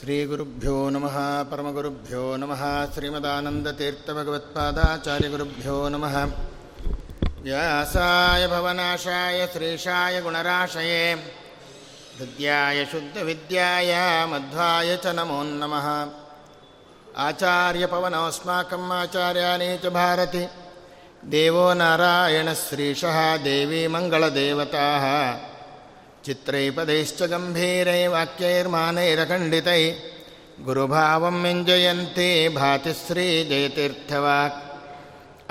श्रीगुरुभ्यो नमः परमगुरुभ्यो नमः श्रीमदानन्दतीर्थभगवत्पादाचार्यगुरुभ्यो नमः व्यासाय भवनाशाय श्रीशाय गुणराशये हृद्याय शुद्धविद्याय मध्वाय च नमो नमः आचार्यपवनोऽस्माकम् आचार्याणि च भारति देवो नारायणश्रीशः देवी मङ्गलदेवताः चित्रैपदैश्च गम्भीरै वाक्यैर्मानैरखण्डितै। गुरुभावं व्यञ्जयन्ति भाति श्रीजयतीर्थवाक्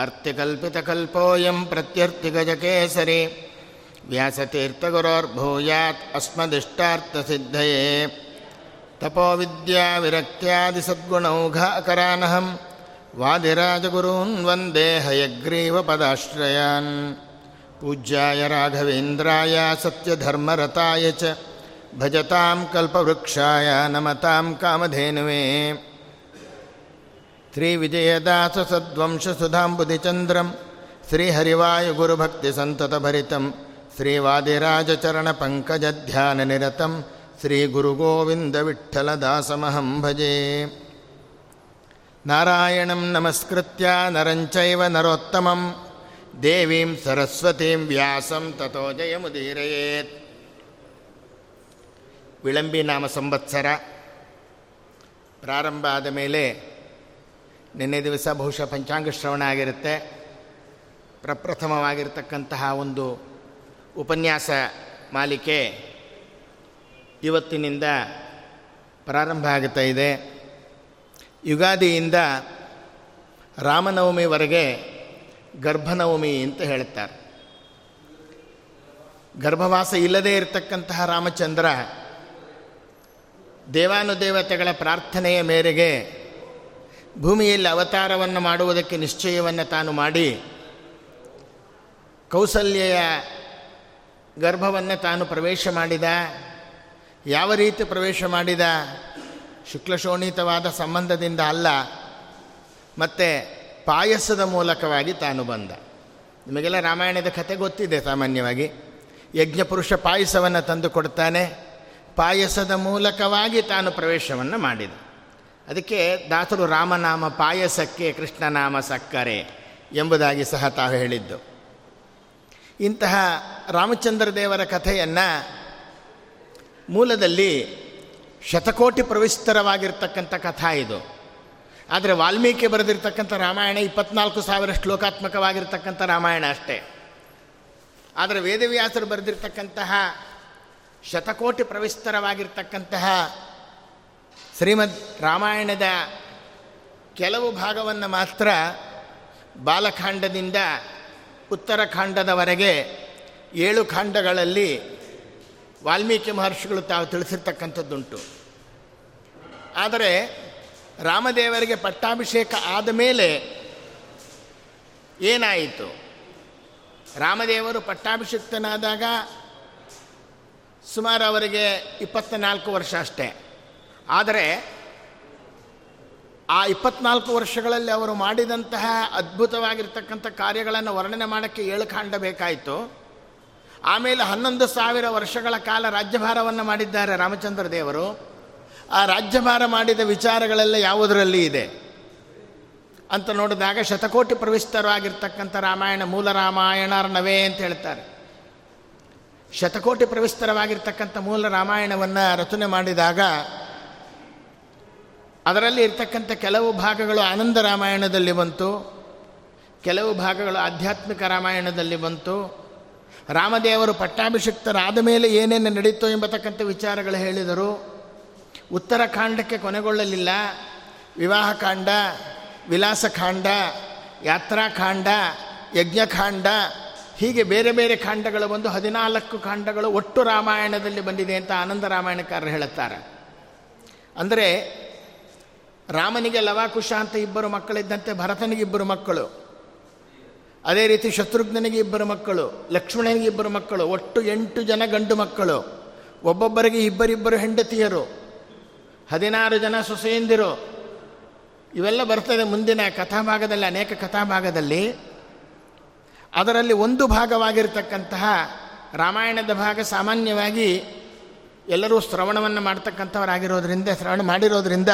अर्थिकल्पितकल्पोऽयं प्रत्यर्थिगजकेसरी व्यासतीर्थगुरोर्भूयात् अस्मदिष्टार्थसिद्धये। तपोविद्याविरक्त्यादिसद्गुणौघाकरानहं। वादिराजगुरून् वंदे हयग्रीवपदाश्रयान्। पूज्याय राघवेन्द्राय सत्यधर्मरताय च भजतां कल्पवृक्षाय नमतां कामधेनुवे श्रीविजयदाससद्वंशसुधाम्बुधिचन्द्रं श्रीहरिवायुगुरुभक्तिसन्ततभरितं श्रीवादिराजचरणपङ्कजध्याननिरतं श्रीगुरुगोविन्दविठ्ठलदासमहं भजे नारायणं नमस्कृत्य नरं चैव नरोत्तमं ದೇವೀಂ ಸರಸ್ವತೀಂ ವ್ಯಾಸಂ ತಥೋ ಜಯಮುದೀರಯೇತ್. ವಿಳಂಬಿ ನಾಮ ಸಂವತ್ಸರ ಪ್ರಾರಂಭ ಆದ ಮೇಲೆ ನಿನ್ನೆ ದಿವಸ ಬಹುಶಃ ಪಂಚಾಂಗ ಶ್ರವಣ ಆಗಿರುತ್ತೆ. ಪ್ರಪ್ರಥಮವಾಗಿರ್ತಕ್ಕಂತಹ ಒಂದು ಉಪನ್ಯಾಸ ಮಾಲಿಕೆ ಇವತ್ತಿನಿಂದ ಪ್ರಾರಂಭ ಆಗುತ್ತಾ ಇದೆ. ಯುಗಾದಿಯಿಂದ ರಾಮನವಮಿವರೆಗೆ ಗರ್ಭನವಮಿ ಅಂತ ಹೇಳ್ತಾರೆ. ಗರ್ಭವಾಸ ಇಲ್ಲದೇ ಇರತಕ್ಕಂತಹ ರಾಮಚಂದ್ರ ದೇವಾನುದೇವತೆಗಳ ಪ್ರಾರ್ಥನೆಯ ಮೇರೆಗೆ ಭೂಮಿಯಲ್ಲಿ ಅವತಾರವನ್ನು ಮಾಡುವುದಕ್ಕೆ ನಿಶ್ಚಯವನ್ನು ತಾನು ಮಾಡಿ ಕೌಸಲ್ಯೆಯ ಗರ್ಭವನ್ನು ತಾನು ಪ್ರವೇಶ ಮಾಡಿದ. ಯಾವ ರೀತಿ ಪ್ರವೇಶ ಮಾಡಿದ? ಶುಕ್ಲಶೋಣಿತವಾದ ಸಂಬಂಧದಿಂದ ಅಲ್ಲ. ಮತ್ತು ಪಾಯಸದ ಮೂಲಕವಾಗಿ ತಾನು ಬಂದ. ನಿಮಗೆಲ್ಲ ರಾಮಾಯಣದ ಕಥೆ ಗೊತ್ತಿದೆ ಸಾಮಾನ್ಯವಾಗಿ. ಯಜ್ಞಪುರುಷ ಪಾಯಸವನ್ನು ತಂದು ಕೊಡ್ತಾನೆ. ಪಾಯಸದ ಮೂಲಕವಾಗಿ ತಾನು ಪ್ರವೇಶವನ್ನು ಮಾಡಿದ. ಅದಕ್ಕೆ ದಾಸರು ರಾಮನಾಮ ಪಾಯಸಕ್ಕೆ ಕೃಷ್ಣನಾಮ ಸಕ್ಕರೆ ಎಂಬುದಾಗಿ ಸಹ ತಾವು ಹೇಳಿದ್ದು. ಇಂತಹ ರಾಮಚಂದ್ರ ದೇವರ ಕಥೆಯನ್ನು ಮೂಲದಲ್ಲಿ ಶತಕೋಟಿ ಪ್ರವಿಸ್ತರವಾಗಿರ್ತಕ್ಕಂಥ ಕಥಾ ಇದು. ಆದರೆ ವಾಲ್ಮೀಕಿ ಬರೆದಿರ್ತಕ್ಕಂಥ ರಾಮಾಯಣ ಇಪ್ಪತ್ನಾಲ್ಕು ಸಾವಿರ ಶ್ಲೋಕಾತ್ಮಕವಾಗಿರ್ತಕ್ಕಂಥ ರಾಮಾಯಣ ಅಷ್ಟೇ. ಆದರೆ ವೇದವ್ಯಾಸರು ಬರೆದಿರ್ತಕ್ಕಂತಹ ಶತಕೋಟಿ ಪ್ರವಿಸ್ತರವಾಗಿರ್ತಕ್ಕಂತಹ ಶ್ರೀಮದ್ ರಾಮಾಯಣದ ಕೆಲವು ಭಾಗವನ್ನು ಮಾತ್ರ ಬಾಲಕಾಂಡದಿಂದ ಉತ್ತರಖಾಂಡದವರೆಗೆ ಏಳು ಖಾಂಡಗಳಲ್ಲಿ ವಾಲ್ಮೀಕಿ ಮಹರ್ಷಿಗಳು ತಾವು ತಿಳಿಸಿರ್ತಕ್ಕಂಥದ್ದುಂಟು. ಆದರೆ ರಾಮದೇವರಿಗೆ ಪಟ್ಟಾಭಿಷೇಕ ಆದ ಮೇಲೆ ಏನಾಯಿತು? ರಾಮದೇವರು ಪಟ್ಟಾಭಿಷಿಕ್ತನಾದಾಗ ಸುಮಾರು ಅವರಿಗೆ ಇಪ್ಪತ್ತ ನಾಲ್ಕು ವರ್ಷ ಅಷ್ಟೇ. ಆದರೆ ಆ ಇಪ್ಪತ್ನಾಲ್ಕು ವರ್ಷಗಳಲ್ಲಿ ಅವರು ಮಾಡಿದಂತಹ ಅದ್ಭುತವಾಗಿರ್ತಕ್ಕಂಥ ಕಾರ್ಯಗಳನ್ನು ವರ್ಣನೆ ಮಾಡೋಕ್ಕೆ ಏಳು ಕಾಂಡ ಬೇಕಾಯಿತು. ಆಮೇಲೆ ಹನ್ನೊಂದು ಸಾವಿರ ವರ್ಷಗಳ ಕಾಲ ರಾಜ್ಯಭಾರವನ್ನು ಮಾಡಿದ್ದಾರೆ ರಾಮಚಂದ್ರ ದೇವರು. ಆ ರಾಜ್ಯಭಾರ ಮಾಡಿದ ವಿಚಾರಗಳೆಲ್ಲ ಯಾವುದರಲ್ಲಿ ಇದೆ? ಅಂತ ನೋಡಿದಾಗ ಶತಕೋಟಿ ಪ್ರವಿಸ್ತರವಾಗಿರ್ತಕ್ಕಂಥ ರಾಮಾಯಣ ಮೂಲ ರಾಮಾಯಣರ್ನವೇ ಅಂತ ಹೇಳ್ತಾರೆ. ಶತಕೋಟಿ ಪ್ರವಿಸ್ತರವಾಗಿರ್ತಕ್ಕಂಥ ಮೂಲ ರಾಮಾಯಣವನ್ನು ರಚನೆ ಮಾಡಿದಾಗ ಅದರಲ್ಲಿ ಇರ್ತಕ್ಕಂಥ ಕೆಲವು ಭಾಗಗಳು ಆನಂದ ರಾಮಾಯಣದಲ್ಲಿ ಬಂತು, ಕೆಲವು ಭಾಗಗಳು ಆಧ್ಯಾತ್ಮಿಕ ರಾಮಾಯಣದಲ್ಲಿ ಬಂತು. ರಾಮದೇವರು ಪಟ್ಟಾಭಿಷಿಕ್ತರಾದ ಮೇಲೆ ಏನೇನು ನಡೀತು ಎಂಬತಕ್ಕಂಥ ವಿಚಾರಗಳು ಹೇಳಿದರು. ಉತ್ತರಖಾಂಡಕ್ಕೆ ಕೊನೆಗೊಳ್ಳಲಿಲ್ಲ. ವಿವಾಹಕಾಂಡ ವಿಲಾಸಕಾಂಡ ಯಾತ್ರಾಕಾಂಡ ಯಜ್ಞಕಾಂಡ ಹೀಗೆ ಬೇರೆ ಬೇರೆ ಕಾಂಡಗಳು ಬಂದು ಹದಿನಾಲ್ಕು ಕಾಂಡಗಳು ಒಟ್ಟು ರಾಮಾಯಣದಲ್ಲಿ ಬಂದಿದೆ ಅಂತ ಆನಂದ ರಾಮಾಯಣಕಾರರು ಹೇಳುತ್ತಾರೆ. ಅಂದರೆ ರಾಮನಿಗೆ ಲವಾಕುಶ ಅಂತ ಇಬ್ಬರು ಮಕ್ಕಳಿದ್ದಂತೆ ಭರತನಿಗೆ ಇಬ್ಬರು ಮಕ್ಕಳು. ಅದೇ ರೀತಿ ಶತ್ರುಘ್ನಿಗೆ ಇಬ್ಬರು ಮಕ್ಕಳು, ಲಕ್ಷ್ಮಣನಿಗೆ ಇಬ್ಬರು ಮಕ್ಕಳು, ಒಟ್ಟು ಎಂಟು ಜನ ಗಂಡು ಮಕ್ಕಳು. ಒಬ್ಬೊಬ್ಬರಿಗೆ ಇಬ್ಬರಿಬ್ಬರು ಹೆಂಡತಿಯರು. ಹದಿನಾರು ಜನ ಸೊಸೆಯಂದಿರು. ಇವೆಲ್ಲ ಬರ್ತದೆ ಮುಂದಿನ ಕಥಾಭಾಗದಲ್ಲಿ, ಅನೇಕ ಕಥಾಭಾಗದಲ್ಲಿ. ಅದರಲ್ಲಿ ಒಂದು ಭಾಗವಾಗಿರ್ತಕ್ಕಂತಹ ರಾಮಾಯಣದ ಭಾಗ ಸಾಮಾನ್ಯವಾಗಿ ಎಲ್ಲರೂ ಶ್ರವಣವನ್ನು ಮಾಡ್ತಕ್ಕಂಥವರಾಗಿರೋದ್ರಿಂದ, ಶ್ರವಣ ಮಾಡಿರೋದ್ರಿಂದ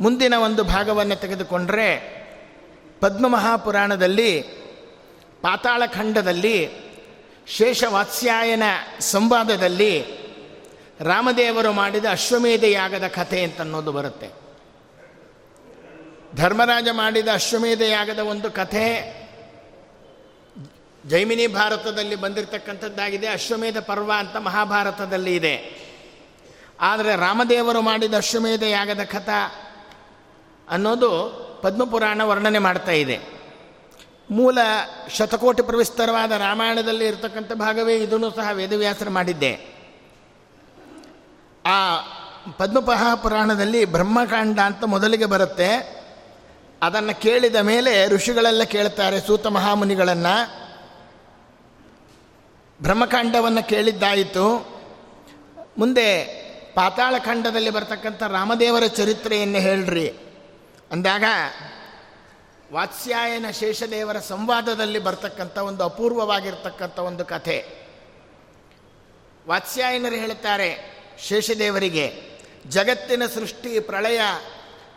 ಮುಂದಿನ ಒಂದು ಭಾಗವನ್ನು ತೆಗೆದುಕೊಂಡರೆ ಪದ್ಮಮಹಾಪುರಾಣದಲ್ಲಿ, ಪಾತಾಳಖಂಡದಲ್ಲಿ, ಶೇಷವಾತ್ಸ್ಯಾಯನ ಸಂವಾದದಲ್ಲಿ ರಾಮದೇವರು ಮಾಡಿದ ಅಶ್ವಮೇಧ ಯಾಗದ ಕಥೆ ಅಂತನ್ನೋದು ಬರುತ್ತೆ. ಧರ್ಮರಾಜ ಮಾಡಿದ ಅಶ್ವಮೇಧ ಯಾಗದ ಒಂದು ಕಥೆ ಜೈಮಿನಿ ಭಾರತದಲ್ಲಿ ಬಂದಿರತಕ್ಕಂಥದ್ದಾಗಿದೆ. ಅಶ್ವಮೇಧ ಪರ್ವ ಅಂತ ಮಹಾಭಾರತದಲ್ಲಿ ಇದೆ. ಆದರೆ ರಾಮದೇವರು ಮಾಡಿದ ಅಶ್ವಮೇಧ ಯಾಗದ ಕಥ ಅನ್ನೋದು ಪದ್ಮಪುರಾಣ ವರ್ಣನೆ ಮಾಡ್ತಾ ಇದೆ. ಮೂಲ ಶತಕೋಟಿ ಪ್ರವಿಸ್ತರವಾದ ರಾಮಾಯಣದಲ್ಲಿ ಇರತಕ್ಕಂಥ ಭಾಗವೇ ಇದನ್ನು ಸಹ ವೇದವ್ಯಾಸರು ಮಾಡಿದ್ದೆ. ಆ ಪದ್ಮಪಹ ಪುರಾಣದಲ್ಲಿ ಬ್ರಹ್ಮಕಾಂಡ ಅಂತ ಮೊದಲಿಗೆ ಬರುತ್ತೆ. ಅದನ್ನು ಕೇಳಿದ ಮೇಲೆ ಋಷಿಗಳೆಲ್ಲ ಕೇಳ್ತಾರೆ ಸೂತ ಮಹಾಮುನಿಗಳನ್ನು. ಬ್ರಹ್ಮಕಾಂಡವನ್ನು ಕೇಳಿದ್ದಾಯಿತು. ಮುಂದೆ ಪಾತಾಳಖಂಡದಲ್ಲಿ ಬರ್ತಕ್ಕಂಥ ರಾಮದೇವರ ಚರಿತ್ರೆಯನ್ನು ಹೇಳ್ರಿ. ಅಂದಾಗ ವಾತ್ಸ್ಯಾಯನ ಶೇಷದೇವರ ಸಂವಾದದಲ್ಲಿ ಬರ್ತಕ್ಕಂಥ ಒಂದು ಅಪೂರ್ವವಾಗಿರ್ತಕ್ಕಂಥ ಒಂದು ಕಥೆ. ವಾತ್ಸ್ಯಾಯನರು ಹೇಳುತ್ತಾರೆ ಶೇಷದೇವರಿಗೆ ಜಗತ್ತಿನ ಸೃಷ್ಟಿ, ಪ್ರಳಯ,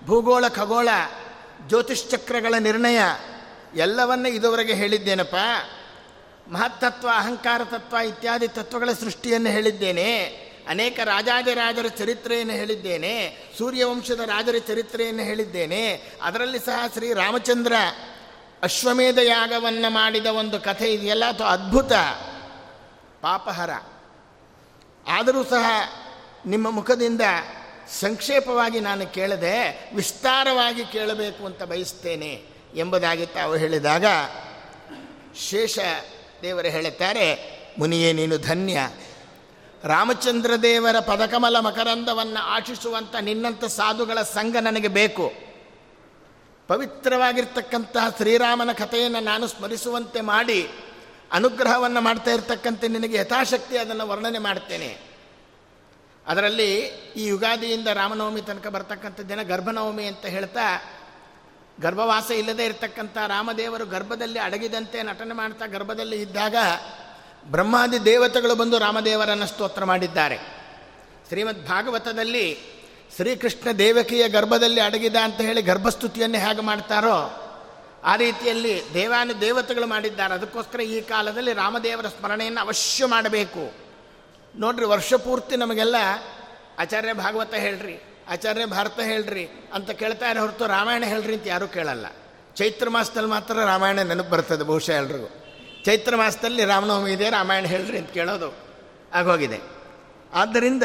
ಭೂಗೋಳ, ಖಗೋಳ ಜ್ಯೋತಿಷ್ಚಕ್ರಗಳ ನಿರ್ಣಯ ಎಲ್ಲವನ್ನ ಇದುವರೆಗೆ ಹೇಳಿದ್ದೇನಪ್ಪ. ಮಹತ್ತತ್ವ, ಅಹಂಕಾರ ತತ್ವ ಇತ್ಯಾದಿ ತತ್ವಗಳ ಸೃಷ್ಟಿಯನ್ನು ಹೇಳಿದ್ದೇನೆ. ಅನೇಕ ರಾಜಾದಿರಾಜರ ಚರಿತ್ರೆಯನ್ನು ಹೇಳಿದ್ದೇನೆ. ಸೂರ್ಯವಂಶದ ರಾಜರ ಚರಿತ್ರೆಯನ್ನು ಹೇಳಿದ್ದೇನೆ. ಅದರಲ್ಲಿ ಸಹ ಶ್ರೀ ರಾಮಚಂದ್ರ ಅಶ್ವಮೇಧ ಯಾಗವನ್ನು ಮಾಡಿದ ಒಂದು ಕಥೆ ಇದೆಯಲ್ಲ. ಅದು ಅದ್ಭುತ, ಪಾಪಹರ. ಆದರೂ ಸಹ ನಿಮ್ಮ ಮುಖದಿಂದ ಸಂಕ್ಷೇಪವಾಗಿ ನಾನು ಕೇಳದೆ ವಿಸ್ತಾರವಾಗಿ ಕೇಳಬೇಕು ಅಂತ ಬಯಸ್ತೇನೆ ಎಂಬುದಾಗಿ ತಾವು ಹೇಳಿದಾಗ ಶೇಷ ದೇವರು ಹೇಳುತ್ತಾರೆ, ಮುನಿಯೇ, ನೀನು ಧನ್ಯ. ರಾಮಚಂದ್ರ ದೇವರ ಪದಕಮಲ ಮಕರಂದವನ್ನು ಆಶಿಸುವಂಥ ನಿನ್ನಂಥ ಸಾಧುಗಳ ಸಂಘ ನನಗೆ ಬೇಕು. ಪವಿತ್ರವಾಗಿರ್ತಕ್ಕಂತಹ ಶ್ರೀರಾಮನ ಕಥೆಯನ್ನು ನಾನು ಸ್ಮರಿಸುವಂತೆ ಮಾಡಿ, ಅನುಗ್ರಹವನ್ನು ಮಾಡ್ತಾ ಇರ್ತಕ್ಕಂಥ ನಿನಗೆ ಯಥಾಶಕ್ತಿ ಅದನ್ನು ವರ್ಣನೆ ಮಾಡ್ತೇನೆ. ಅದರಲ್ಲಿ ಈ ಯುಗಾದಿಯಿಂದ ರಾಮನವಮಿ ತನಕ ಬರ್ತಕ್ಕಂಥ ದಿನ ಗರ್ಭನವಮಿ ಅಂತ ಹೇಳ್ತಾ, ಗರ್ಭವಾಸ ಇಲ್ಲದೆ ಇರತಕ್ಕಂಥ ರಾಮದೇವರು ಗರ್ಭದಲ್ಲಿ ಅಡಗಿದಂತೆ ನಟನೆ ಮಾಡ್ತಾ ಗರ್ಭದಲ್ಲಿ ಇದ್ದಾಗ ಬ್ರಹ್ಮಾದಿ ದೇವತೆಗಳು ಬಂದು ರಾಮದೇವರನ್ನು ಸ್ತೋತ್ರ ಮಾಡಿದ್ದಾರೆ. ಶ್ರೀಮದ್ ಭಾಗವತದಲ್ಲಿ ಶ್ರೀಕೃಷ್ಣ ದೇವಕಿಯ ಗರ್ಭದಲ್ಲಿ ಅಡಗಿದ ಅಂತ ಹೇಳಿ ಗರ್ಭಸ್ತುತಿಯನ್ನು ಹೇಗೆ ಮಾಡ್ತಾರೋ, ಆ ರೀತಿಯಲ್ಲಿ ದೇವಾನು ದೇವತೆಗಳು ಮಾಡಿದ್ದಾರೆ. ಅದಕ್ಕೋಸ್ಕರ ಈ ಕಾಲದಲ್ಲಿ ರಾಮದೇವರ ಸ್ಮರಣೆಯನ್ನು ಅವಶ್ಯ ಮಾಡಬೇಕು. ನೋಡ್ರಿ, ವರ್ಷ ಪೂರ್ತಿ ನಮಗೆಲ್ಲ ಆಚಾರ್ಯ ಭಾಗವತ ಹೇಳ್ರಿ, ಆಚಾರ್ಯ ಭಾರತ ಹೇಳ್ರಿ ಅಂತ ಕೇಳ್ತಾ ಇರೋ ಹೊರತು ರಾಮಾಯಣ ಹೇಳ್ರಿ ಅಂತ ಯಾರೂ ಕೇಳಲ್ಲ. ಚೈತ್ರ ಮಾಸದಲ್ಲಿ ಮಾತ್ರ ರಾಮಾಯಣ ನೆನಪು ಬರ್ತದೆ ಬಹುಶಃ ಎಲ್ರಿಗೂ. ಚೈತ್ರ ಮಾಸದಲ್ಲಿ ರಾಮನವಮಿ ಇದೆ, ರಾಮಾಯಣ ಹೇಳ್ರಿ ಅಂತ ಕೇಳೋದು ಆಗೋಗಿದೆ. ಆದ್ದರಿಂದ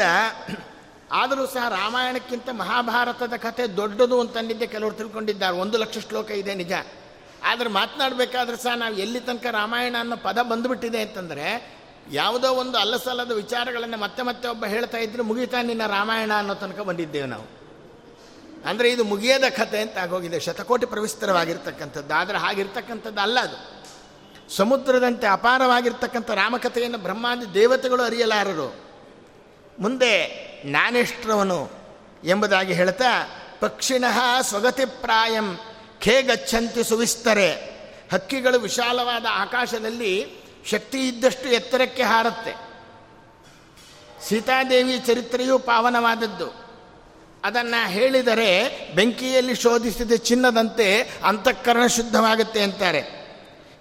ಆದರೂ ಸಹ ರಾಮಾಯಣಕ್ಕಿಂತ ಮಹಾಭಾರತದ ಕಥೆ ದೊಡ್ಡದು ಅಂತಂದಿದ್ದೆ ಕೆಲವರು ತಿಳ್ಕೊಂಡಿದ್ದಾರೆ. ಒಂದು ಲಕ್ಷ ಶ್ಲೋಕ ಇದೆ ನಿಜ. ಆದರೆ ಮಾತನಾಡಬೇಕಾದ್ರೆ ಸಹ ನಾವು ಎಲ್ಲಿ ತನಕ ರಾಮಾಯಣ ಅನ್ನೋ ಪದ ಬಂದುಬಿಟ್ಟಿದೆ ಅಂತಂದರೆ ಯಾವುದೋ ಒಂದು ಅಲ್ಲಸಲ್ಲದ ವಿಚಾರಗಳನ್ನು ಮತ್ತೆ ಮತ್ತೆ ಒಬ್ಬ ಹೇಳ್ತಾ ಇದ್ರೆ ಮುಗಿತಾ ನಿನ್ನ ರಾಮಾಯಣ ಅನ್ನೋ ತನಕ ಬಂದಿದ್ದೇವೆ ನಾವು. ಅಂದರೆ ಇದು ಮುಗಿಯದ ಕಥೆ ಅಂತ ಆಗೋಗಿದೆ. ಶತಕೋಟಿ ಪ್ರವಿಸ್ತರವಾಗಿರ್ತಕ್ಕಂಥದ್ದು. ಆದರೆ ಹಾಗಿರ್ತಕ್ಕಂಥದ್ದು ಅಲ್ಲ ಅದು. ಸಮುದ್ರದಂತೆ ಅಪಾರವಾಗಿರ್ತಕ್ಕಂಥ ರಾಮಕಥೆಯನ್ನು ಬ್ರಹ್ಮಾದಿ ದೇವತೆಗಳು ಅರಿಯಲಾರರು. ಮುಂದೆ ನಾನೆಷ್ಟರವನು ಎಂಬುದಾಗಿ ಹೇಳ್ತಾ ಪಕ್ಷಿಣಃ ಸ್ವಗತಿ ಪ್ರಾಯಂ, ಖೇ ಗಚ್ಚಂತಿ ಸುವಿಸ್ತರೆ. ಹಕ್ಕಿಗಳು ವಿಶಾಲವಾದ ಆಕಾಶದಲ್ಲಿ ಶಕ್ತಿ ಇದ್ದಷ್ಟು ಎತ್ತರಕ್ಕೆ ಹಾರುತ್ತೆ. ಸೀತಾದೇವಿ ಚರಿತ್ರೆಯೂ ಪಾವನವಾದದ್ದು. ಅದನ್ನು ಹೇಳಿದರೆ ಬೆಂಕಿಯಲ್ಲಿ ಶೋಧಿಸಿದ ಚಿನ್ನದಂತೆ ಅಂತಃಕರಣ ಶುದ್ಧವಾಗುತ್ತೆ ಅಂತಾರೆ.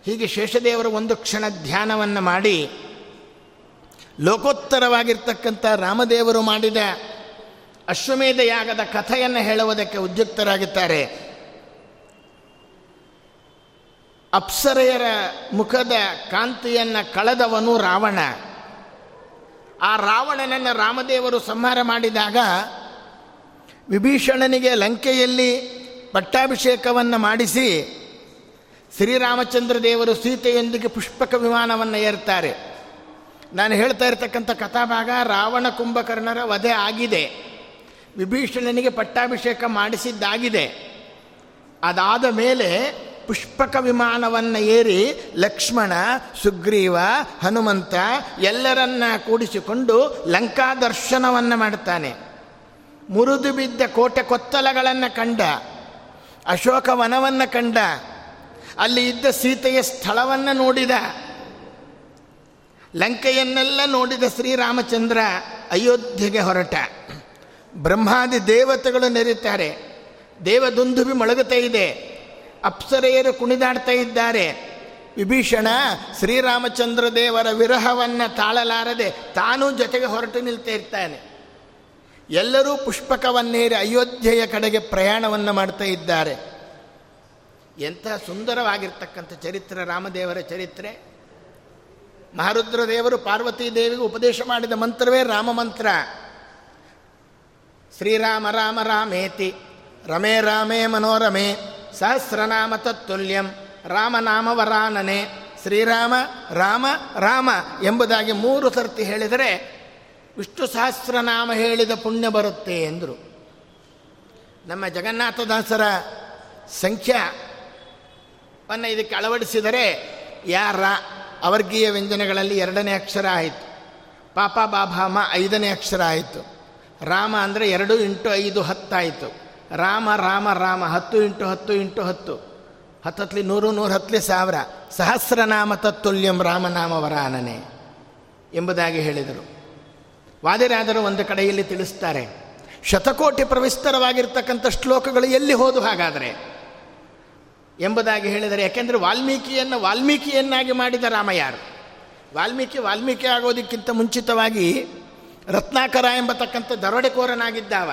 ಹೀಗೆ ಶೇಷದೇವರು ಒಂದು ಕ್ಷಣ ಧ್ಯಾನವನ್ನು ಮಾಡಿ, ಲೋಕೋತ್ತರವಾಗಿರ್ತಕ್ಕಂಥ ರಾಮದೇವರು ಮಾಡಿದ ಅಶ್ವಮೇಧ ಯಾಗದ ಕಥೆಯನ್ನು ಹೇಳುವುದಕ್ಕೆ ಉದ್ಯುಕ್ತರಾಗುತ್ತಾರೆ. ಅಪ್ಸರೆಯರ ಮುಖದ ಕಾಂತಿಯನ್ನು ಕಳೆದವನು ರಾವಣ. ಆ ರಾವಣನನ್ನು ರಾಮದೇವರು ಸಂಹಾರ ಮಾಡಿದಾಗ ವಿಭೀಷಣನಿಗೆ ಲಂಕೆಯಲ್ಲಿ ಪಟ್ಟಾಭಿಷೇಕವನ್ನು ಮಾಡಿಸಿ ಶ್ರೀರಾಮಚಂದ್ರ ದೇವರು ಸೀತೆಯೊಂದಿಗೆ ಪುಷ್ಪಕ ವಿಮಾನವನ್ನು ಏರ್ತಾರೆ. ನಾನು ಹೇಳ್ತಾ ಇರ್ತಕ್ಕಂಥ ಕಥಾಭಾಗ ರಾವಣ ಕುಂಭಕರ್ಣರ ವಧೆ ಆಗಿದೆ. ವಿಭೀಷಣನಿಗೆ ಪಟ್ಟಾಭಿಷೇಕ ಮಾಡಿಸಿದ್ದಾಗಿದೆ. ಅದಾದ ಮೇಲೆ ಪುಷ್ಪಕ ವಿಮಾನವನ್ನು ಏರಿ ಲಕ್ಷ್ಮಣ, ಸುಗ್ರೀವ, ಹನುಮಂತ ಎಲ್ಲರನ್ನ ಕೂಡಿಸಿಕೊಂಡು ಲಂಕಾ ದರ್ಶನವನ್ನು ಮಾಡ್ತಾನೆ. ಮುರಿದು ಬಿದ್ದ ಕೋಟೆ ಕೊತ್ತಲಗಳನ್ನು ಕಂಡ, ಅಶೋಕ ವನವನ್ನು ಕಂಡ, ಅಲ್ಲಿ ಇದ್ದ ಸೀತೆಯ ಸ್ಥಳವನ್ನು ನೋಡಿದ. ಲಂಕೆಯನ್ನೆಲ್ಲ ನೋಡಿದ ಶ್ರೀರಾಮಚಂದ್ರ ಅಯೋಧ್ಯೆಗೆ ಹೊರಟ. ಬ್ರಹ್ಮಾದಿ ದೇವತೆಗಳು ನೆರೆಯುತ್ತಾರೆ. ದೇವದುಂದುಬಿ ಮೊಳಗುತ್ತಾ ಇದೆ. ಅಪ್ಸರೆಯರು ಕುಣಿದಾಡ್ತಾ ಇದ್ದಾರೆ. ವಿಭೀಷಣ ಶ್ರೀರಾಮಚಂದ್ರ ದೇವರ ವಿರಹವನ್ನು ತಾಳಲಾರದೆ ತಾನೂ ಜೊತೆಗೆ ಹೊರಟು ನಿಲ್ತಾ ಇರ್ತಾನೆ. ಎಲ್ಲರೂ ಪುಷ್ಪಕವನ್ನೇರಿ ಅಯೋಧ್ಯೆಯ ಕಡೆಗೆ ಪ್ರಯಾಣವನ್ನು ಮಾಡ್ತಾ ಇದ್ದಾರೆ. ಎಂಥ ಸುಂದರವಾಗಿರ್ತಕ್ಕಂಥ ಚರಿತ್ರೆ, ರಾಮದೇವರ ಚರಿತ್ರೆ. ಮಹಾರುದ್ರ ದೇವರು ಪಾರ್ವತೀ ದೇವಿಗೆ ಉಪದೇಶ ಮಾಡಿದ ಮಂತ್ರವೇ ರಾಮ ಮಂತ್ರ. ಶ್ರೀರಾಮ ರಾಮ ರಾಮೇತಿ, ರಮೇ ರಾಮೇ ಮನೋರಮೆ. ಸಹಸ್ರನಾಮ ತತ್ತುಲ್ಯಂ ರಾಮನಾಮವರಾನನೆ. ಶ್ರೀರಾಮ, ರಾಮ ರಾಮ ಎಂಬುದಾಗಿ ಮೂರು ಸರ್ತಿ ಹೇಳಿದರೆ ವಿಷ್ಣು ಸಹಸ್ರನಾಮ ಹೇಳಿದ ಪುಣ್ಯ ಬರುತ್ತೆ ಎಂದರು. ನಮ್ಮ ಜಗನ್ನಾಥದಾಸರ ಸಂಖ್ಯವನ್ನು ಇದಕ್ಕೆ ಅಳವಡಿಸಿದರೆ ಯಾರ ಅವರ್ಗೀಯ ವ್ಯಂಜನಗಳಲ್ಲಿ ಎರಡನೇ ಅಕ್ಷರ ಆಯಿತು. ಪಾಪ ಬಾಭಾಮ ಐದನೇ ಅಕ್ಷರ ಆಯಿತು. ರಾಮ ಅಂದರೆ ಎರಡು ಇಂಟು ಐದು ಹತ್ತಾಯಿತು. ರಾಮ ರಾಮ ರಾಮ, ಹತ್ತು ಇಂಟು ಹತ್ತು ಇಂಟು ಹತ್ತು. ಹತ್ತತ್ಲಿ ನೂರು ನೂರು ಹತ್ತಲಿ ಸಾವಿರ. ಸಹಸ್ರನಾಮ ತತ್ತುಲ್ಯಂ ರಾಮನಾಮ ವರಾನನೆ ಎಂಬುದಾಗಿ ಹೇಳಿದರು. ವಾದಿರಾದರು ಒಂದು ಕಡೆಯಲ್ಲಿ ತಿಳಿಸ್ತಾರೆ, ಶತಕೋಟಿ ಪ್ರವಿಸ್ತರವಾಗಿರ್ತಕ್ಕಂಥ ಶ್ಲೋಕಗಳು ಎಲ್ಲಿ ಹೋದು ಹಾಗಾದರೆ? ಎಂಬುದಾಗಿ ಹೇಳಿದರೆ, ಯಾಕೆಂದರೆ ವಾಲ್ಮೀಕಿಯನ್ನು ವಾಲ್ಮೀಕಿಯನ್ನಾಗಿ ಮಾಡಿದ ರಾಮ ಯಾರು? ವಾಲ್ಮೀಕಿ ವಾಲ್ಮೀಕಿ ಆಗೋದಕ್ಕಿಂತ ಮುಂಚಿತವಾಗಿ ರತ್ನಾಕರ ಎಂಬತಕ್ಕಂಥ ದರೋಡೆಕೋರನಾಗಿದ್ದಾವ.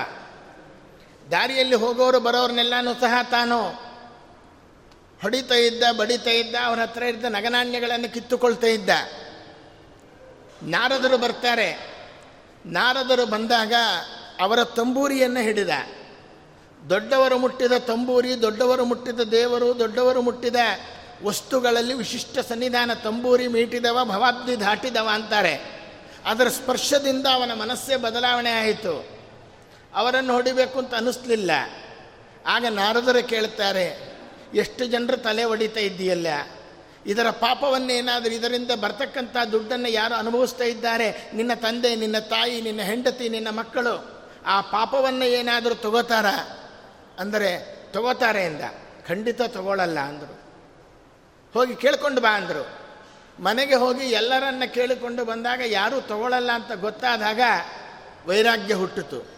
ದಾರಿಯಲ್ಲಿ ಹೋಗೋರು ಬರೋರನ್ನೆಲ್ಲನೂ ಸಹ ತಾನು ಹೊಡಿತಾ ಇದ್ದ, ಬಡಿತಾ ಇದ್ದ, ಅವರ ಹತ್ರ ಇದ್ದ ನಗನಾಣ್ಯಗಳನ್ನು ಕಿತ್ತುಕೊಳ್ತಾ ಇದ್ದ. ನಾರದರು ಬರ್ತಾರೆ. ನಾರದರು ಬಂದಾಗ ಅವರ ತಂಬೂರಿಯನ್ನು ಹಿಡಿದ. ದೊಡ್ಡವರು ಮುಟ್ಟಿದ ತಂಬೂರಿ, ದೊಡ್ಡವರು ಮುಟ್ಟಿದ ದೇವರು, ದೊಡ್ಡವರು ಮುಟ್ಟಿದ ವಸ್ತುಗಳಲ್ಲಿ ವಿಶಿಷ್ಟ ಸನ್ನಿಧಾನ ತಂಬೂರಿ ಮೀಟಿದವ, ಭವಾಬ್ದಿ ದಾಟಿದವ ಅಂತಾರೆ. ಅದರ ಸ್ಪರ್ಶದಿಂದ ಅವನ ಮನಸ್ಸೇ ಬದಲಾವಣೆ ಆಯಿತು. ಅವರನ್ನು ಹೊಡಿಬೇಕು ಅಂತ ಅನ್ನಿಸ್ಲಿಲ್ಲ. ಆಗ ನಾರದರು ಕೇಳ್ತಾರೆ, ಎಷ್ಟು ಜನರು ತಲೆ ಒಡಿತಾ ಇದ್ದೀಯಲ್ಲ? ಇದರ ಪಾಪವನ್ನೇನಾದರೂ ಇದರಿಂದ ಬರ್ತಕ್ಕಂಥ ದುಡ್ಡನ್ನು ಯಾರು ಅನುಭವಿಸ್ತಾ ಇದ್ದಾರೆ? ನಿನ್ನ ತಂದೆ, ನಿನ್ನ ತಾಯಿ, ನಿನ್ನ ಹೆಂಡತಿ, ನಿನ್ನ ಮಕ್ಕಳು, ಆ ಪಾಪವನ್ನು ಏನಾದರೂ ತಗೋತಾರ? ಅಂದರೆ, ತಗೋತಾರೆ ಎಂದ. ಖಂಡಿತ ತಗೊಳ್ಳಲ್ಲ ಅಂದರು. ಹೋಗಿ ಕೇಳಿಕೊಂಡು ಬಾ ಅಂದರು. ಮನೆಗೆ ಹೋಗಿ ಎಲ್ಲರನ್ನ ಕೇಳಿಕೊಂಡು ಬಂದಾಗ ಯಾರೂ ತಗೊಳ್ಳಲ್ಲ ಅಂತ ಗೊತ್ತಾದಾಗ ವೈರಾಗ್ಯ ಹುಟ್ಟಿತು.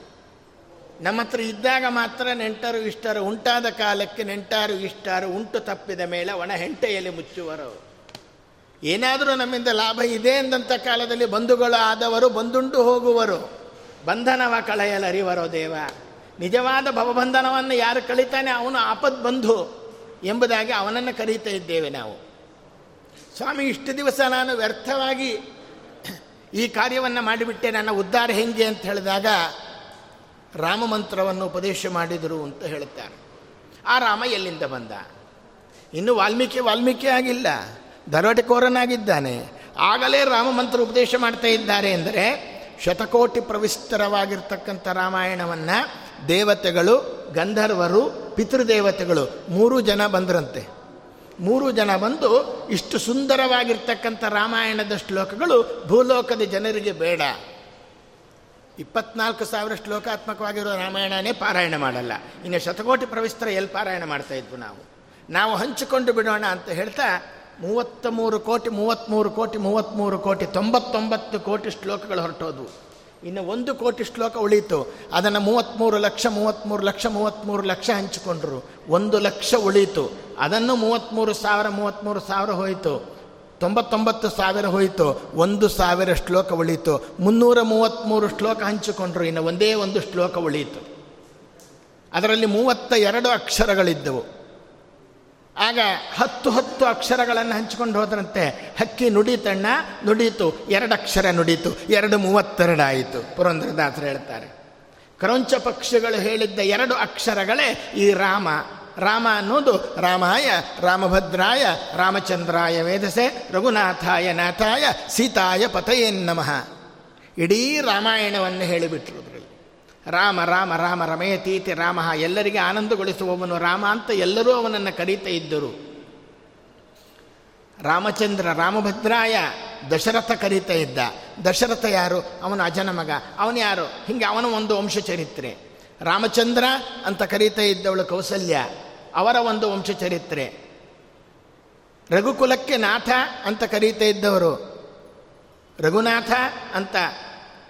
ನಮ್ಮ ಹತ್ರ ಇದ್ದಾಗ ಮಾತ್ರ ನೆಂಟರು ಇಷ್ಟರು, ಉಂಟಾದ ಕಾಲಕ್ಕೆ ನೆಂಟಾರು ಇಷ್ಟಾರು, ಉಂಟು ತಪ್ಪಿದ ಮೇಲೆ ಒಣ ಹೆಂಟೆಯಲ್ಲಿ ಮುಚ್ಚುವರು. ಏನಾದರೂ ನಮ್ಮಿಂದ ಲಾಭ ಇದೆ ಎಂದಂಥ ಕಾಲದಲ್ಲಿ ಬಂಧುಗಳು ಆದವರು ಬಂದುಂಟು ಹೋಗುವರು. ಬಂಧನವ ಕಳೆಯಲರಿವರೋ ದೇವ. ನಿಜವಾದ ಭವಬಂಧನವನ್ನು ಯಾರು ಕಳೀತಾನೆ ಅವನು ಆಪದ್ ಬಂಧು ಎಂಬುದಾಗಿ ಅವನನ್ನು ಕರೀತಾ ಇದ್ದೇವೆ ನಾವು. ಸ್ವಾಮಿ, ಇಷ್ಟು ದಿವಸ ನಾನು ವ್ಯರ್ಥವಾಗಿ ಈ ಕಾರ್ಯವನ್ನು ಮಾಡಿಬಿಟ್ಟೆ, ನನ್ನ ಉದ್ಧಾರ ಹೆಂಗೆ ಅಂತ ಹೇಳಿದಾಗ ರಾಮ ಮಂತ್ರವನ್ನು ಉಪದೇಶ ಮಾಡಿದರು ಅಂತ ಹೇಳುತ್ತಾರೆ. ಆ ರಾಮ ಎಲ್ಲಿಂದ ಬಂದ? ಇನ್ನು ವಾಲ್ಮೀಕಿ ವಾಲ್ಮೀಕಿ ಆಗಿಲ್ಲ. ದರೋಟೆಕೋರನಾಗಿದ್ದಾನೆ ಆಗಲೇ ರಾಮ ಮಂತ್ರ ಉಪದೇಶ ಮಾಡ್ತಾ ಇದ್ದಾರೆ ಎಂದರೆ ಶತಕೋಟಿ ಪ್ರವಿಸ್ತರವಾಗಿರ್ತಕ್ಕಂಥ ರಾಮಾಯಣವನ್ನು ದೇವತೆಗಳು, ಗಂಧರ್ವರು, ಪಿತೃದೇವತೆಗಳು ಮೂರು ಜನ ಬಂದ್ರಂತೆ. ಮೂರು ಜನ ಬಂದು ಇಷ್ಟು ಸುಂದರವಾಗಿರ್ತಕ್ಕಂಥ ರಾಮಾಯಣದ ಶ್ಲೋಕಗಳು ಭೂಲೋಕದ ಜನರಿಗೆ ಬೇಡ. ಇಪ್ಪತ್ನಾಲ್ಕು ಸಾವಿರ ಶ್ಲೋಕಾತ್ಮಕವಾಗಿರೋ ರಾಮಾಯಣನೇ ಪಾರಾಯಣ ಮಾಡಲ್ಲ. ಇನ್ನು ಶತಕೋಟಿ ಪ್ರವಿಸ್ತರ ಎಲ್ಲಿ ಪಾರಾಯಣ ಮಾಡ್ತಾ ಇದ್ವು ನಾವು? ನಾವು ಹಂಚಿಕೊಂಡು ಬಿಡೋಣ ಅಂತ ಹೇಳ್ತಾ ಮೂವತ್ತ ಮೂರು ಕೋಟಿ ಮೂವತ್ತ್ಮೂರು ಕೋಟಿ ಮೂವತ್ತ್ಮೂರು ಕೋಟಿ, ತೊಂಬತ್ತೊಂಬತ್ತು ಕೋಟಿ ಶ್ಲೋಕಗಳು ಹೊರಟೋದ್ವು. ಇನ್ನು ಒಂದು ಕೋಟಿ ಶ್ಲೋಕ ಉಳೀತು ಅದನ್ನು ಮೂವತ್ತ್ಮೂರು ಲಕ್ಷ ಮೂವತ್ತ್ಮೂರು ಲಕ್ಷ ಮೂವತ್ತ್ಮೂರು ಲಕ್ಷ ಹಂಚಿಕೊಂಡ್ರು. ಒಂದು ಲಕ್ಷ ಉಳೀತು ಅದನ್ನು ಮೂವತ್ತ್ಮೂರು ಸಾವಿರ ಮೂವತ್ತ್ಮೂರು ಸಾವಿರ ಹೋಯಿತು. ತೊಂಬತ್ತೊಂಬತ್ತು ಸಾವಿರ ಹೋಯಿತು, ಒಂದು ಸಾವಿರ ಶ್ಲೋಕ ಉಳಿತು ಮುನ್ನೂರ ಮೂವತ್ತ್ಮೂರು ಶ್ಲೋಕ ಹಂಚಿಕೊಂಡ್ರು, ಇನ್ನು ಒಂದೇ ಒಂದು ಶ್ಲೋಕ ಉಳಿಯಿತು. ಅದರಲ್ಲಿ ಮೂವತ್ತ ಎರಡು ಅಕ್ಷರಗಳಿದ್ದವು. ಆಗ ಹತ್ತು ಹತ್ತು ಅಕ್ಷರಗಳನ್ನು ಹಂಚಿಕೊಂಡು ಹೋದ್ರಂತೆ, ಹಕ್ಕಿ ನುಡಿತಣ್ಣ ನುಡೀತು ಎರಡು ಅಕ್ಷರ ನುಡೀತು ಎರಡು ಮೂವತ್ತೆರಡಾಯಿತು. ಪುರಂದ್ರದಾಸರು ಹೇಳ್ತಾರೆ, ಕ್ರೌಂಚ ಪಕ್ಷಿಗಳು ಹೇಳಿದ್ದ ಎರಡು ಅಕ್ಷರಗಳೇ ಈ ರಾಮ ರಾಮ ಅನ್ನೋದು ರಾಮಾಯ, ರಾಮಭದ್ರಾಯ, ರಾಮಚಂದ್ರಾಯ ವೇದಸೆ, ರಘುನಾಥಾಯ ನಾಥಾಯ, ಸೀತಾಯ ಪತಯೇನ್ನಮಃ ಇಡೀ ರಾಮಾಯಣವನ್ನು ಹೇಳಿಬಿಟ್ರು ರಾಮ ರಾಮ ರಾಮ, ರಮಯತೀತಿ, ರಾಮ, ಎಲ್ಲರಿಗೆ ಆನಂದಗೊಳಿಸುವವನು ರಾಮ ಅಂತ ಎಲ್ಲರೂ ಅವನನ್ನು ಕರೀತಾ ಇದ್ದರು. ರಾಮಚಂದ್ರ, ರಾಮಭದ್ರಾಯ ದಶರಥ ಕರೀತಾ ಇದ್ದ. ದಶರಥ ಯಾರು? ಅವನ ಅಜನ ಮಗ. ಅವನು ಯಾರು? ಹಿಂಗೆ ಅವನ ಒಂದು ವಂಶ ಚರಿತ್ರೆ ರಾಮಚಂದ್ರ ಅಂತ ಕರೀತಾ ಇದ್ದವಳು ಕೌಸಲ್ಯ, ಅವರ ಒಂದು ವಂಶ ಚರಿತ್ರೆ ರಘುಕುಲಕ್ಕೆ ನಾಥ ಅಂತ ಕರೀತಾ ಇದ್ದವರು. ರಘುನಾಥ ಅಂತ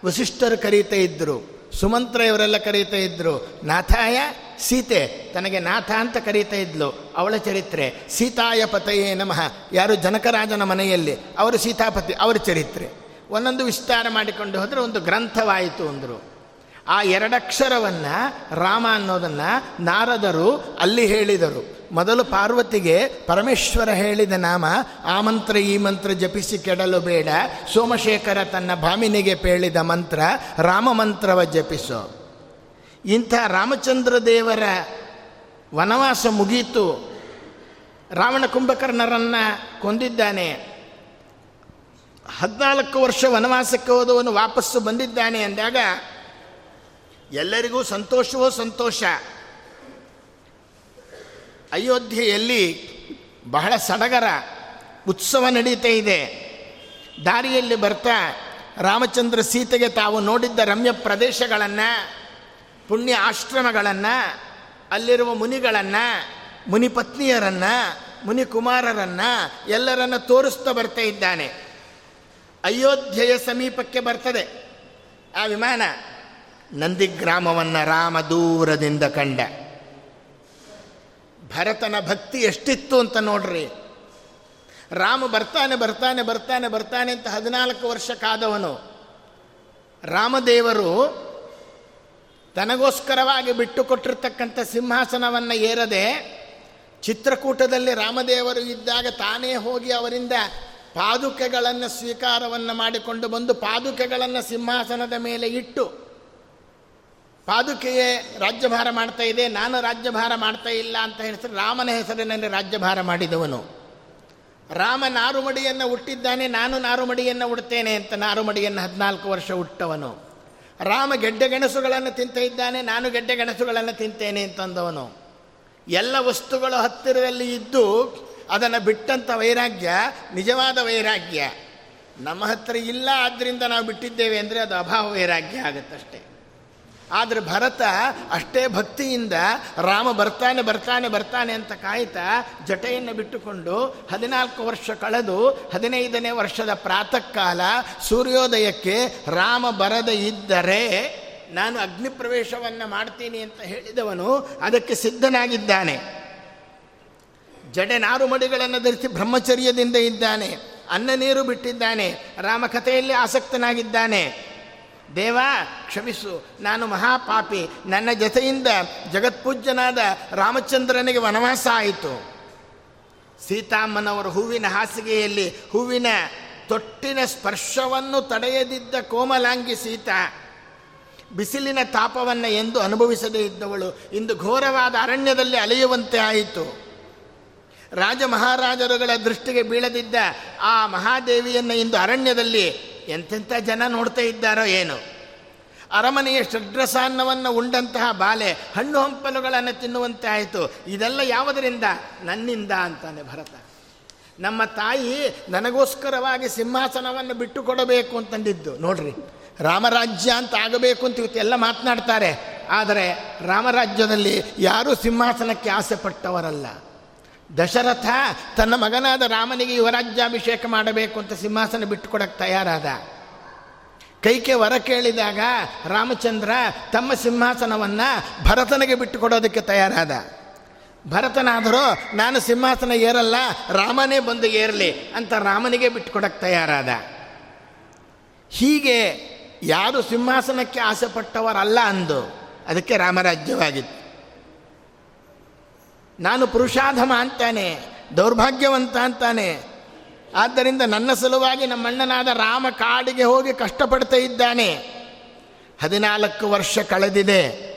ವಸಿಷ್ಠರು ಕರೀತಾ ಇದ್ದರು ಸುಮಂತ್ರ ಇವರೆಲ್ಲ ಕರೀತಾ ಇದ್ದರು ನಾಥಾಯ ಸೀತೆ, ತನಗೆ ನಾಥ ಅಂತ ಕರೀತಾ ಇದ್ಲು ಅವಳ ಚರಿತ್ರೆ. ಸೀತಾಯ ಪತಯೇ ನಮಃ, ಯಾರು ಜನಕರಾಜನ ಮನೆಯಲ್ಲಿ, ಅವರು ಸೀತಾಪತಿ, ಅವರ ಚರಿತ್ರೆ. ಒಂದೊಂದು ವಿಸ್ತಾರ ಮಾಡಿಕೊಂಡು ಹೋದರೆ ಒಂದು ಗ್ರಂಥವಾಯಿತು ಅಂದರು. ಆ ಎರಡಕ್ಷರವನ್ನು ರಾಮ ಅನ್ನೋದನ್ನು ನಾರದರು ಅಲ್ಲಿ ಹೇಳಿದರು. ಮೊದಲು ಪಾರ್ವತಿಗೆ ಪರಮೇಶ್ವರ ಹೇಳಿದ ನಾಮ, ಆ ಮಂತ್ರ ಈ ಮಂತ್ರ ಜಪಿಸಿ ಕೆಡಲು ಬೇಡ, ಸೋಮಶೇಖರ ತನ್ನ ಭಾಮಿನಿಗೆ ಪೇಳಿದ ಮಂತ್ರ, ರಾಮ ಮಂತ್ರವ ಜಪಿಸೋ. ಇಂಥ ರಾಮಚಂದ್ರ ದೇವರ ವನವಾಸ ಮುಗೀತು. ರಾವಣ ಕುಂಭಕರ್ಣರನ್ನು ಕೊಂದಿದ್ದಾನೆ. ಹದಿನಾಲ್ಕು ವರ್ಷ ವನವಾಸಕ್ಕೆ ಹೋದವನು ವಾಪಸ್ಸು ಬಂದಿದ್ದಾನೆ ಅಂದಾಗ ಎಲ್ಲರಿಗೂ ಸಂತೋಷವೋ ಸಂತೋಷ? ಅಯೋಧ್ಯೆಯಲ್ಲಿ ಬಹಳ ಸಡಗರ ಉತ್ಸವ ನಡೀತಾ ಇದೆ. ದಾರಿಯಲ್ಲಿ ಬರ್ತಾ ರಾಮಚಂದ್ರ ಸೀತೆಗೆ ತಾವು ನೋಡಿದ್ದ ರಮ್ಯ ಪ್ರದೇಶಗಳನ್ನು, ಪುಣ್ಯ ಆಶ್ರಮಗಳನ್ನು, ಅಲ್ಲಿರುವ ಮುನಿಗಳನ್ನು ಮುನಿಪತ್ನಿಯರನ್ನು ಮುನಿಕುಮಾರರನ್ನು ಎಲ್ಲರನ್ನು ತೋರಿಸ್ತಾ ಬರ್ತಾ ಇದ್ದಾನೆ. ಅಯೋಧ್ಯೆಯ ಸಮೀಪಕ್ಕೆ ಬರ್ತದೆ ಆ ವಿಮಾನ. ನಂದಿಗ್ರಾಮವನ್ನು ರಾಮ ದೂರದಿಂದ ಕಂಡ. ಭರತನ ಭಕ್ತಿ ಎಷ್ಟಿತ್ತು ಅಂತ ನೋಡ್ರಿ. ರಾಮ ಬರ್ತಾನೆ ಬರ್ತಾನೆ ಬರ್ತಾನೆ ಬರ್ತಾನೆ ಅಂತ ಹದಿನಾಲ್ಕು ವರ್ಷ ಕಾದವನು. ರಾಮದೇವರು ತನಗೋಸ್ಕರವಾಗಿ ಬಿಟ್ಟು ಕೊಟ್ಟಿರ್ತಕ್ಕಂಥ ಸಿಂಹಾಸನವನ್ನು ಏರದೆ ಚಿತ್ರಕೂಟದಲ್ಲಿ ರಾಮದೇವರು ಇದ್ದಾಗ ತಾನೇ ಹೋಗಿ ಅವರಿಂದ ಪಾದುಕೆಗಳನ್ನು ಸ್ವೀಕಾರವನ್ನು ಮಾಡಿಕೊಂಡು ಬಂದು ಪಾದುಕೆಗಳನ್ನು ಸಿಂಹಾಸನದ ಮೇಲೆ ಇಟ್ಟು ಪಾದುಕೆಯೇ ರಾಜ್ಯಭಾರ ಮಾಡ್ತಾ ಇದೆ, ನಾನು ರಾಜ್ಯಭಾರ ಮಾಡ್ತಾ ಇಲ್ಲ ಅಂತ ಹೇಳಿದ್ರೆ ರಾಮನ ಹೆಸರಿನಲ್ಲಿ ರಾಜ್ಯಭಾರ ಮಾಡಿದವನು. ರಾಮ ನಾರುಮಡಿಯನ್ನು ಹುಟ್ಟಿದ್ದಾನೆ, ನಾನು ನಾರುಮಡಿಯನ್ನು ಉಡ್ತೇನೆ ಅಂತ ನಾರುಮಡಿಯನ್ನು ಹದಿನಾಲ್ಕು ವರ್ಷ ಹುಟ್ಟವನು. ರಾಮ ಗೆಡ್ಡೆ ಗೆಣಸುಗಳನ್ನು ತಿಂತ ಇದ್ದಾನೆ, ನಾನು ಗೆಡ್ಡೆ ಗೆಣಸುಗಳನ್ನು ತಿಂತೇನೆ ಅಂತಂದವನು ಎಲ್ಲ ವಸ್ತುಗಳು ಹತ್ತಿರದಲ್ಲಿ ಇದ್ದು ಅದನ್ನು ಬಿಟ್ಟಂಥ ವೈರಾಗ್ಯ, ನಿಜವಾದ ವೈರಾಗ್ಯ. ನಮ್ಮ ಹತ್ತಿರ ಇಲ್ಲ ಆದ್ದರಿಂದ ನಾವು ಬಿಟ್ಟಿದ್ದೇವೆ ಅಂದರೆ ಅದು ಅಭಾವ ವೈರಾಗ್ಯ ಆಗುತ್ತಷ್ಟೇ. ಆದರೆ ಭರತ ಅಷ್ಟೇ ಭಕ್ತಿಯಿಂದ ರಾಮ ಬರ್ತಾನೆ ಬರ್ತಾನೆ ಬರ್ತಾನೆ ಅಂತ ಕಾಯ್ತಾ ಜಟೆಯನ್ನು ಬಿಟ್ಟುಕೊಂಡು ಹದಿನಾಲ್ಕು ವರ್ಷ ಕಳೆದು ಹದಿನೈದನೇ ವರ್ಷದ ಪ್ರಾತಃ ಕಾಲ ಸೂರ್ಯೋದಯಕ್ಕೆ ರಾಮ ಬರದ ಇದ್ದರೆ ನಾನು ಅಗ್ನಿ ಪ್ರವೇಶವನ್ನು ಮಾಡ್ತೀನಿ ಅಂತ ಹೇಳಿದವನು ಅದಕ್ಕೆ ಸಿದ್ಧನಾಗಿದ್ದಾನೆ. ಜಡೆ ನಾರು ಮಡಿಗಳನ್ನು ಧರಿಸಿ ಬ್ರಹ್ಮಚರ್ಯದಿಂದ ಇದ್ದಾನೆ. ಅನ್ನ ನೀರು ಬಿಟ್ಟಿದ್ದಾನೆ. ರಾಮಕಥೆಯಲ್ಲಿ ಆಸಕ್ತನಾಗಿದ್ದಾನೆ. ದೇವ, ಕ್ಷಮಿಸು. ನಾನು ಮಹಾಪಾಪಿ. ನನ್ನ ಜೊತೆಯಿಂದ ಜಗತ್ಪೂಜ್ಯನಾದ ರಾಮಚಂದ್ರನಿಗೆ ವನವಾಸ ಆಯಿತು. ಸೀತಾಮ್ಮನವರು ಹೂವಿನ ಹಾಸಿಗೆಯಲ್ಲಿ ಹೂವಿನ ತೊಟ್ಟಿನ ಸ್ಪರ್ಶವನ್ನು ತಡೆಯದಿದ್ದ ಕೋಮಲಾಂಗಿ ಸೀತಾ ಬಿಸಿಲಿನ ತಾಪವನ್ನು ಎಂದು ಅನುಭವಿಸದೇ ಇದ್ದವಳು. ಇಂದು ಘೋರವಾದ ಅರಣ್ಯದಲ್ಲಿ ಅಲೆಯುವಂತೆ ಆಯಿತು. ರಾಜ ಮಹಾರಾಜರುಗಳ ದೃಷ್ಟಿಗೆ ಬೀಳದಿದ್ದ ಆ ಮಹಾದೇವಿಯನ್ನು ಇಂದು ಅರಣ್ಯದಲ್ಲಿ ಎಂತೆಂಥ ಜನ ನೋಡ್ತಾ ಇದ್ದಾರೋ ಏನು? ಅರಮನೆಯ ಷಡ್ರಸಾನ್ನವನ್ನು ಉಂಡಂತಹ ಬಾಲೆ ಹಣ್ಣು ಹಂಪಲುಗಳನ್ನು ತಿನ್ನುವಂತೆ ಆಯಿತು. ಇದೆಲ್ಲ ಯಾವುದರಿಂದ? ನನ್ನಿಂದ ಅಂತಾನೆ ಭರತ. ನಮ್ಮ ತಾಯಿ ನನಗೋಸ್ಕರವಾಗಿ ಸಿಂಹಾಸನವನ್ನು ಬಿಟ್ಟು ಕೊಡಬೇಕು ಅಂತಂದಿದ್ದು. ನೋಡ್ರಿ, ರಾಮರಾಜ್ಯ ಅಂತ ಆಗಬೇಕು ಅಂತ ಇವತ್ತೆಲ್ಲ ಮಾತನಾಡ್ತಾರೆ. ಆದರೆ ರಾಮರಾಜ್ಯದಲ್ಲಿ ಯಾರೂ ಸಿಂಹಾಸನಕ್ಕೆ ಆಸೆ ಪಟ್ಟವರಲ್ಲ. ದಶರಥ ತನ್ನ ಮಗನಾದ ರಾಮನಿಗೆ ಯುವರಾಜ್ಯಾಭಿಷೇಕ ಮಾಡಬೇಕು ಅಂತ ಸಿಂಹಾಸನ ಬಿಟ್ಟುಕೊಡಕ್ಕೆ ತಯಾರಾದ. ಕೈಕೆ ವರ ಕೇಳಿದಾಗ ರಾಮಚಂದ್ರ ತಮ್ಮ ಸಿಂಹಾಸನವನ್ನು ಭರತನಿಗೆ ಬಿಟ್ಟುಕೊಡೋದಕ್ಕೆ ತಯಾರಾದ. ಭರತನಾದರೂ, ನಾನು ಸಿಂಹಾಸನ ಏರಲ್ಲ, ರಾಮನೇ ಬಂದು ಏರಲಿ ಅಂತ ರಾಮನಿಗೆ ಬಿಟ್ಟುಕೊಡಕ್ಕೆ ತಯಾರಾದ. ಹೀಗೆ ಯಾರು ಸಿಂಹಾಸನಕ್ಕೆ ಆಸೆಪಟ್ಟವರಲ್ಲ ಅಂದು, ಅದಕ್ಕೆ ರಾಮರಾಜ್ಯವಾಗಿತ್ತು. ನಾನು ಪುರುಷಾಧಮ ಅಂತಾನೆ, ದೌರ್ಭಾಗ್ಯವಂತ ಅಂತಾನೆ. ಆದ್ದರಿಂದ ನನ್ನ ಸಲುವಾಗಿ ನಮ್ಮಣ್ಣನಾದ ರಾಮ ಕಾಡಿಗೆ ಹೋಗಿ ಕಷ್ಟಪಡ್ತಾ ಇದ್ದಾನೆ. ಹದಿನಾಲ್ಕು ವರ್ಷ ಕಳೆದಿದೆ.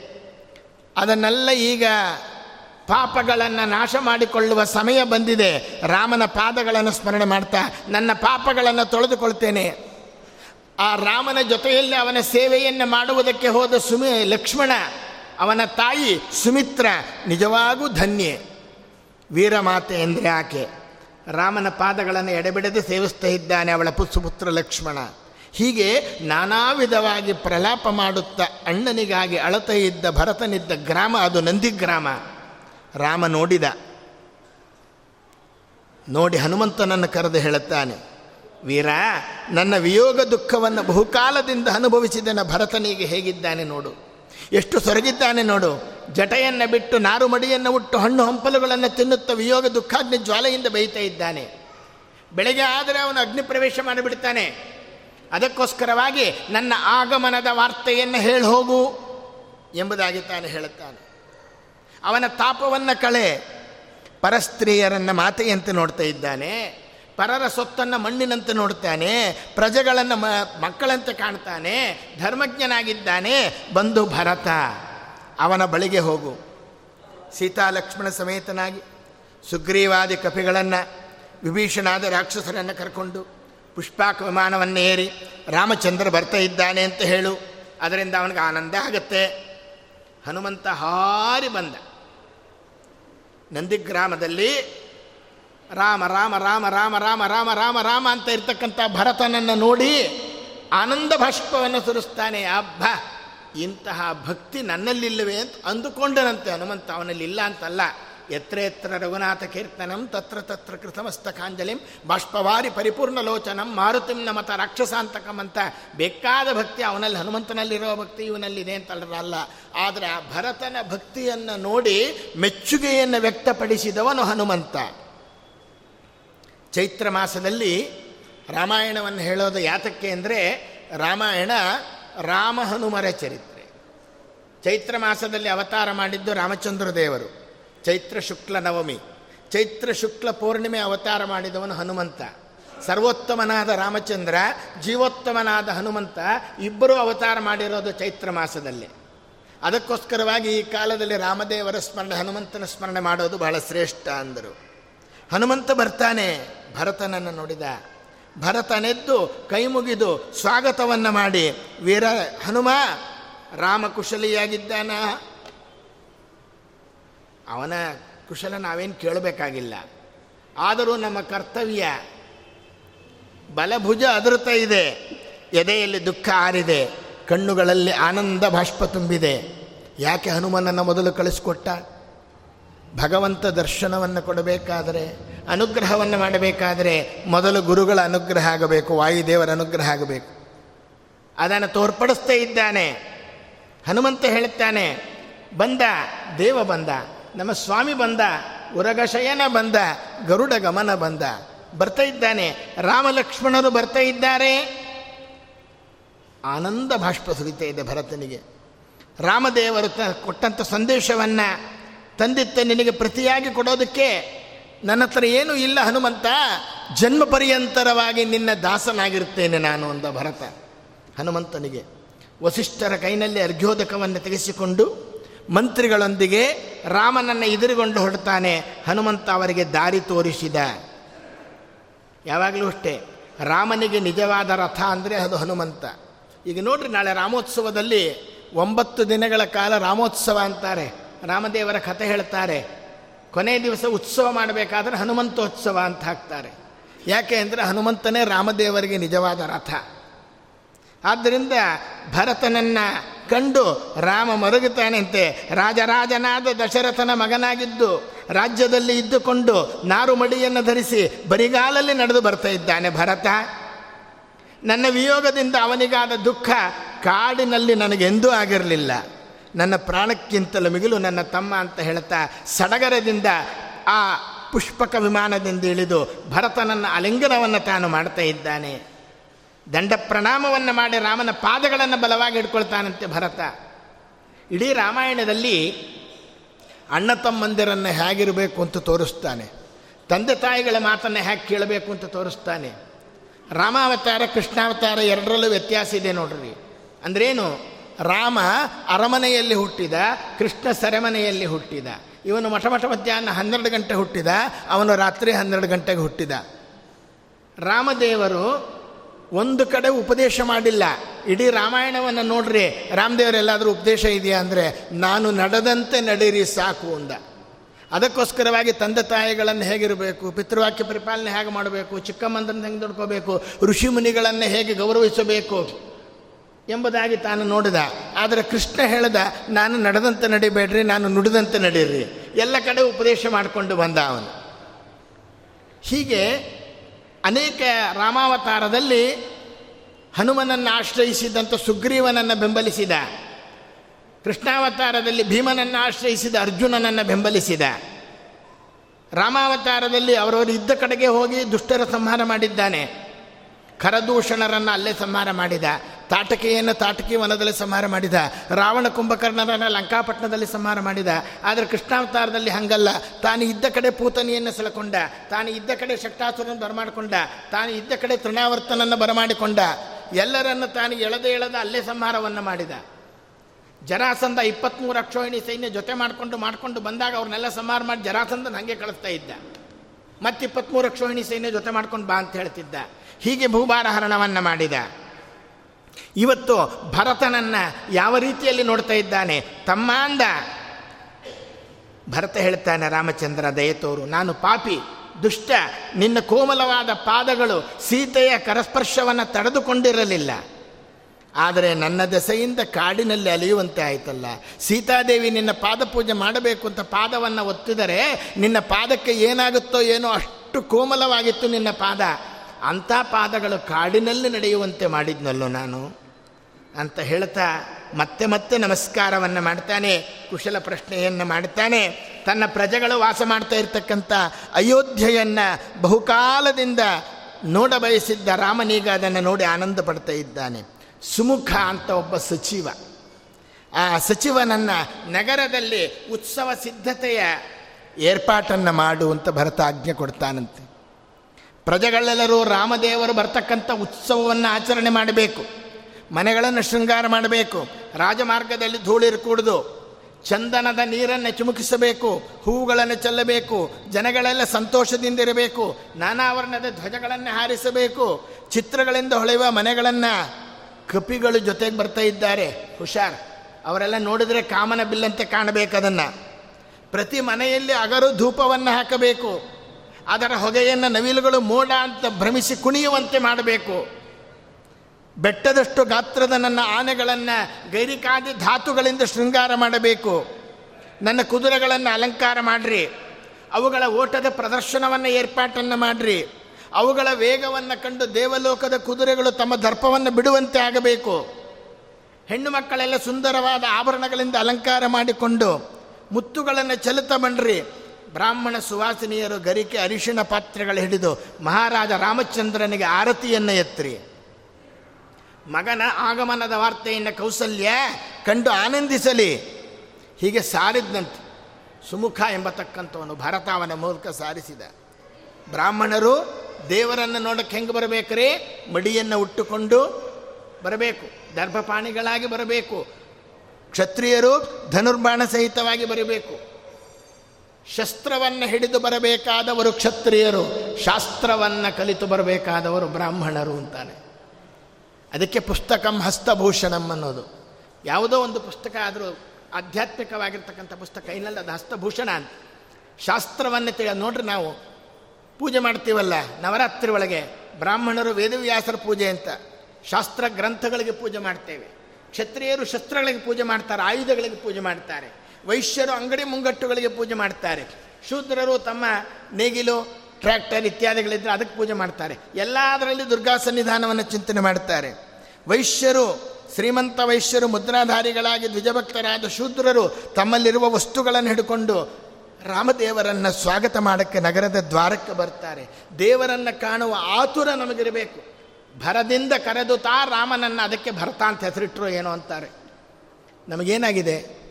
ಅದನ್ನೆಲ್ಲ ಈಗ ಪಾಪಗಳನ್ನು ನಾಶ ಮಾಡಿಕೊಳ್ಳುವ ಸಮಯ ಬಂದಿದೆ. ರಾಮನ ಪಾದಗಳನ್ನು ಸ್ಮರಣೆ ಮಾಡ್ತಾ ನನ್ನ ಪಾಪಗಳನ್ನು ತೊಳೆದುಕೊಳ್ತೇನೆ. ಆ ರಾಮನ ಜೊತೆಯಲ್ಲಿ ಅವನ ಸೇವೆಯನ್ನು ಮಾಡುವುದಕ್ಕೆ ಹೋದ ಸುಮಿ ಲಕ್ಷ್ಮಣ ಅವನ ತಾಯಿ ಸುಮಿತ್ರ ನಿಜವಾಗೂ ಧನ್ಯೆ. ವೀರಮಾತೆ ಎಂದರೆ ಆಕೆ. ರಾಮನ ಪಾದಗಳನ್ನು ಎಡೆಬಿಡದೆ ಸೇವಿಸ್ತಾ ಇದ್ದಾನೆ ಅವಳ ಪುಸುಪುತ್ರ ಲಕ್ಷ್ಮಣ. ಹೀಗೆ ನಾನಾ ವಿಧವಾಗಿ ಪ್ರಲಾಪ ಮಾಡುತ್ತಾ ಅಣ್ಣನಿಗಾಗಿ ಅಳತ ಇದ್ದ ಭರತನಿದ್ದ ಗ್ರಾಮ ಅದು ನಂದಿಗ್ರಾಮ ರಾಮ ನೋಡಿದ. ನೋಡಿ ಹನುಮಂತನನ್ನು ಕರೆದು ಹೇಳುತ್ತಾನೆ, ವೀರ, ನನ್ನ ವಿಯೋಗ ದುಃಖವನ್ನು ಬಹುಕಾಲದಿಂದ ಅನುಭವಿಸಿದನ ಭರತನಿಗೆ ಹೇಗಿದ್ದಾನೆ ನೋಡು. ಎಷ್ಟು ಸೊರಗಿದ್ದಾನೆ ನೋಡು. ಜಟೆಯನ್ನು ಬಿಟ್ಟು ನಾರು ಮಡಿಯನ್ನು ಉಟ್ಟು ಹಣ್ಣು ಹಂಪಲುಗಳನ್ನು ತಿನ್ನುತ್ತ ವಿಯೋಗ ದುಃಖಾಗ್ನಿ ಜ್ವಾಲೆಯಿಂದ ಬೇಯ್ತಾ ಇದ್ದಾನೆ. ಬೆಳಗ್ಗೆ ಆದರೆ ಅವನು ಅಗ್ನಿ ಪ್ರವೇಶ ಮಾಡಿಬಿಡ್ತಾನೆ. ಅದಕ್ಕೋಸ್ಕರವಾಗಿ ನನ್ನ ಆಗಮನದ ವಾರ್ತೆಯನ್ನು ಹೇಳಿ ಹೋಗು ಎಂಬುದಾಗಿ ತಾನು ಹೇಳುತ್ತಾನೆ. ಅವನ ತಾಪವನ್ನು ಕಳೆ ಪರಸ್ತ್ರೀಯರನ್ನು ಮಾತೆಯಂತೆ ನೋಡ್ತಾ ಇದ್ದಾನೆ. ಪರರ ಸೊತ್ತನ್ನು ಮಣ್ಣಿನಂತೆ ನೋಡ್ತಾನೆ, ಪ್ರಜೆಗಳನ್ನು ಮ, ಮಕ್ಕಳಂತೆ ಕಾಣ್ತಾನೆ, ಧರ್ಮಜ್ಞನಾಗಿದ್ದಾನೆ, ಬಂದು ಭರತ. ಅವನ ಬಳಿಗೆ ಹೋಗು. ಸೀತಾ ಲಕ್ಷ್ಮಣ ಸಮೇತನಾಗಿ ಸುಗ್ರೀವಾದಿ ಕಪಿಗಳನ್ನು, ವಿಭೀಷಣಾದ ರಾಕ್ಷಸರನ್ನು ಕರ್ಕೊಂಡು ಪುಷ್ಪಾಕ ವಿಮಾನವನ್ನು ಏರಿ ರಾಮಚಂದ್ರ ಬರ್ತಾ ಇದ್ದಾನೆ ಅಂತ ಹೇಳು. ಅದರಿಂದ ಅವನಿಗೆ ಆನಂದ ಆಗುತ್ತೆ. ಹನುಮಂತ ಹಾರಿ ಬಂದ. ನಂದಿಗ್ರಾಮದಲ್ಲಿ ರಾಮ ರಾಮ ರಾಮ ರಾಮ ರಾಮ ರಾಮ ರಾಮ ರಾಮ ಅಂತ ಇರ್ತಕ್ಕಂಥ ಭರತನನ್ನು ನೋಡಿ ಆನಂದ ಭಾಷ್ಪವನ್ನು ಸುರಿಸ್ತಾನೆ, ಅಬ್ಬ, ಇಂತಹ ಭಕ್ತಿ ನನ್ನಲ್ಲಿಲ್ಲವೆ? ಅಂತ ಅಂದುಕೊಂಡನಂತೆ ಹನುಮಂತ. ಅವನಲ್ಲಿ ಇಲ್ಲ ಅಂತಲ್ಲ. ಎತ್ರ ಎತ್ರ ರಘುನಾಥ ಕೀರ್ತನಂ ತತ್ರ ತತ್ರ ಕೃತಮಸ್ತಕಾಂಜಲಿಂ ಬಾಷ್ಪವಾರಿ ಪರಿಪೂರ್ಣ ಲೋಚನಂ ಮಾರುತಿಂ ನಮತ ರಾಕ್ಷಸಾಂತಕಂ ಅಂತ ಬೇಕಾದ ಭಕ್ತಿ ಅವನಲ್ಲಿ, ಹನುಮಂತನಲ್ಲಿರುವ ಭಕ್ತಿ ಇವನಲ್ಲಿದೆ ಅಂತಲ್ಲ ಆದರೆ ಆ ಭರತನ ಭಕ್ತಿಯನ್ನು ನೋಡಿ ಮೆಚ್ಚುಗೆಯನ್ನು ವ್ಯಕ್ತಪಡಿಸಿದವನು ಹನುಮಂತ. ಚೈತ್ರ ಮಾಸದಲ್ಲಿ ರಾಮಾಯಣವನ್ನು ಹೇಳೋದು ಯಾತಕ್ಕೆ ಅಂದರೆ ರಾಮಾಯಣ ರಾಮ ಹನುಮರ ಚರಿತ್ರೆ. ಚೈತ್ರ ಮಾಸದಲ್ಲಿ ಅವತಾರ ಮಾಡಿದ್ದು ರಾಮಚಂದ್ರ ದೇವರು, ಚೈತ್ರ ಶುಕ್ಲ ನವಮಿ. ಚೈತ್ರ ಶುಕ್ಲ ಪೂರ್ಣಿಮೆ ಅವತಾರ ಮಾಡಿದವನು ಹನುಮಂತ. ಸರ್ವೋತ್ತಮನಾದ ರಾಮಚಂದ್ರ, ಜೀವೋತ್ತಮನಾದ ಹನುಮಂತ ಇಬ್ಬರೂ ಅವತಾರ ಮಾಡಿರೋದು ಚೈತ್ರ ಮಾಸದಲ್ಲಿ. ಅದಕ್ಕೋಸ್ಕರವಾಗಿ ಈ ಕಾಲದಲ್ಲಿ ರಾಮದೇವರ ಸ್ಮರಣೆ, ಹನುಮಂತನ ಸ್ಮರಣೆ ಮಾಡೋದು ಬಹಳ ಶ್ರೇಷ್ಠ ಅಂದರು. ಹನುಮಂತ ಬರ್ತಾನೆ. ಭರತನನ್ನು ನೋಡಿದ. ಭರತನೆದ್ದು ಕೈ ಮುಗಿದು ಸ್ವಾಗತವನ್ನು ಮಾಡಿ. ವೀರ ಹನುಮ ರಾಮ ಕುಶಲಿಯಾಗಿದ್ದಾನ ಅವನ ಕುಶಲ ನಾವೇನು ಕೇಳಬೇಕಾಗಿಲ್ಲ. ಆದರೂ ನಮ್ಮ ಕರ್ತವ್ಯ, ಬಲಭುಜ ಅದೃತ ಇದೆ. ಎದೆಯಲ್ಲಿ ದುಃಖ ಆರಿದೆ. ಕಣ್ಣುಗಳಲ್ಲಿ ಆನಂದ ಬಾಷ್ಪ ತುಂಬಿದೆ. ಯಾಕೆ ಹನುಮನನ್ನು ಮೊದಲು ಕಳಿಸ್ಕೊಟ್ಟ? ಭಗವಂತ ದರ್ಶನವನ್ನು ಕೊಡಬೇಕಾದರೆ, ಅನುಗ್ರಹವನ್ನು ಮಾಡಬೇಕಾದರೆ ಮೊದಲು ಗುರುಗಳ ಅನುಗ್ರಹ ಆಗಬೇಕು, ವಾಯುದೇವರ ಅನುಗ್ರಹ ಆಗಬೇಕು. ಅದನ್ನು ತೋರ್ಪಡಿಸ್ತೇ ಇದ್ದಾನೆ. ಹನುಮಂತ ಹೇಳುತ್ತಾನೆ, ಬಂದ, ದೇವ ಬಂದ, ನಮ್ಮ ಸ್ವಾಮಿ ಬಂದ, ಉರಗಶಯನ ಬಂದ, ಗರುಡ ಗಮನ ಬಂದ. ಬರ್ತಾ ಇದ್ದಾನೆ, ರಾಮಲಕ್ಷ್ಮಣರು ಬರ್ತಾ ಇದ್ದಾರೆ. ಆನಂದ ಭಾಷ್ಪ ಸುರಿತಾ ಇದೆ ಭರತನಿಗೆ. ರಾಮದೇವರು ತ ಕೊಟ್ಟಂಥ ಸಂದೇಶವನ್ನು ತಂದಿತ್ತ ನಿನಗೆ ಪ್ರತಿಯಾಗಿ ಕೊಡೋದಕ್ಕೆ ನನ್ನ ಹತ್ರ ಏನೂ ಇಲ್ಲ ಹನುಮಂತ. ಜನ್ಮ ಪರ್ಯಂತರವಾಗಿ ನಿನ್ನ ದಾಸನಾಗಿರ್ತೇನೆ ನಾನು ಅಂದ ಭರತ. ಹನುಮಂತನಿಗೆ ವಸಿಷ್ಠರ ಕೈನಲ್ಲಿ ಅರ್ಘ್ಯೋದಕವನ್ನು ತೆಗೆಸಿಕೊಂಡು ಮಂತ್ರಿಗಳೊಂದಿಗೆ ರಾಮನನ್ನು ಎದುರುಗೊಂಡು ಹೊಡ್ತಾನೆ ಹನುಮಂತ ಅವರಿಗೆ ದಾರಿ ತೋರಿಸಿದ. ಯಾವಾಗಲೂ ಅಷ್ಟೇ, ರಾಮನಿಗೆ ನಿಜವಾದ ರಥ ಅಂದರೆ ಅದು ಹನುಮಂತ. ಈಗ ನೋಡ್ರಿ ನಾಳೆ ರಾಮೋತ್ಸವದಲ್ಲಿ ಒಂಬತ್ತು ದಿನಗಳ ಕಾಲ ರಾಮೋತ್ಸವ ಅಂತಾರೆ. ರಾಮದೇವರ ಕಥೆ ಹೇಳ್ತಾರೆ ಕೊನೆ ದಿವಸ ಉತ್ಸವ ಮಾಡಬೇಕಾದ್ರೆ ಹನುಮಂತೋತ್ಸವ ಅಂತ ಹಾಕ್ತಾರೆ. ಯಾಕೆ ಅಂದರೆ ಹನುಮಂತನೇ ರಾಮದೇವರಿಗೆ ನಿಜವಾದ ರಥ. ಆದ್ದರಿಂದ ಭರತನನ್ನು ಕಂಡು ರಾಮ ಮರುಗುತ್ತಾನಂತೆ. ರಾಜರಾಜನಾದ ದಶರಥನ ಮಗನಾಗಿದ್ದು, ರಾಜ್ಯದಲ್ಲಿ ಇದ್ದುಕೊಂಡು ನಾರುಮಡಿಯನ್ನು ಧರಿಸಿ ಬರಿಗಾಲಲ್ಲಿ ನಡೆದು ಬರ್ತಾ ಇದ್ದಾನೆ ಭರತ. ನನ್ನ ವಿಯೋಗದಿಂದ ಅವನಿಗಾದ ದುಃಖ ಕಾಡಿನಲ್ಲಿ ನನಗೆಂದೂ ಆಗಿರಲಿಲ್ಲ. ನನ್ನ ಪ್ರಾಣಕ್ಕಿಂತಲೂ ಮಿಗಿಲು ನನ್ನ ತಮ್ಮ ಅಂತ ಹೇಳ್ತಾ ಸಡಗರದಿಂದ ಆ ಪುಷ್ಪಕ ವಿಮಾನದಿಂದ ಇಳಿದು ಭರತನನ್ನ ಅಲಿಂಗನವನ್ನು ತಾನು ಮಾಡ್ತಾ ಇದ್ದಾನೆ. ದಂಡ ಪ್ರಣಾಮವನ್ನು ಮಾಡಿ ರಾಮನ ಪಾದಗಳನ್ನು ಬಲವಾಗಿ ಇಟ್ಕೊಳ್ತಾನಂತೆ ಭರತ. ಇಡೀ ರಾಮಾಯಣದಲ್ಲಿ ಅಣ್ಣ ತಮ್ಮಂದಿರನ್ನು ಹೇಗಿರಬೇಕು ಅಂತ ತೋರಿಸ್ತಾನೆ. ತಂದೆ ತಾಯಿಗಳ ಮಾತನ್ನು ಹೇಗೆ ಕೇಳಬೇಕು ಅಂತ ತೋರಿಸ್ತಾನೆ. ರಾಮಾವತಾರ, ಕೃಷ್ಣಾವತಾರ ಎರಡರಲ್ಲೂ ವ್ಯತ್ಯಾಸ ಇದೆ ನೋಡ್ರಿ. ಅಂದ್ರೇನು? ರಾಮ ಅರಮನೆಯಲ್ಲಿ ಹುಟ್ಟಿದ, ಕೃಷ್ಣ ಸೆರೆಮನೆಯಲ್ಲಿ ಹುಟ್ಟಿದ. ಇವನು ಮಠ ಮಠ ಮಧ್ಯಾಹ್ನ ಹನ್ನೆರಡು ಗಂಟೆ ಹುಟ್ಟಿದ, ಅವನು ರಾತ್ರಿ ಹನ್ನೆರಡು ಗಂಟೆಗೆ ಹುಟ್ಟಿದ. ರಾಮದೇವರು ಒಂದು ಕಡೆ ಉಪದೇಶ ಮಾಡಿಲ್ಲ. ಇಡೀ ರಾಮಾಯಣವನ್ನು ನೋಡ್ರಿ, ರಾಮದೇವರೆಲ್ಲಾದರೂ ಉಪದೇಶ ಇದೆಯಾ ಅಂದರೆ, ನಾನು ನಡೆದಂತೆ ನಡೀರಿ ಸಾಕು ಅಂದ. ಅದಕ್ಕೋಸ್ಕರವಾಗಿ ತಂದೆ ತಾಯಿಗಳನ್ನು ಹೇಗಿರಬೇಕು, ಪಿತೃವಾಕ್ಯ ಪರಿಪಾಲನೆ ಹೇಗೆ ಮಾಡಬೇಕು ಚಿಕ್ಕಮ್ಮಂದನ್ನು ಹೆಂಗೆ ದುಡ್ಕೋಬೇಕು ಋಷಿ ಮುನಿಗಳನ್ನು ಹೇಗೆ ಗೌರವಿಸಬೇಕು? ಎಂಬುದಾಗಿ ತಾನು ನೋಡಿದ. ಆದರೆ ಕೃಷ್ಣ ಹೇಳಿದ, ನಾನು ನಡೆದಂತೆ ನಡಿಬೇಡ್ರಿ, ನಾನು ನುಡಿದಂತೆ ನಡೀರಿ. ಎಲ್ಲ ಕಡೆ ಉಪದೇಶ ಮಾಡಿಕೊಂಡು ಬಂದ ಅವನು. ಹೀಗೆ ಅನೇಕ ರಾಮಾವತಾರದಲ್ಲಿ ಹನುಮನನ್ನು ಆಶ್ರಯಿಸಿದಂಥ ಸುಗ್ರೀವನನ್ನು ಬೆಂಬಲಿಸಿದ. ಕೃಷ್ಣಾವತಾರದಲ್ಲಿ ಭೀಮನನ್ನು ಆಶ್ರಯಿಸಿದ ಅರ್ಜುನನನ್ನು ಬೆಂಬಲಿಸಿದ. ರಾಮಾವತಾರದಲ್ಲಿ ಅವರವರು ಇದ್ದ ಕಡೆಗೆ ಹೋಗಿ ದುಷ್ಟರ ಸಂಹಾರ ಮಾಡಿದ್ದಾನೆ. ಖರದೂಷಣರನ್ನು ಅಲ್ಲೇ ಸಂಹಾರ ಮಾಡಿದ, ತಾಟಕಿಯನ್ನು ತಾಟಕಿ ವನದಲ್ಲಿ ಸಂಹಾರ ಮಾಡಿದ, ರಾವಣ ಕುಂಭಕರ್ಣರನ್ನು ಲಂಕಾಪಟ್ಟಣದಲ್ಲಿ ಸಂಹಾರ ಮಾಡಿದ, ಆದರೆ ಕೃಷ್ಣಾವತಾರದಲ್ಲಿ ಹಂಗಲ್ಲ. ತಾನು ಇದ್ದ ಕಡೆ ಪೂತನಿಯನ್ನು ಸೆಳಕೊಂಡ, ತಾನು ಇದ್ದ ಕಡೆ ಶಕ್ತಾಸುರನ್ನು ಬರಮಾಡಿಕೊಂಡ, ತಾನು ಇದ್ದ ಕಡೆ ತೃಣಾವರ್ತನನ್ನು ಬರಮಾಡಿಕೊಂಡ, ಎಲ್ಲರನ್ನು ತಾನು ಎಳೆದ ಎಳೆದ ಅಲ್ಲೇ ಸಂಹಾರವನ್ನು ಮಾಡಿದ. ಜರಾಸಂಧ ಇಪ್ಪತ್ತ್ಮೂರು ಅಕ್ಷೋಹಿಣಿ ಸೈನ್ಯ ಜೊತೆ ಮಾಡಿಕೊಂಡು ಮಾಡಿಕೊಂಡು ಬಂದಾಗ ಅವ್ರನ್ನೆಲ್ಲ ಸಂಹಾರ ಮಾಡಿ ಜರಾಸಂಧನ ಹಾಗೆ ಕಳಿಸ್ತಾ ಇದ್ದ. ಮತ್ತೆ ಇಪ್ಪತ್ತ್ಮೂರು ಅಕ್ಷೋಹಿಣಿ ಸೈನ್ಯ ಜೊತೆ ಮಾಡ್ಕೊಂಡು ಬಾ ಅಂತ ಹೇಳ್ತಿದ್ದ. ಹೀಗೆ ಭೂಭಾರ ಹರಣವನ್ನು ಮಾಡಿದ. ಇವತ್ತು ಭರತನನ್ನು ಯಾವ ರೀತಿಯಲ್ಲಿ ನೋಡ್ತಾ ಇದ್ದಾನೆ? ತಮ್ಮ ಅಂದ. ಭರತ ಹೇಳ್ತಾನೆ, ರಾಮಚಂದ್ರ ದಯತೋರು ನಾನು ಪಾಪಿ, ದುಷ್ಟ. ನಿನ್ನ ಕೋಮಲವಾದ ಪಾದಗಳು ಸೀತೆಯ ಕರಸ್ಪರ್ಶವನ್ನು ತಡೆದುಕೊಂಡಿರಲಿಲ್ಲ. ಆದರೆ ನನ್ನ ದೆಸೆಯಿಂದ ಕಾಡಿನಲ್ಲಿ ಅಲಿಯುವಂತೆ ಆಯಿತಲ್ಲ. ಸೀತಾದೇವಿ ನಿನ್ನ ಪಾದ ಪೂಜೆ ಮಾಡಬೇಕು ಅಂತ ಪಾದವನ್ನು ಒತ್ತಿದರೆ ನಿನ್ನ ಪಾದಕ್ಕೆ ಏನಾಗುತ್ತೋ ಏನೋ ಅಷ್ಟು ಕೋಮಲವಾಗಿತ್ತು ನಿನ್ನ ಪಾದ. ಅಂಥ ಪಾದಗಳು ಕಾಡಿನಲ್ಲಿ ನಡೆಯುವಂತೆ ಮಾಡಿದ್ನಲ್ಲೋ ನಾನು? ಅಂತ ಹೇಳ್ತಾ ಮತ್ತೆ ಮತ್ತೆ ನಮಸ್ಕಾರವನ್ನು ಮಾಡ್ತಾನೆ, ಕುಶಲ ಪ್ರಶ್ನೆಯನ್ನು ಮಾಡ್ತಾನೆ, ತನ್ನ ಪ್ರಜೆಗಳು ವಾಸ ಮಾಡ್ತಾ ಇರ್ತಕ್ಕಂಥ ಅಯೋಧ್ಯೆಯನ್ನು ಬಹುಕಾಲದಿಂದ ನೋಡ ಬಯಸಿದ್ದ ರಾಮನೀಗ ಅದನ್ನು ನೋಡಿ ಆನಂದ ಪಡ್ತಾ ಇದ್ದಾನೆ. ಸುಮುಖ ಅಂತ ಒಬ್ಬ ಸಚಿವ. ಆ ಸಚಿವನನ್ನು ನಗರದಲ್ಲಿ ಉತ್ಸವ ಸಿದ್ಧತೆಯ ಏರ್ಪಾಟನ್ನು ಮಾಡು ಅಂತ ಭರತ ಆಜ್ಞೆ ಕೊಡ್ತಾನಂತೆ. ಪ್ರಜೆಗಳೆಲ್ಲರೂ ರಾಮದೇವರು ಬರ್ತಕ್ಕಂಥ ಉತ್ಸವವನ್ನು ಆಚರಣೆ ಮಾಡಬೇಕು. ಮನೆಗಳನ್ನು ಶೃಂಗಾರ ಮಾಡಬೇಕು. ರಾಜಮಾರ್ಗದಲ್ಲಿ ಧೂಳಿರಕೂಡದು ಚಂದನದ ನೀರನ್ನು ಚಿಮುಕಿಸಬೇಕು. ಹೂಗಳನ್ನು ಚೆಲ್ಲಬೇಕು. ಜನಗಳೆಲ್ಲ ಸಂತೋಷದಿಂದಿರಬೇಕು ನಾನಾ ವರ್ಣದ ಧ್ವಜಗಳನ್ನು ಹಾರಿಸಬೇಕು. ಚಿತ್ರಗಳಿಂದ ಹೊಳೆಯುವ ಮನೆಗಳನ್ನು ಕಪಿಗಳು ಜೊತೆಗೆ ಬರ್ತಾ ಇದ್ದಾರೆ. ಹುಷಾರ್. ಅವರೆಲ್ಲ ನೋಡಿದರೆ ಕಾಮನ ಬಿಲ್ಲಂತೆ ಕಾಣಬೇಕು ಅದನ್ನು. ಪ್ರತಿ ಮನೆಯಲ್ಲಿ ಅಗರು ಧೂಪವನ್ನು ಹಾಕಬೇಕು. ಅದರ ಹೊಗೆಯನ್ನು ನವಿಲುಗಳು ಮೋಡ ಅಂತ ಭ್ರಮಿಸಿ ಕುಣಿಯುವಂತೆ ಮಾಡಬೇಕು. ಬೆಟ್ಟದಷ್ಟು ಗಾತ್ರದ ನನ್ನ ಆನೆಗಳನ್ನು ಗೈರಿಕಾದಿ ಧಾತುಗಳಿಂದ ಶೃಂಗಾರ ಮಾಡಬೇಕು. ನನ್ನ ಕುದುರೆಗಳನ್ನು ಅಲಂಕಾರ ಮಾಡಿರಿ. ಅವುಗಳ ಓಟದ ಪ್ರದರ್ಶನವನ್ನು ಏರ್ಪಾಟನ್ನು ಮಾಡಿರಿ. ಅವುಗಳ ವೇಗವನ್ನು ಕಂಡು ದೇವಲೋಕದ ಕುದುರೆಗಳು ತಮ್ಮ ದರ್ಪವನ್ನು ಬಿಡುವಂತೆ ಆಗಬೇಕು. ಹೆಣ್ಣು ಮಕ್ಕಳೆಲ್ಲ ಸುಂದರವಾದ ಆಭರಣಗಳಿಂದ ಅಲಂಕಾರ ಮಾಡಿಕೊಂಡು ಮುತ್ತುಗಳನ್ನು ಚಲಿತ ಬಣ್ರಿ ಬ್ರಾಹ್ಮಣ ಸುವಾಸಿನಿಯರು ಗರಿಕೆ ಅರಿಶಿಣ ಪಾತ್ರೆಗಳು ಹಿಡಿದು ಮಹಾರಾಜ ರಾಮಚಂದ್ರನಿಗೆ ಆರತಿಯನ್ನು ಎತ್ತರಿ. ಮಗನ ಆಗಮನದ ವಾರ್ತೆಯನ್ನು ಕೌಸಲ್ಯ ಕಂಡು ಆನಂದಿಸಲಿ. ಹೀಗೆ ಸಾರಿದ್ನಂತೆ. ಸುಮುಖ ಎಂಬತಕ್ಕಂಥವನು ಭರತ ಮೂಲಕ ಸಾರಿಸಿದ. ಬ್ರಾಹ್ಮಣರು ದೇವರನ್ನು ನೋಡಕ್ಕೆ ಹೆಂಗೆ ಬರಬೇಕ್ರಿ? ಮಡಿಯನ್ನು ಉಟ್ಟುಕೊಂಡು ಬರಬೇಕು. ದರ್ಭಪಾಣಿಗಳಾಗಿ ಬರಬೇಕು. ಕ್ಷತ್ರಿಯರು ಧನುರ್ಬಾಣ ಸಹಿತವಾಗಿ ಬರಬೇಕು. ಶಸ್ತ್ರವನ್ನು ಹಿಡಿದು ಬರಬೇಕಾದವರು ಕ್ಷತ್ರಿಯರು, ಶಾಸ್ತ್ರವನ್ನು ಕಲಿತು ಬರಬೇಕಾದವರು ಬ್ರಾಹ್ಮಣರು ಅಂತಾನೆ. ಅದಕ್ಕೆ ಪುಸ್ತಕಂ ಹಸ್ತಭೂಷಣಂ ಅನ್ನೋದು. ಯಾವುದೋ ಒಂದು ಪುಸ್ತಕ ಆದರೂ ಆಧ್ಯಾತ್ಮಿಕವಾಗಿರ್ತಕ್ಕಂಥ ಪುಸ್ತಕ, ಇನ್ನಲ್ಲ ಅದು ಹಸ್ತಭೂಷಣ ಅಂತ. ಶಾಸ್ತ್ರವನ್ನು ತಿಳ ನೋಡ್ರಿ ನಾವು, ಪೂಜೆ ಮಾಡ್ತೀವಲ್ಲ, ನವರಾತ್ರಿ ಒಳಗೆ ಬ್ರಾಹ್ಮಣರು ವೇದವ್ಯಾಸರ ಪೂಜೆ ಅಂತ. ಶಾಸ್ತ್ರ ಗ್ರಂಥಗಳಿಗೆ ಪೂಜೆ ಮಾಡ್ತೇವೆ. ಕ್ಷತ್ರಿಯರು ಶಸ್ತ್ರಗಳಿಗೆ ಪೂಜೆ ಮಾಡ್ತಾರೆ, ಆಯುಧಗಳಿಗೆ ಪೂಜೆ ಮಾಡ್ತಾರೆ. ವೈಶ್ಯರು ಅಂಗಡಿ ಮುಂಗಟ್ಟುಗಳಿಗೆ ಪೂಜೆ ಮಾಡ್ತಾರೆ. ಶೂದ್ರರು ತಮ್ಮ ನೇಗಿಲು ಟ್ರ್ಯಾಕ್ಟರ್ ಇತ್ಯಾದಿಗಳಿದ್ದರೆ ಅದಕ್ಕೆ ಪೂಜೆ ಮಾಡ್ತಾರೆ. ಎಲ್ಲದರಲ್ಲಿ ದುರ್ಗಾ ಸನ್ನಿಧಾನವನ್ನು ಚಿಂತನೆ ಮಾಡ್ತಾರೆ. ವೈಶ್ಯರು, ಶ್ರೀಮಂತ ವೈಶ್ಯರು, ಮುದ್ರಾಧಾರಿಗಳಾಗಿ ದ್ವಿಜಭಕ್ತರಾದ ಶೂದ್ರರು ತಮ್ಮಲ್ಲಿರುವ ವಸ್ತುಗಳನ್ನು ಹಿಡ್ಕೊಂಡು ರಾಮದೇವರನ್ನು ಸ್ವಾಗತ ಮಾಡೋಕ್ಕೆ ನಗರದ ದ್ವಾರಕ್ಕೆ ಬರ್ತಾರೆ. ದೇವರನ್ನು ಕಾಣುವ ಆತುರ ನಮಗಿರಬೇಕು. ಭರದಿಂದ ಕರೆದು ತಾ ರಾಮನನ್ನು ಅದಕ್ಕೆ ಭರತ ಅಂತ ಹೆಸರಿಟ್ಟರು ಏನೋ ಅಂತಾರೆ. ನಮಗೇನಾಗಿದೆ?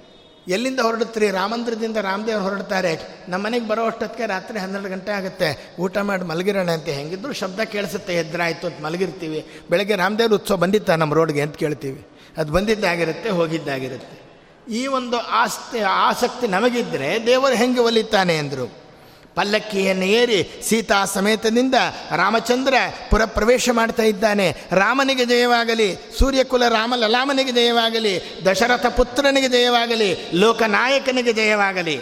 ಎಲ್ಲಿಂದ ಹೊರಡುತ್ತೀರಿ? ರಾಮಂದ್ರದಿಂದ ರಾಮದೇವ್ರು ಹೊರಡ್ತಾರೆ. ನಮ್ಮ ಮನೆಗೆ ಬರೋ ಅಷ್ಟೊತ್ತಿಗೆ ರಾತ್ರಿ ಹನ್ನೆರಡು ಗಂಟೆ ಆಗುತ್ತೆ. ಊಟ ಮಾಡಿ ಮಲಗಿರೋಣ ಅಂತ ಹೆಂಗಿದ್ರು ಶಬ್ದ ಕೇಳಿಸುತ್ತೆ, ಎದ್ರಾಯ್ತು ಅಂತ ಮಲಗಿರ್ತೀವಿ. ಬೆಳಗ್ಗೆ ರಾಮದೇವ್ರ ಉತ್ಸವ ಬಂದಿತ್ತ ನಮ್ಮ ರೋಡ್ಗೆ ಅಂತ ಕೇಳ್ತೀವಿ. ಅದು ಬಂದಿದ್ದಾಗಿರುತ್ತೆ, ಹೋಗಿದ್ದಾಗಿರುತ್ತೆ. ಈ ಒಂದು ಆಸ್ತಿ, ಆಸಕ್ತಿ ನಮಗಿದ್ದರೆ ದೇವರು ಹೆಂಗೆ ಒಲಿತಾನೆ ಅಂದರು? ಪಲ್ಲಕ್ಕಿಯನ್ನು ಏರಿ ಸೀತಾ ಸಮೇತದಿಂದ ರಾಮಚಂದ್ರ ಪುರ ಪ್ರವೇಶ ಮಾಡ್ತಾ ಇದ್ದಾನೆ. ರಾಮನಿಗೆ ಜಯವಾಗಲಿ, ಸೂರ್ಯಕುಲ ರಾಮ ಲಲಾಮನಿಗೆ ಜಯವಾಗಲಿ, ದಶರಥ ಪುತ್ರನಿಗೆ ಜಯವಾಗಲಿ, ಲೋಕನಾಯಕನಿಗೆ ಜಯವಾಗಲಿ.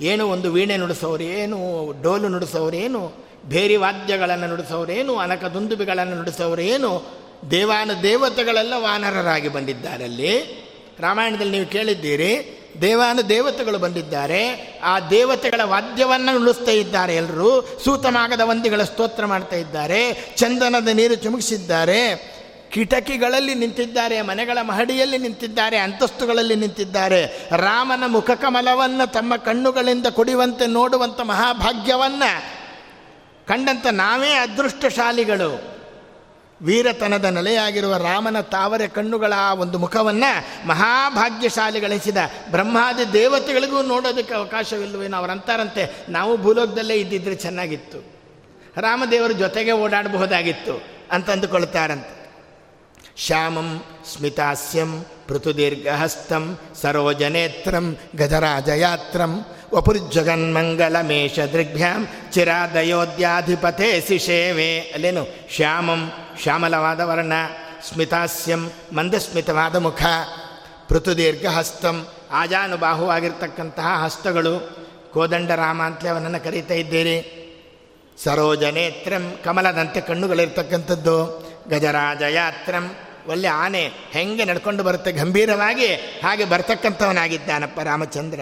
ಏನು ಒಂದು ವೀಣೆ ನುಡಿಸೋರೇನು ಡೋಲು ನುಡಿಸೋರೇನು ಬೇರಿ ವಾದ್ಯಗಳನ್ನು ನುಡಿಸೋರೇನು ಅನಕ ದುಂದುಬಿಗಳನ್ನು ನುಡಿಸೋರೇನು ದೇವಾನ ದೇವತೆಗಳೆಲ್ಲ ವಾನರರಾಗಿ ಬಂದಿದ್ದಾರಲ್ಲಿ. ರಾಮಾಯಣದಲ್ಲಿ ನೀವು ಕೇಳಿದ್ದೀರಿ ದೇವಾನು ದೇವತೆಗಳು ಬಂದಿದ್ದಾರೆ. ಆ ದೇವತೆಗಳ ವಾದ್ಯವನ್ನು ಉಳಿಸ್ತಾ ಇದ್ದಾರೆ ಎಲ್ಲರೂ ಸೂತಮಾಗದ ವಂದಿಗಳ ಸ್ತೋತ್ರ ಮಾಡ್ತಾ ಇದ್ದಾರೆ. ಚಂದನದ ನೀರು ಚುಮುಕಿಸಿದ್ದಾರೆ. ಕಿಟಕಿಗಳಲ್ಲಿ ನಿಂತಿದ್ದಾರೆ, ಮನೆಗಳ ಮಹಡಿಯಲ್ಲಿ ನಿಂತಿದ್ದಾರೆ, ಅಂತಸ್ತುಗಳಲ್ಲಿ ನಿಂತಿದ್ದಾರೆ. ರಾಮನ ಮುಖಕಮಲವನ್ನು ತಮ್ಮ ಕಣ್ಣುಗಳಿಂದ ಕುಡಿಯುವಂತೆ ನೋಡುವಂಥ ಮಹಾಭಾಗ್ಯವನ್ನು ಕಂಡಂಥ ನಾವೇ ಅದೃಷ್ಟಶಾಲಿಗಳು. ವೀರತನದ ನೆಲೆಯಾಗಿರುವ ರಾಮನ ತಾವರೆ ಕಣ್ಣುಗಳ ಒಂದು ಮುಖವನ್ನು ಮಹಾಭಾಗ್ಯಶಾಲಿಗಳಿಸಿದ ಬ್ರಹ್ಮಾದಿ ದೇವತೆಗಳಿಗೂ ನೋಡೋದಕ್ಕೆ ಅವಕಾಶವಿಲ್ಲವೇನೋ ಅವರಂತಾರಂತೆ ನಾವು ಭೂಲೋಕದಲ್ಲೇ ಇದ್ದಿದ್ರೆ ಚೆನ್ನಾಗಿತ್ತು. ರಾಮದೇವರ ಜೊತೆಗೆ ಓಡಾಡಬಹುದಾಗಿತ್ತು ಅಂತಂದುಕೊಳ್ತಾರಂತೆ ಶ್ಯಾಮಂ ಸ್ಮಿತಾಸ್ಯಂ ಪೃಥುದೀರ್ಘಹಸ್ತಂ ಸರೋಜನೇತ್ರಂ ಗಜರಾಜಯಾತ್ರಂ ವಪುರ್ಜಗನ್ಮಂಗಲಮೇಷ ದೃಗ್ಭ್ಯಾಂ ಚಿರಾದಯೋಧ್ಯಾಧಿಪತೆ ಸಿಷೇವೆ ಅಲ್ಲೇನು? ಶ್ಯಾಮಂ ಶ್ಯಾಮಲವಾದ ವರ್ಣ, ಸ್ಮಿತಾಸ್ಯಂ ಮಂದಸ್ಮಿತವಾದ ಮುಖ ಪೃಥುದೀರ್ಘ ಹಸ್ತಂ ಆಜಾನುಬಾಹುವಾಗಿರ್ತಕ್ಕಂತಹ ಹಸ್ತಗಳು. ಕೋದಂಡರಾಮ ಅಂತಲೇ ಅವನನ್ನು ಕರೀತಾ ಇದ್ದೀರಿ. ಸರೋಜನೇತ್ರಂ ಕಮಲದಂತೆ ಕಣ್ಣುಗಳಿರ್ತಕ್ಕಂಥದ್ದು. ಗಜರಾಜಯಾತ್ರಂ ಒಳ್ಳೆ ಆನೆ ಹೆಂಗೆ ನಡ್ಕೊಂಡು ಬರುತ್ತೆ ಗಂಭೀರವಾಗಿ ಹಾಗೆ ಬರ್ತಕ್ಕಂಥವನಾಗಿದ್ದಾನಪ್ಪ ರಾಮಚಂದ್ರ.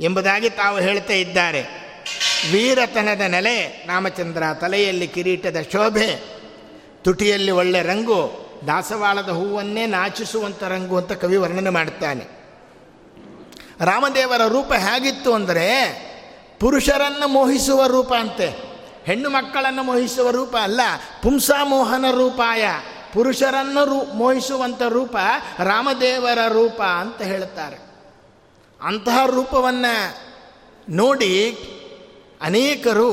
ಎಂಬುದಾಗಿ ತಾವು ಹೇಳ್ತಾ ಇದ್ದಾರೆ. ವೀರತನದ ನೆಲೆ ರಾಮಚಂದ್ರ ತಲೆಯಲ್ಲಿ ಕಿರೀಟದ ಶೋಭೆ. ತುಟಿಯಲ್ಲಿ ಒಳ್ಳೆ ರಂಗು, ದಾಸವಾಳದ ಹೂವನ್ನೇ ನಾಚಿಸುವಂಥ ರಂಗು ಅಂತ ಕವಿ ವರ್ಣನೆ ಮಾಡ್ತಾನೆ. ರಾಮದೇವರ ರೂಪ ಹೇಗಿತ್ತು ಅಂದರೆ, ಪುರುಷರನ್ನು ಮೋಹಿಸುವ ರೂಪ ಅಂತೆ. ಹೆಣ್ಣು ಮಕ್ಕಳನ್ನು ಮೋಹಿಸುವ ರೂಪ ಅಲ್ಲ, ಪುಂಸಾಮೋಹನ ರೂಪಾಯ. ಪುರುಷರನ್ನು ರೂ ಮೋಹಿಸುವಂಥ ರೂಪ ರಾಮದೇವರ ರೂಪ ಅಂತ ಹೇಳ್ತಾರೆ. ಅಂತಹ ರೂಪವನ್ನು ನೋಡಿ ಅನೇಕರು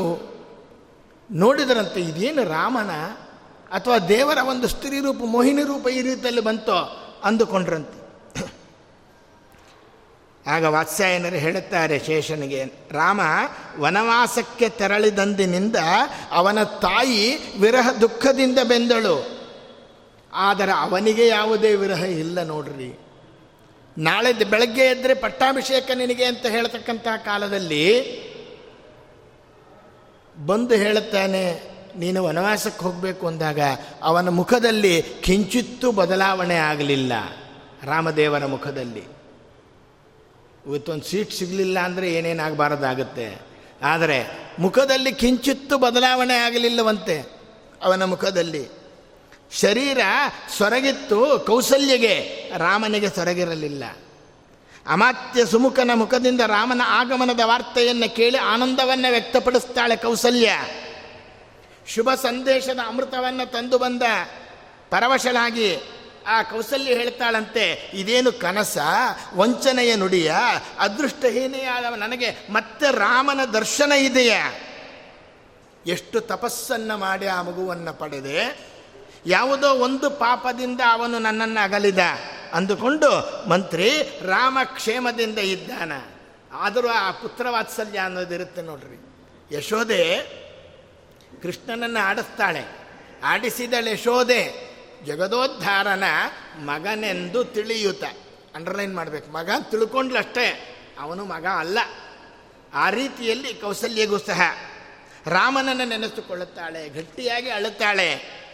ನೋಡಿದರಂತೆ, ಇದೇನು ರಾಮನ ಅಥವಾ ದೇವರ ಒಂದು ಸ್ತ್ರೀ ರೂಪ, ಮೋಹಿನಿ ರೂಪ ಈ ರೀತಿಯಲ್ಲಿ ಬಂತೋ ಅಂದುಕೊಂಡ್ರಂತೆ. ಆಗ ವಾತ್ಸಾಯನರು ಹೇಳುತ್ತಾರೆ ಶೇಷನಿಗೆ, ರಾಮ, ವನವಾಸಕ್ಕೆ ತೆರಳಿದಂದಿನಿಂದ ಅವನ ತಾಯಿ ವಿರಹ ದುಃಖದಿಂದ ಬೆಂದಳು. ಆದರೆ ಅವನಿಗೆ ಯಾವುದೇ ವಿರಹ ಇಲ್ಲ ನೋಡ್ರಿ. ನಾಳೆ ಬೆಳಗ್ಗೆ ಎದ್ದರೆ ಪಟ್ಟಾಭಿಷೇಕ ನಿನಗೆ ಅಂತ ಹೇಳ್ತಕ್ಕಂತಹ ಕಾಲದಲ್ಲಿ ಬಂದು ಹೇಳುತ್ತಾನೆ ನೀನು ವನವಾಸಕ್ಕೆ ಹೋಗಬೇಕು ಅಂದಾಗ ಅವನ ಮುಖದಲ್ಲಿ ಕಿಂಚಿತ್ತೂ ಬದಲಾವಣೆ ಆಗಲಿಲ್ಲ ರಾಮದೇವರ ಮುಖದಲ್ಲಿ. ಇವತ್ತೊಂದು ಸೀಟ್ ಸಿಗಲಿಲ್ಲ ಅಂದರೆ ಏನೇನಾಗಬಾರ್ದಾಗುತ್ತೆ ಆದರೆ ಮುಖದಲ್ಲಿ ಕಿಂಚಿತ್ತು ಬದಲಾವಣೆ ಆಗಲಿಲ್ಲವಂತೆ ಅವನ ಮುಖದಲ್ಲಿ. ಶರೀರ ಸೊರಗಿತ್ತು, ಕೌಸಲ್ಯಗೆ ರಾಮನಿಗೆ ಸೊರಗಿರಲಿಲ್ಲ. ಅಮಾತ್ಯ ಸುಮುಖನ ಮುಖದಿಂದ ರಾಮನ ಆಗಮನದ ವಾರ್ತೆಯನ್ನು ಕೇಳಿ ಆನಂದವನ್ನು ವ್ಯಕ್ತಪಡಿಸ್ತಾಳೆ ಕೌಸಲ್ಯ. ಶುಭ ಸಂದೇಶದ ಅಮೃತವನ್ನು ತಂದು ಬಂದ ಪರವಶಳಾಗಿ ಆ ಕೌಸಲ್ಯ ಹೇಳ್ತಾಳಂತೆ, ಇದೇನು ಕನಸ? ವಂಚನೆಯ ನುಡಿಯ? ಅದೃಷ್ಟಹೀನೆಯಾದ ನನಗೆ ಮತ್ತೆ ರಾಮನ ದರ್ಶನ ಇದೆಯಾ? ಎಷ್ಟು ತಪಸ್ಸನ್ನು ಮಾಡಿ ಆ ಮಗುವನ್ನು ಪಡೆದೆ, ಯಾವುದೋ ಒಂದು ಪಾಪದಿಂದ ಅವನು ನನ್ನನ್ನು ಅಗಲಿದ. ಅಂದುಕೊಂಡು, ಮಂತ್ರಿ, ರಾಮ ಕ್ಷೇಮದಿಂದ ಇದ್ದಾನ. ಆದರೂ ಆ ಪುತ್ರವಾತ್ಸಲ್ಯ ಅನ್ನೋದಿರುತ್ತೆ ನೋಡ್ರಿ. ಯಶೋದೆ ಕೃಷ್ಣನನ್ನು ಆಡಿಸ್ತಾಳೆ. ಆಡಿಸಿದಳೆ ಶೋಧೆ. ಜಗದೋದ್ಧಾರನ ಮಗನೆಂದು ತಿಳಿಯುತ್ತ ಅಂಡರ್ಲೈನ್ ಮಾಡಬೇಕು. ಮಗ ತಿಳ್ಕೊಂಡ್ಲಷ್ಟೇ ಅವನು ಮಗ ಅಲ್ಲ. ಆ ರೀತಿಯಲ್ಲಿ ಕೌಸಲ್ಯಗೂ ಸಹ ರಾಮನನ್ನು ನೆನೆಸಿಕೊಳ್ಳುತ್ತಾಳೆ, ಗಟ್ಟಿಯಾಗಿ ಅಳುತ್ತಾಳೆ.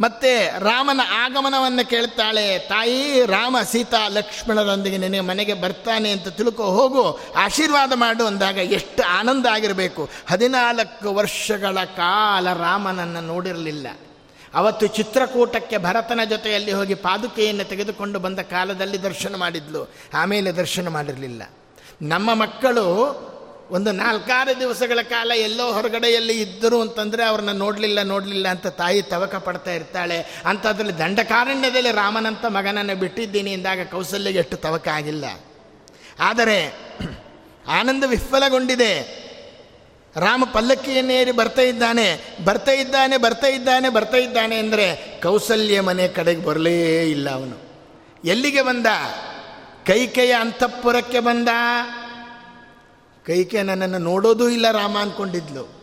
ಮತ್ತೆ ರಾಮನ ಆಗಮನವನ್ನು ಕೇಳ್ತಾಳೆ, ತಾಯಿ, ರಾಮ ಸೀತಾ ಲಕ್ಷ್ಮಣರೊಂದಿಗೆ ನಿನಗೆ ಮನೆಗೆ ಬರ್ತಾನೆ ಅಂತ ತಿಳ್ಕೊ ಹೋಗು, ಆಶೀರ್ವಾದ ಮಾಡು ಅಂದಾಗ ಎಷ್ಟು ಆನಂದ ಆಗಿರಬೇಕು. ಹದಿನಾಲ್ಕು ವರ್ಷಗಳ ಕಾಲ ರಾಮನನ್ನು ನೋಡಿರಲಿಲ್ಲ. ಅವತ್ತು ಚಿತ್ರಕೂಟಕ್ಕೆ ಭರತನ ಜೊತೆಯಲ್ಲಿ ಹೋಗಿ ಪಾದುಕೆಯನ್ನು ತೆಗೆದುಕೊಂಡು ಬಂದ ಕಾಲದಲ್ಲಿ ದರ್ಶನ ಮಾಡಿದ್ಲು. ಆಮೇಲೆ ದರ್ಶನ ಮಾಡಿರಲಿಲ್ಲ. ನಮ್ಮ ಮಕ್ಕಳು ಒಂದು ನಾಲ್ಕಾರು ದಿವಸಗಳ ಕಾಲ ಎಲ್ಲೋ ಹೊರಗಡೆಯಲ್ಲಿ ಇದ್ದರು ಅಂತಂದರೆ ಅವ್ರನ್ನ ನೋಡಲಿಲ್ಲ ನೋಡಲಿಲ್ಲ ಅಂತ ತಾಯಿ ತವಕ ಪಡ್ತಾ ಇರ್ತಾಳೆ. ಅಂಥದ್ರಲ್ಲಿ ದಂಡಕಾರಣ್ಯದಲ್ಲಿ ರಾಮನಂತ ಮಗನನ್ನು ಬಿಟ್ಟಿದ್ದೀನಿ ಎಂದಾಗ ಕೌಸಲ್ಯ ಎಷ್ಟು ತವಕ ಆಗಿಲ್ಲ. ಆದರೆ ಆನಂದ ವಿಫಲಗೊಂಡಿದೆ. ರಾಮ ಪಲ್ಲಕ್ಕಿಯನ್ನೇರಿ ಬರ್ತಾ ಇದ್ದಾನೆ ಬರ್ತಾ ಇದ್ದಾನೆ ಬರ್ತಾ ಇದ್ದಾನೆ ಬರ್ತಾ ಇದ್ದಾನೆ ಅಂದರೆ ಕೌಸಲ್ಯ ಮನೆ ಕಡೆಗೆ ಬರಲೇ ಇಲ್ಲ ಅವನು. ಎಲ್ಲಿಗೆ ಬಂದ? ಕೈಕೆಯ ಅಂತಃಪುರಕ್ಕೆ ಬಂದ. ಕೈಕೆ ನನ್ನನ್ನು ನೋಡೋದೂ ಇಲ್ಲ ರಾಮ ಅಂದ್ಕೊಂಡಿದ್ಲು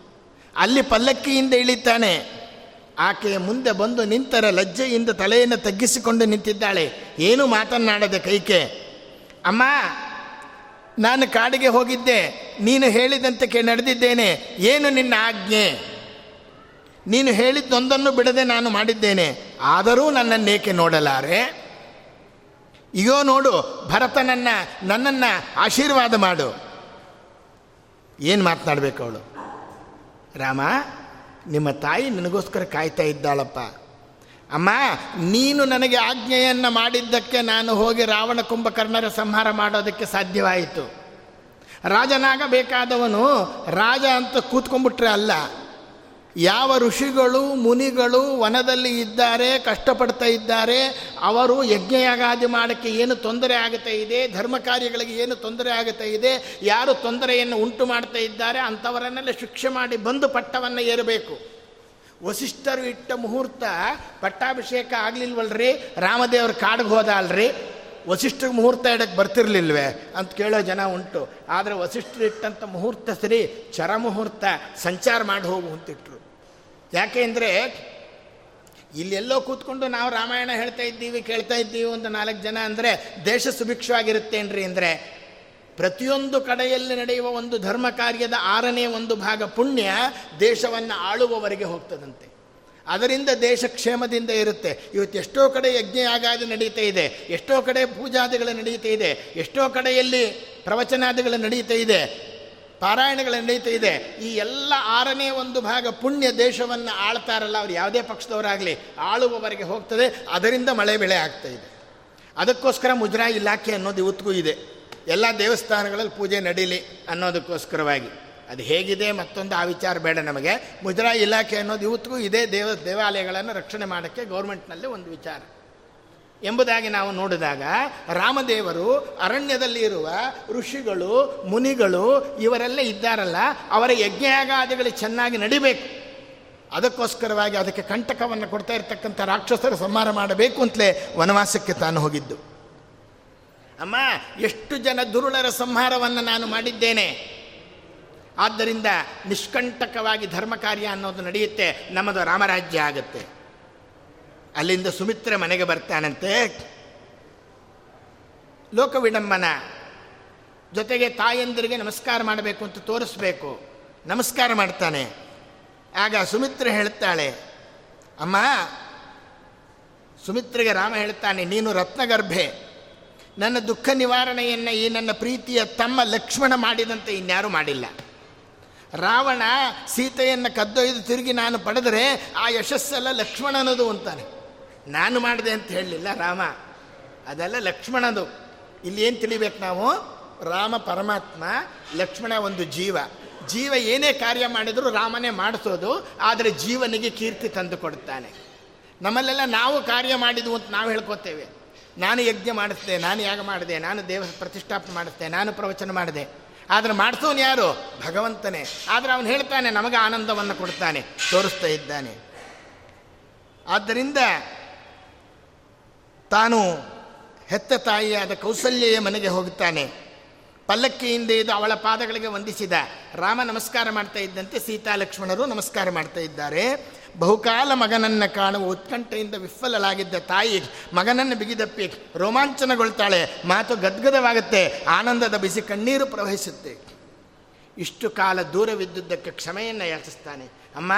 ಅಲ್ಲಿ ಪಲ್ಲಕ್ಕಿಯಿಂದ ಇಳಿತಾನೆ. ಆಕೆಯ ಮುಂದೆ ಬಂದು ನಿಂತರ ಲಜ್ಜೆಯಿಂದ ತಲೆಯನ್ನು ತಗ್ಗಿಸಿಕೊಂಡು ನಿಂತಿದ್ದಾಳೆ. ಏನು ಮಾತನಾಡದೆ ಕೈಕೆ? ಅಮ್ಮ, ನಾನು ಕಾಡಿಗೆ ಹೋಗಿದ್ದೆ. ನೀನು ಹೇಳಿದಂತೆ ಕೆ ನಡೆದಿದ್ದೇನೆ. ಏನು ನಿನ್ನ ಆಜ್ಞೆ? ನೀನು ಹೇಳಿದ್ದೊಂದನ್ನು ಬಿಡದೆ ನಾನು ಮಾಡಿದ್ದೇನೆ. ಆದರೂ ನನ್ನನ್ನೇಕೆ ನೋಡಲಾರೆ? ಇಗೋ ನೋಡು, ಭರತನನ್ನು, ನನ್ನನ್ನು ಆಶೀರ್ವಾದ ಮಾಡು. ಏನು ಮಾತನಾಡಬೇಕು ಅವಳು? ರಾಮ, ನಿಮ್ಮ ತಾಯಿ ನಿನಗೋಸ್ಕರ ಕಾಯ್ತಾ ಇದ್ದಾಳಪ್ಪ. ಅಮ್ಮ, ನೀನು ನನಗೆ ಆಜ್ಞೆಯನ್ನು ಮಾಡಿದ್ದಕ್ಕೆ ನಾನು ಹೋಗಿ ರಾವಣ ಕುಂಭಕರ್ಣರ ಸಂಹಾರ ಮಾಡೋದಕ್ಕೆ ಸಾಧ್ಯವಾಯಿತು. ರಾಜನಾಗಬೇಕಾದವನು ರಾಜ ಅಂತ ಕೂತ್ಕೊಂಡ್ಬಿಟ್ರೆ ಅಲ್ಲ. ಯಾವ ಋಷಿಗಳು, ಮುನಿಗಳು ವನದಲ್ಲಿ ಇದ್ದಾರೆ, ಕಷ್ಟಪಡ್ತಾ ಇದ್ದಾರೆ, ಅವರು ಯಜ್ಞಯಾಗಾದಿ ಮಾಡೋಕ್ಕೆ ಏನು ತೊಂದರೆ ಆಗುತ್ತಾ ಇದೆ, ಧರ್ಮ ಕಾರ್ಯಗಳಿಗೆ ಏನು ತೊಂದರೆ ಆಗುತ್ತಾ ಇದೆ, ಯಾರು ತೊಂದರೆಯನ್ನು ಉಂಟು ಮಾಡ್ತಾ ಇದ್ದಾರೆ ಅಂಥವರನ್ನೆಲ್ಲ ಶಿಕ್ಷೆ ಮಾಡಿ ಬಂದು ಪಟ್ಟವನ್ನು ಏರಬೇಕು. ವಸಿಷ್ಠರು ಇಟ್ಟ ಮುಹೂರ್ತ ಪಟ್ಟಾಭಿಷೇಕ ಆಗಲಿಲ್ವಲ್ರಿ? ರಾಮದೇವ್ರ ಕಾಡಿಗೆ ಹೋದ ಅಲ್ರಿ ವಸಿಷ್ಠ ಮುಹೂರ್ತ ಇಡಕ್ಕೆ ಬರ್ತಿರ್ಲಿಲ್ವೇ? ಅಂತ ಕೇಳೋ ಜನ ಉಂಟು. ಆದರೆ ವಸಿಷ್ಠರು ಇಟ್ಟಂಥ ಮುಹೂರ್ತ ಸರಿ ಚರ ಮುಹೂರ್ತ ಸಂಚಾರ ಮಾಡಿ ಹೋಗು ಅಂತಿಟ್ರು ಯಾಕೆಂದರೆ ಇಲ್ಲೆಲ್ಲೋ ಕೂತ್ಕೊಂಡು ನಾವು ರಾಮಾಯಣ ಹೇಳ್ತಾ ಇದ್ದೀವಿ, ಕೇಳ್ತಾ ಇದ್ದೀವಿ ಒಂದು ನಾಲ್ಕು ಜನ ಅಂದರೆ ದೇಶ ಸುಭಿಕ್ಷವಾಗಿರುತ್ತೇನ್ರಿ ಅಂದರೆ ಪ್ರತಿಯೊಂದು ಕಡೆಯಲ್ಲಿ ನಡೆಯುವ ಒಂದು ಧರ್ಮ ಕಾರ್ಯದ ಆರನೇ ಒಂದು ಭಾಗ ಪುಣ್ಯ ದೇಶವನ್ನು ಆಳುವವರೆಗೆ ಹೋಗ್ತದಂತೆ. ಅದರಿಂದ ದೇಶ ಕ್ಷೇಮದಿಂದ ಇರುತ್ತೆ. ಇವತ್ತು ಎಷ್ಟೋ ಕಡೆ ಯಜ್ಞ ಆಗಾದಿ ನಡೀತಾ ಇದೆ, ಎಷ್ಟೋ ಕಡೆ ಪೂಜಾದಿಗಳು ನಡೀತಾ ಇದೆ, ಎಷ್ಟೋ ಕಡೆಯಲ್ಲಿ ಪ್ರವಚನಾದಿಗಳು ನಡೀತಾ ಇದೆ. ಪಾರಾಯಣಗಳು ನಡೀತಾ ಇದೆ. ಈ ಎಲ್ಲ ಆರನೇ ಒಂದು ಭಾಗ ಪುಣ್ಯ ದೇಶವನ್ನು ಆಳ್ತಾರಲ್ಲ, ಅವ್ರು ಯಾವುದೇ ಪಕ್ಷದವರಾಗಲಿ ಆಳುವವರೆಗೆ ಹೋಗ್ತದೆ. ಅದರಿಂದ ಮಳೆ ಬೆಳೆ ಆಗ್ತಾ ಇದೆ. ಅದಕ್ಕೋಸ್ಕರ ಮುದ್ರಾ ಇಲಾಖೆ ಅನ್ನೋದು ಇವತ್ತಿಗೂ ಇದೆ. ಎಲ್ಲ ದೇವಸ್ಥಾನಗಳಲ್ಲಿ ಪೂಜೆ ನಡೀಲಿ ಅನ್ನೋದಕ್ಕೋಸ್ಕರವಾಗಿ. ಅದು ಹೇಗಿದೆ ಮತ್ತೊಂದು ಆ ವಿಚಾರ ಬೇಡ ನಮಗೆ. ಮುಜರಾ ಇಲಾಖೆ ಅನ್ನೋದು ಇವತ್ತಿಗೂ ಇದೇ. ದೇವ ದೇವಾಲಯಗಳನ್ನು ರಕ್ಷಣೆ ಮಾಡೋಕ್ಕೆ ಗೌರ್ಮೆಂಟ್ನಲ್ಲಿ ಒಂದು ವಿಚಾರ. ಎಂಬುದಾಗಿ ನಾವು ನೋಡಿದಾಗ ರಾಮದೇವರು ಅರಣ್ಯದಲ್ಲಿ ಇರುವ ಋಷಿಗಳು, ಮುನಿಗಳು ಇವರೆಲ್ಲ ಇದ್ದಾರಲ್ಲ, ಅವರ ಯಜ್ಞಯಾಗಾದಿಗಳು ಚೆನ್ನಾಗಿ ನಡಿಬೇಕು. ಅದಕ್ಕೋಸ್ಕರವಾಗಿ ಅದಕ್ಕೆ ಕಂಟಕವನ್ನು ಕೊಡ್ತಾ ಇರತಕ್ಕಂಥ ರಾಕ್ಷಸರ ಸಂಹಾರ ಮಾಡಬೇಕು ಅಂತಲೇ ವನವಾಸಕ್ಕೆ ತಾನು ಹೋಗಿದ್ದು. ಅಮ್ಮ, ಎಷ್ಟು ಜನ ದುರುಳರ ಸಂಹಾರವನ್ನು ನಾನು ಮಾಡಿದ್ದೇನೆ. ಆದ್ದರಿಂದ ನಿಷ್ಕಂಟಕವಾಗಿ ಧರ್ಮ ಕಾರ್ಯ ಅನ್ನೋದು ನಡೆಯುತ್ತೆ, ನಮ್ಮದು ರಾಮರಾಜ್ಯ ಆಗುತ್ತೆ. ಅಲ್ಲಿಂದ ಸುಮಿತ್ರ ಮನೆಗೆ ಬರ್ತಾನಂತೆ. ಲೋಕವಿಡಂಬನ ಜೊತೆಗೆ ತಾಯಂದಿರಿಗೆ ನಮಸ್ಕಾರ ಮಾಡಬೇಕು ಅಂತ ತೋರಿಸ್ಬೇಕು. ನಮಸ್ಕಾರ ಮಾಡ್ತಾನೆ. ಆಗ ಸುಮಿತ್ರ ಹೇಳ್ತಾಳೆ, ಅಮ್ಮ, ಸುಮಿತ್ರಿಗೆ ರಾಮ ಹೇಳ್ತಾನೆ, ನೀನು ರತ್ನಗರ್ಭೆ. ನನ್ನ ದುಃಖ ನಿವಾರಣೆಯನ್ನು ಈ ನನ್ನ ಪ್ರೀತಿಯ ತಮ್ಮ ಲಕ್ಷ್ಮಣ ಮಾಡಿದಂತೆ ಇನ್ಯಾರೂ ಮಾಡಿಲ್ಲ. ರಾವಣ ಸೀತೆಯನ್ನು ಕದ್ದೊಯ್ದು ತಿರುಗಿ ನಾನು ಪಡೆದರೆ ಆ ಯಶಸ್ಸೆಲ್ಲ ಲಕ್ಷ್ಮಣನದು ಅಂತಾನೆ. ನಾನು ಮಾಡಿದೆ ಅಂತ ಹೇಳಲಿಲ್ಲ, ರಾಮ. ಅದೆಲ್ಲ ಲಕ್ಷ್ಮಣದು. ಇಲ್ಲಿ ಏನು ತಿಳಿಬೇಕು ನಾವು? ರಾಮ ಪರಮಾತ್ಮ, ಲಕ್ಷ್ಮಣ ಒಂದು ಜೀವ. ಜೀವ ಏನೇ ಕಾರ್ಯ ಮಾಡಿದರೂ ರಾಮನೇ ಮಾಡಿಸೋದು, ಆದರೆ ಜೀವನಿಗೆ ಕೀರ್ತಿ ತಂದು ಕೊಡುತ್ತಾನೆ. ನಮ್ಮಲ್ಲೆಲ್ಲ ನಾವು ಕಾರ್ಯ ಮಾಡಿದ್ವು ಅಂತ ನಾವು ಹೇಳ್ಕೊತೇವೆ. ನಾನು ಯಜ್ಞ ಮಾಡಿಸ್ದೆ, ನಾನು ಯಾಗ ಮಾಡಿದೆ, ನಾನು ದೇವ ಪ್ರತಿಷ್ಠಾಪನೆ ಮಾಡಿಸ್ದೆ, ನಾನು ಪ್ರವಚನ ಮಾಡಿದೆ. ಆದರೆ ಮಾಡಿಸೋನು ಯಾರು? ಭಗವಂತನೇ. ಆದರೆ ಅವನು ಹೇಳ್ತಾನೆ, ನಮಗೆ ಆನಂದವನ್ನು ಕೊಡ್ತಾನೆ, ತೋರಿಸ್ತಾ ಇದ್ದಾನೆ. ಆದ್ದರಿಂದ ತಾನು ಹೆತ್ತ ತಾಯಿಯಾದ ಕೌಸಲ್ಯೆಯ ಮನೆಗೆ ಹೋಗುತ್ತಾನೆ. ಪಲ್ಲಕ್ಕಿಯಿಂದ ಇದು ಅವಳ ಪಾದಗಳಿಗೆ ವಂದಿಸಿದ ರಾಮ ನಮಸ್ಕಾರ ಮಾಡ್ತಾ ಇದ್ದಂತೆ ಸೀತಾ ಲಕ್ಷ್ಮಣರು ನಮಸ್ಕಾರ ಮಾಡ್ತಾ ಇದ್ದಾರೆ. ಬಹುಕಾಲ ಮಗನನ್ನು ಕಾಣುವ ಉತ್ಕಂಠೆಯಿಂದ ವಿಫಲಲಾಗಿದ್ದ ತಾಯಿ ಮಗನನ್ನು ಬಿಗಿದಪ್ಪಿ ರೋಮಾಂಚನಗೊಳ್ತಾಳೆ. ಮಾತು ಗದ್ಗದವಾಗುತ್ತೆ, ಆನಂದದ ಬಿಸಿ ಕಣ್ಣೀರು ಪ್ರವಹಿಸುತ್ತೆ. ಇಷ್ಟು ಕಾಲ ದೂರವಿದ್ದುದಕ್ಕೆ ಕ್ಷಮೆಯನ್ನು ಯಾಚಿಸ್ತಾನೆ. ಅಮ್ಮ,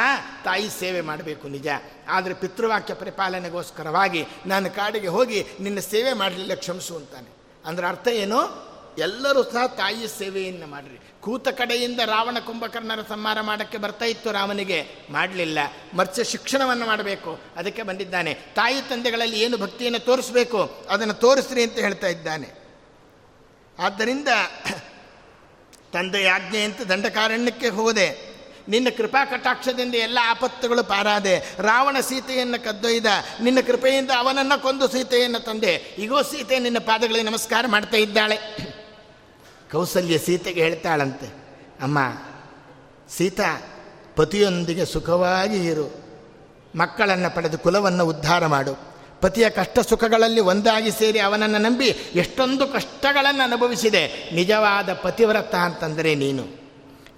ತಾಯಿ ಸೇವೆ ಮಾಡಬೇಕು ನಿಜ. ಆದರೆ ಪಿತೃವಾಕ್ಯ ಪರಿಪಾಲನೆಗೋಸ್ಕರವಾಗಿ ನಾನು ಕಾಡಿಗೆ ಹೋಗಿ ನಿನ್ನ ಸೇವೆ ಮಾಡಲಿಲ್ಲ ಕ್ಷಮಿಸು ಅಂತಾನೆ. ಅಂದ್ರೆ ಅರ್ಥ ಏನು? ಎಲ್ಲರೂ ಸಹ ತಾಯಿಯ ಸೇವೆಯನ್ನು ಮಾಡಿರಿ. ಕೂತ ಕಡೆಯಿಂದ ರಾವಣ ಕುಂಭಕರ್ಣರ ಸಂಹಾರ ಮಾಡೋಕ್ಕೆ ಬರ್ತಾ ಇತ್ತು ರಾಮನಿಗೆ. ಮಾಡಲಿಲ್ಲ. ಮರ್ಚ ಶಿಕ್ಷಣವನ್ನು ಮಾಡಬೇಕು. ಅದಕ್ಕೆ ಬಂದಿದ್ದಾನೆ. ತಾಯಿ ತಂದೆಗಳಲ್ಲಿ ಏನು ಭಕ್ತಿಯನ್ನು ತೋರಿಸ್ಬೇಕು? ಅದನ್ನು ತೋರಿಸ್ರಿ ಅಂತ ಹೇಳ್ತಾ ಇದ್ದಾನೆ. ಆದ್ದರಿಂದ ತಂದೆಯ ಅಂತ ದಂಡಕಾರಣ್ಯಕ್ಕೆ ಹೋದೆ. ನಿನ್ನ ಕೃಪಾ ಕಟಾಕ್ಷದಿಂದ ಎಲ್ಲ ಆಪತ್ತುಗಳು ಪಾರಾದೆ. ರಾವಣ ಸೀತೆಯನ್ನು ಕದ್ದೊಯ್ದ. ನಿನ್ನ ಕೃಪೆಯಿಂದ ಅವನನ್ನು ಕೊಂದು ಸೀತೆಯನ್ನು ತಂದೆ. ಈಗೋ ಸೀತೆ ನಿನ್ನ ಪಾದಗಳಿಗೆ ನಮಸ್ಕಾರ ಮಾಡ್ತಾ ಇದ್ದಾಳೆ. ಕೌಸಲ್ಯ ಸೀತೆಗೆ ಹೇಳ್ತಾಳಂತೆ, ಅಮ್ಮ, ಸೀತಾ, ಪತಿಯೊಂದಿಗೆ ಸುಖವಾಗಿ ಇರು. ಮಕ್ಕಳನ್ನು ಪಡೆದು ಕುಲವನ್ನು ಉದ್ಧಾರ ಮಾಡು. ಪತಿಯ ಕಷ್ಟ ಸುಖಗಳಲ್ಲಿ ಒಂದಾಗಿ ಸೇರಿ ಅವನನ್ನು ನಂಬಿ ಎಷ್ಟೊಂದು ಕಷ್ಟಗಳನ್ನು ಅನುಭವಿಸಿದೆ. ನಿಜವಾದ ಪತಿವ್ರತ ಅಂತಂದರೆ ನೀನು.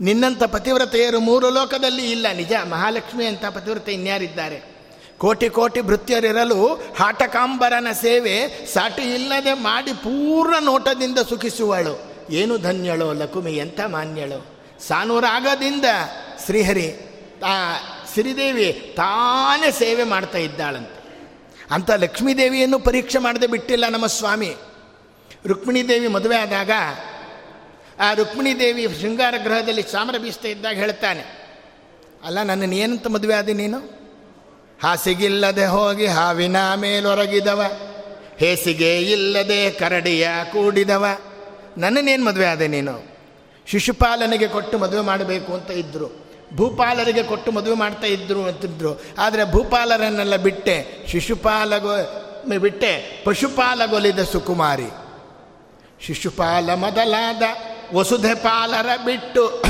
ನಿನ್ನಂಥ ಪತಿವ್ರತೆಯರು ಮೂರು ಲೋಕದಲ್ಲಿ ಇಲ್ಲ. ನಿಜ, ಮಹಾಲಕ್ಷ್ಮಿ ಅಂತ ಪತಿವ್ರತೆ ಇನ್ಯಾರಿದ್ದಾರೆ? ಕೋಟಿ ಕೋಟಿ ಭೃತ್ಯರಿರಲು ಹಾಟಕಾಂಬರನ ಸೇವೆ ಸಾಟಿ ಇಲ್ಲದೆ ಮಾಡಿ ಪೂರ್ಣ ನೋಟದಿಂದ ಸುಖಿಸುವಳು. ಏನು ಧನ್ಯಳೋ ಲಕುಮಿ ಎಂಥ ಮಾನ್ಯಳು? ಸಾನುರಾಗದಿಂದ ಶ್ರೀಹರಿ ತಾ ಶ್ರೀದೇವಿ ತಾನೇ ಸೇವೆ ಮಾಡ್ತಾ ಇದ್ದಾಳಂತೆ. ಅಂಥ ಲಕ್ಷ್ಮೀದೇವಿಯನ್ನು ಪರೀಕ್ಷೆ ಮಾಡದೆ ಬಿಟ್ಟಿಲ್ಲ ನಮ್ಮ ಸ್ವಾಮಿ. ರುಕ್ಮಿಣೀದೇವಿ ಮದುವೆ ಆದಾಗ ಆ ರುಕ್ಮಿಣಿ ದೇವಿ ಶೃಂಗಾರ ಗೃಹದಲ್ಲಿ ಚಾಮರ ಬೀಸ್ತಾ ಇದ್ದಾಗ ಹೇಳ್ತಾನೆ, ಅಲ್ಲ ನನ್ನನ್ನು ಏನಂತ ಮದುವೆ ಆದಿ ನೀನು? ಹಾಸಿಗಿಲ್ಲದೆ ಹೋಗಿ ಹಾವಿನ ಮೇಲೊರಗಿದವ, ಹೇಸಿಗೆ ಇಲ್ಲದೆ ಕರಡಿಯ ಕೂಡಿದವ. ನನ್ನನ್ನೇನು ಮದುವೆ ಆದೆ ನೀನು? ಶಿಶುಪಾಲನಿಗೆ ಕೊಟ್ಟು ಮದುವೆ ಮಾಡಬೇಕು ಅಂತ ಇದ್ದರು ಭೂಪಾಲರಿಗೆ ಕೊಟ್ಟು ಮದುವೆ ಮಾಡ್ತಾ ಇದ್ದರು ಅಂತಿದ್ರು ಆದರೆ ಭೂಪಾಲರನ್ನೆಲ್ಲ ಬಿಟ್ಟೆ, ಶಿಶುಪಾಲಗೊ, ಬಿಟ್ಟೆ ಪಶುಪಾಲಗೊಲಿದ ಸುಕುಮಾರಿ. ಶಿಶುಪಾಲ ಮೊದಲಾದ ವಸುಧೆ ಪಾಲರ ಬಿಟ್ಟು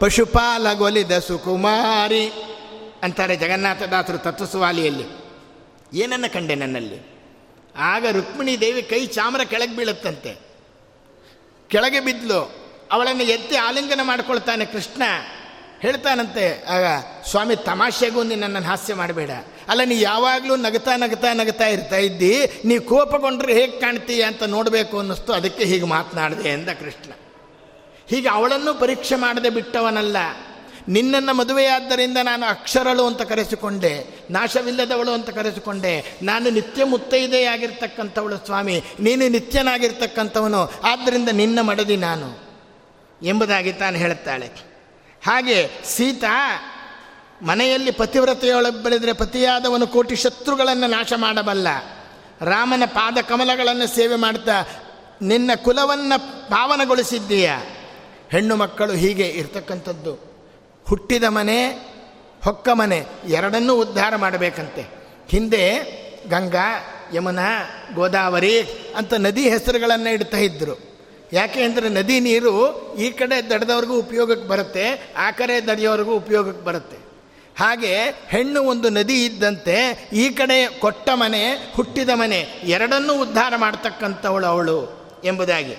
ಪಶುಪಾಲಗೊಲಿದ ಸುಕುಮಾರಿ ಅಂತಾರೆ ಜಗನ್ನಾಥದಾಸರು ತತ್ವಸುವಾಲಿಯಲ್ಲಿ. ಏನನ್ನ ಕಂಡೆ ನನ್ನಲ್ಲಿ? ಆಗ ರುಕ್ಮಿಣಿ ದೇವಿ ಕೈ ಚಾಮರ ಕೆಳಗೆ ಬೀಳುತ್ತಂತೆ. ಕೆಳಗೆ ಬಿದ್ದಲು ಅವಳನ್ನು ಎತ್ತಿ ಆಲಿಂಗನ ಮಾಡ್ಕೊಳ್ತಾನೆ ಕೃಷ್ಣ. ಹೇಳ್ತಾನಂತೆ, ಆಗ ಸ್ವಾಮಿ ತಮಾಷೆಗೂ ನನ್ನನ್ನು ಹಾಸ್ಯ ಮಾಡಬೇಡ. ಅಲ್ಲ, ನೀ ಯಾವಾಗಲೂ ನಗತಾ ನಗತಾ ನಗ್ತಾ ಇರ್ತಾ ಇದ್ದಿ, ನೀ ಕೋಪಗೊಂಡ್ರೆ ಹೇಗೆ ಕಾಣ್ತೀಯ ಅಂತ ನೋಡಬೇಕು ಅನ್ನಿಸ್ತು, ಅದಕ್ಕೆ ಹೀಗೆ ಮಾತನಾಡಿದೆ ಎಂದ ಕೃಷ್ಣ. ಹೀಗೆ ಅವಳನ್ನು ಪರೀಕ್ಷೆ ಮಾಡದೆ ಬಿಟ್ಟವನಲ್ಲ. ನಿನ್ನನ್ನು ಮದುವೆಯಾದ್ದರಿಂದ ನಾನು ಅಕ್ಷರಳು ಅಂತ ಕರೆಸಿಕೊಂಡೆ, ನಾಶವಿಲ್ಲದವಳು ಅಂತ ಕರೆಸಿಕೊಂಡೆ. ನಾನು ನಿತ್ಯ ಮುತ್ತೈದೆಯಾಗಿರ್ತಕ್ಕಂಥವಳು ಸ್ವಾಮಿ, ನೀನು ನಿತ್ಯನಾಗಿರ್ತಕ್ಕಂಥವನು ಆದ್ದರಿಂದ ನಿನ್ನ ಮಡದಿ ನಾನು ಎಂಬುದಾಗಿ ತಾನು ಹೇಳುತ್ತಾಳೆ. ಹಾಗೆ ಸೀತಾ ಮನೆಯಲ್ಲಿ ಪತಿವ್ರತೆಯೊಳಗೆ ಬೆಳೆದರೆ ಪತಿಯಾದವನು ಕೋಟಿ ಶತ್ರುಗಳನ್ನು ನಾಶ ಮಾಡಬಲ್ಲ. ರಾಮನ ಪಾದ ಕಮಲಗಳನ್ನು ಸೇವೆ ಮಾಡ್ತಾ ನಿನ್ನ ಕುಲವನ್ನು ಪಾವನಗೊಳಿಸಿದ್ದೀಯ? ಹೆಣ್ಣು ಮಕ್ಕಳು ಹೀಗೆ ಇರ್ತಕ್ಕಂಥದ್ದು. ಹುಟ್ಟಿದ ಮನೆ, ಹೊಕ್ಕ ಮನೆ, ಎರಡನ್ನೂ ಉದ್ಧಾರ ಮಾಡಬೇಕಂತೆ. ಹಿಂದೆ ಗಂಗಾ, ಯಮುನಾ, ಗೋದಾವರಿ ಅಂತ ನದಿ ಹೆಸರುಗಳನ್ನು ಇಡ್ತಾ ಇದ್ದರು ಯಾಕೆ ಅಂದರೆ ನದಿ ನೀರು ಈ ಕಡೆ ದಡದವ್ರಿಗೂ ಉಪಯೋಗಕ್ಕೆ ಬರುತ್ತೆ, ಆ ಕಡೆ ದಡಿಯೋರಿಗೂ ಉಪಯೋಗಕ್ಕೆ ಬರುತ್ತೆ. ಹಾಗೆ ಹೆಣ್ಣು ಒಂದು ನದಿ ಇದ್ದಂತೆ ಈ ಕಡೆ ಕೊಟ್ಟ ಮನೆ, ಹುಟ್ಟಿದ ಮನೆ, ಎರಡನ್ನೂ ಉದ್ಧಾರ ಮಾಡ್ತಕ್ಕಂಥವಳು ಅವಳು ಎಂಬುದಾಗಿ.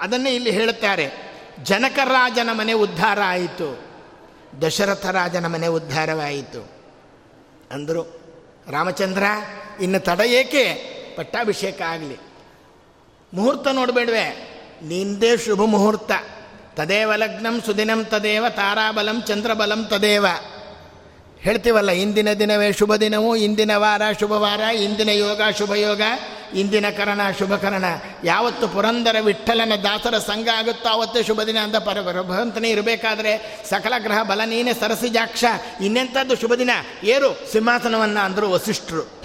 ಅದನ್ನೇ ಇಲ್ಲಿ ಹೇಳುತ್ತಾರೆ. ಜನಕರಾಜನ ಮನೆ ಉದ್ಧಾರ ಆಯಿತು. ದಶರಥ ರಾಜನ ಮನೆ ಉದ್ಧಾರವಾಯಿತು. ಅಂದರು, ರಾಮಚಂದ್ರ, ಇನ್ನು ತಡ ಏಕೆ? ಪಟ್ಟಾಭಿಷೇಕ ಆಗಲಿ. ಮುಹೂರ್ತ ನೋಡಬೇಡ್ವೆ. ನಿಂದೇ ಶುಭ ಮುಹೂರ್ತ. ತದೇವ ಲಗ್ನಂ ಸುದಿನಂ ತದೇವ ತಾರಾಬಲಂ ಚಂದ್ರಬಲಂ ತದೇವ. ಹೇಳ್ತೀವಲ್ಲ, ಇಂದಿನ ದಿನವೇ ಶುಭ ದಿನವು, ಇಂದಿನ ವಾರ ಶುಭವಾರ, ಇಂದಿನ ಯೋಗ ಶುಭ ಯೋಗ ಇಂದಿನ ಕರಣ ಶುಭಕರಣ ಯಾವತ್ತು ಪುರಂದರ ವಿಠಲನ ದಾಸರ ಸಂಘ ಆಗುತ್ತೋ ಆವತ್ತೇ ಶುಭ ದಿನ ಅಂತ ಪರ ಭಗವಂತನೇ ಇರಬೇಕಾದ್ರೆ ಸಕಲ ಗ್ರಹ ಬಲ ನೀನೆ ಸರಸಿಜಾಕ್ಷ ಇನ್ನೆಂಥದ್ದು ಶುಭ ದಿನ? ಏರು? ಸಿಂಹಾಸನವನ್ನು ಅಂದರು ವಸಿಷ್ಠರು.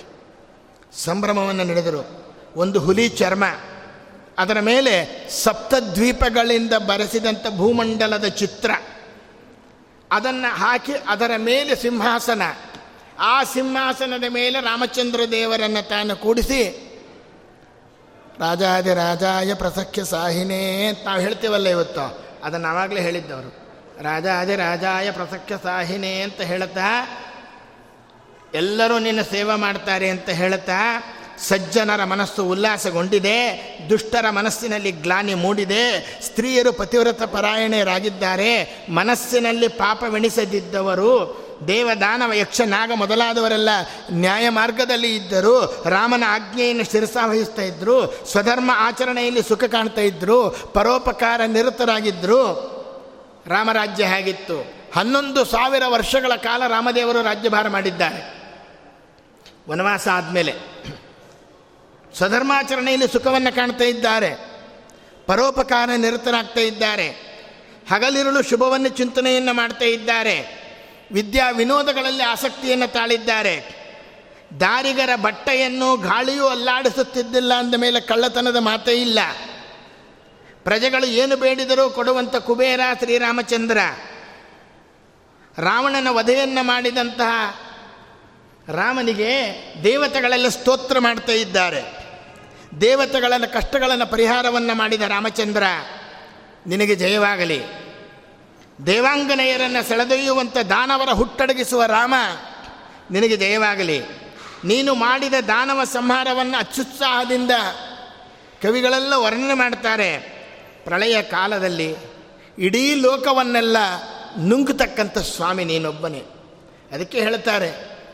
ಸಂಭ್ರಮವನ್ನು ನಡೆದರು. ಒಂದು ಹುಲಿ ಚರ್ಮ. ಅದರ ಮೇಲೆ ಸಪ್ತದ್ವೀಪಗಳಿಂದ ಬರೆಸಿದಂಥ ಭೂಮಂಡಲದ ಚಿತ್ರ. ಅದನ್ನು ಹಾಕಿ ಅದರ ಮೇಲೆ ಸಿಂಹಾಸನ. ಆ ಸಿಂಹಾಸನದ ಮೇಲೆ ರಾಮಚಂದ್ರ ದೇವರನ್ನು ತಾನು ಕೂಡಿಸಿ ರಾಜಾದಿ ರಾಜಾಯ ಪ್ರಸಖ್ಯ ಸಾಹಿನೇ ನಾವು ಹೇಳ್ತೀವಲ್ಲ ಇವತ್ತು. ಅದನ್ನು ಆವಾಗಲೇ ಹೇಳಿದ್ದವರು. ರಾಜಾದಿ ರಾಜಾಯ ಪ್ರಸಖ್ಯ ಸಾಹಿನೇ ಅಂತ ಹೇಳುತ್ತಾ, ಎಲ್ಲರೂ ನಿನ್ನ ಸೇವೆ ಮಾಡ್ತಾರೆ ಅಂತ ಹೇಳುತ್ತಾ, ಸಜ್ಜನರ ಮನಸ್ಸು ಉಲ್ಲಾಸಗೊಂಡಿದೆ, ದುಷ್ಟರ ಮನಸ್ಸಿನಲ್ಲಿ ಗ್ಲಾನಿ ಮೂಡಿದೆ, ಸ್ತ್ರೀಯರು ಪತಿವ್ರತ ಪರಾಯಣೆಯರಾಗಿದ್ದಾರೆ, ಮನಸ್ಸಿನಲ್ಲಿ ಪಾಪವೆಣಿಸದಿದ್ದವರು ದೇವದಾನವ ಯಕ್ಷ ನಾಗ ಮೊದಲಾದವರೆಲ್ಲ ನ್ಯಾಯ ಮಾರ್ಗದಲ್ಲಿ ಇದ್ದರು. ರಾಮನ ಆಜ್ಞೆಯನ್ನು ಶಿರಸಾವಹಿಸ್ತಾ ಇದ್ದರು ಸ್ವಧರ್ಮ ಆಚರಣೆಯಲ್ಲಿ ಸುಖ ಕಾಣ್ತಾ ಇದ್ದರು ಪರೋಪಕಾರ ನಿರತರಾಗಿದ್ದರು ರಾಮರಾಜ್ಯ ಹೇಗಿತ್ತು? ಹನ್ನೊಂದು ಸಾವಿರ ವರ್ಷಗಳ ಕಾಲ ರಾಮದೇವರು ರಾಜ್ಯಭಾರ ಮಾಡಿದ್ದಾರೆ. ವನವಾಸ ಆದಮೇಲೆ ಸ್ವಧರ್ಮಾಚರಣೆಯಲ್ಲಿ ಸುಖವನ್ನು ಕಾಣ್ತಾ ಇದ್ದಾರೆ. ಪರೋಪಕಾರ ನಿರತರಾಗ್ತಾ ಇದ್ದಾರೆ. ಹಗಲಿರುಳು ಶುಭವನ್ನು ಚಿಂತನೆಯನ್ನು ಮಾಡ್ತಾ ಇದ್ದಾರೆ. ವಿದ್ಯಾ ವಿನೋದಗಳಲ್ಲಿ ಆಸಕ್ತಿಯನ್ನು ತಾಳಿದ್ದಾರೆ. ದಾರಿಗರ ಬಟ್ಟೆಯನ್ನು ಗಾಳಿಯೂ ಅಲ್ಲಾಡಿಸುತ್ತಿದ್ದಿಲ್ಲ ಅಂದ ಮೇಲೆ ಕಳ್ಳತನದ ಮಾತೇ ಇಲ್ಲ. ಪ್ರಜೆಗಳು ಏನು ಬೇಡಿದರೂ ಕೊಡುವಂಥ ಕುಬೇರ ಶ್ರೀರಾಮಚಂದ್ರ. ರಾವಣನ ವಧೆಯನ್ನು ಮಾಡಿದಂತಹ ರಾಮನಿಗೆ ದೇವತೆಗಳೆಲ್ಲ ಸ್ತೋತ್ರ ಮಾಡ್ತಾ ಇದ್ದಾರೆ. ದೇವತೆಗಳನ್ನು ಕಷ್ಟಗಳನ್ನು ಪರಿಹಾರವನ್ನು ಮಾಡಿದ ರಾಮಚಂದ್ರ, ನಿನಗೆ ಜಯವಾಗಲಿ. ದೇವಾಂಗನೆಯರನ್ನು ಸೆಳೆದೊಯ್ಯುವಂಥ ದಾನವರ ಹುಟ್ಟಡಗಿಸುವ ರಾಮ, ನಿನಗೆ ಜಯವಾಗಲಿ. ನೀನು ಮಾಡಿದ ದಾನವ ಸಂಹಾರವನ್ನು ಅತ್ಯುತ್ಸಾಹದಿಂದ ಕವಿಗಳೆಲ್ಲ ವರ್ಣನೆ ಮಾಡ್ತಾರೆ. ಪ್ರಳಯ ಕಾಲದಲ್ಲಿ ಇಡೀ ಲೋಕವನ್ನೆಲ್ಲ ನುಂಗತಕ್ಕಂಥ ಸ್ವಾಮಿ ನೀನೊಬ್ಬನೇ. ಅದಕ್ಕೆ ಹೇಳ್ತಾರೆ,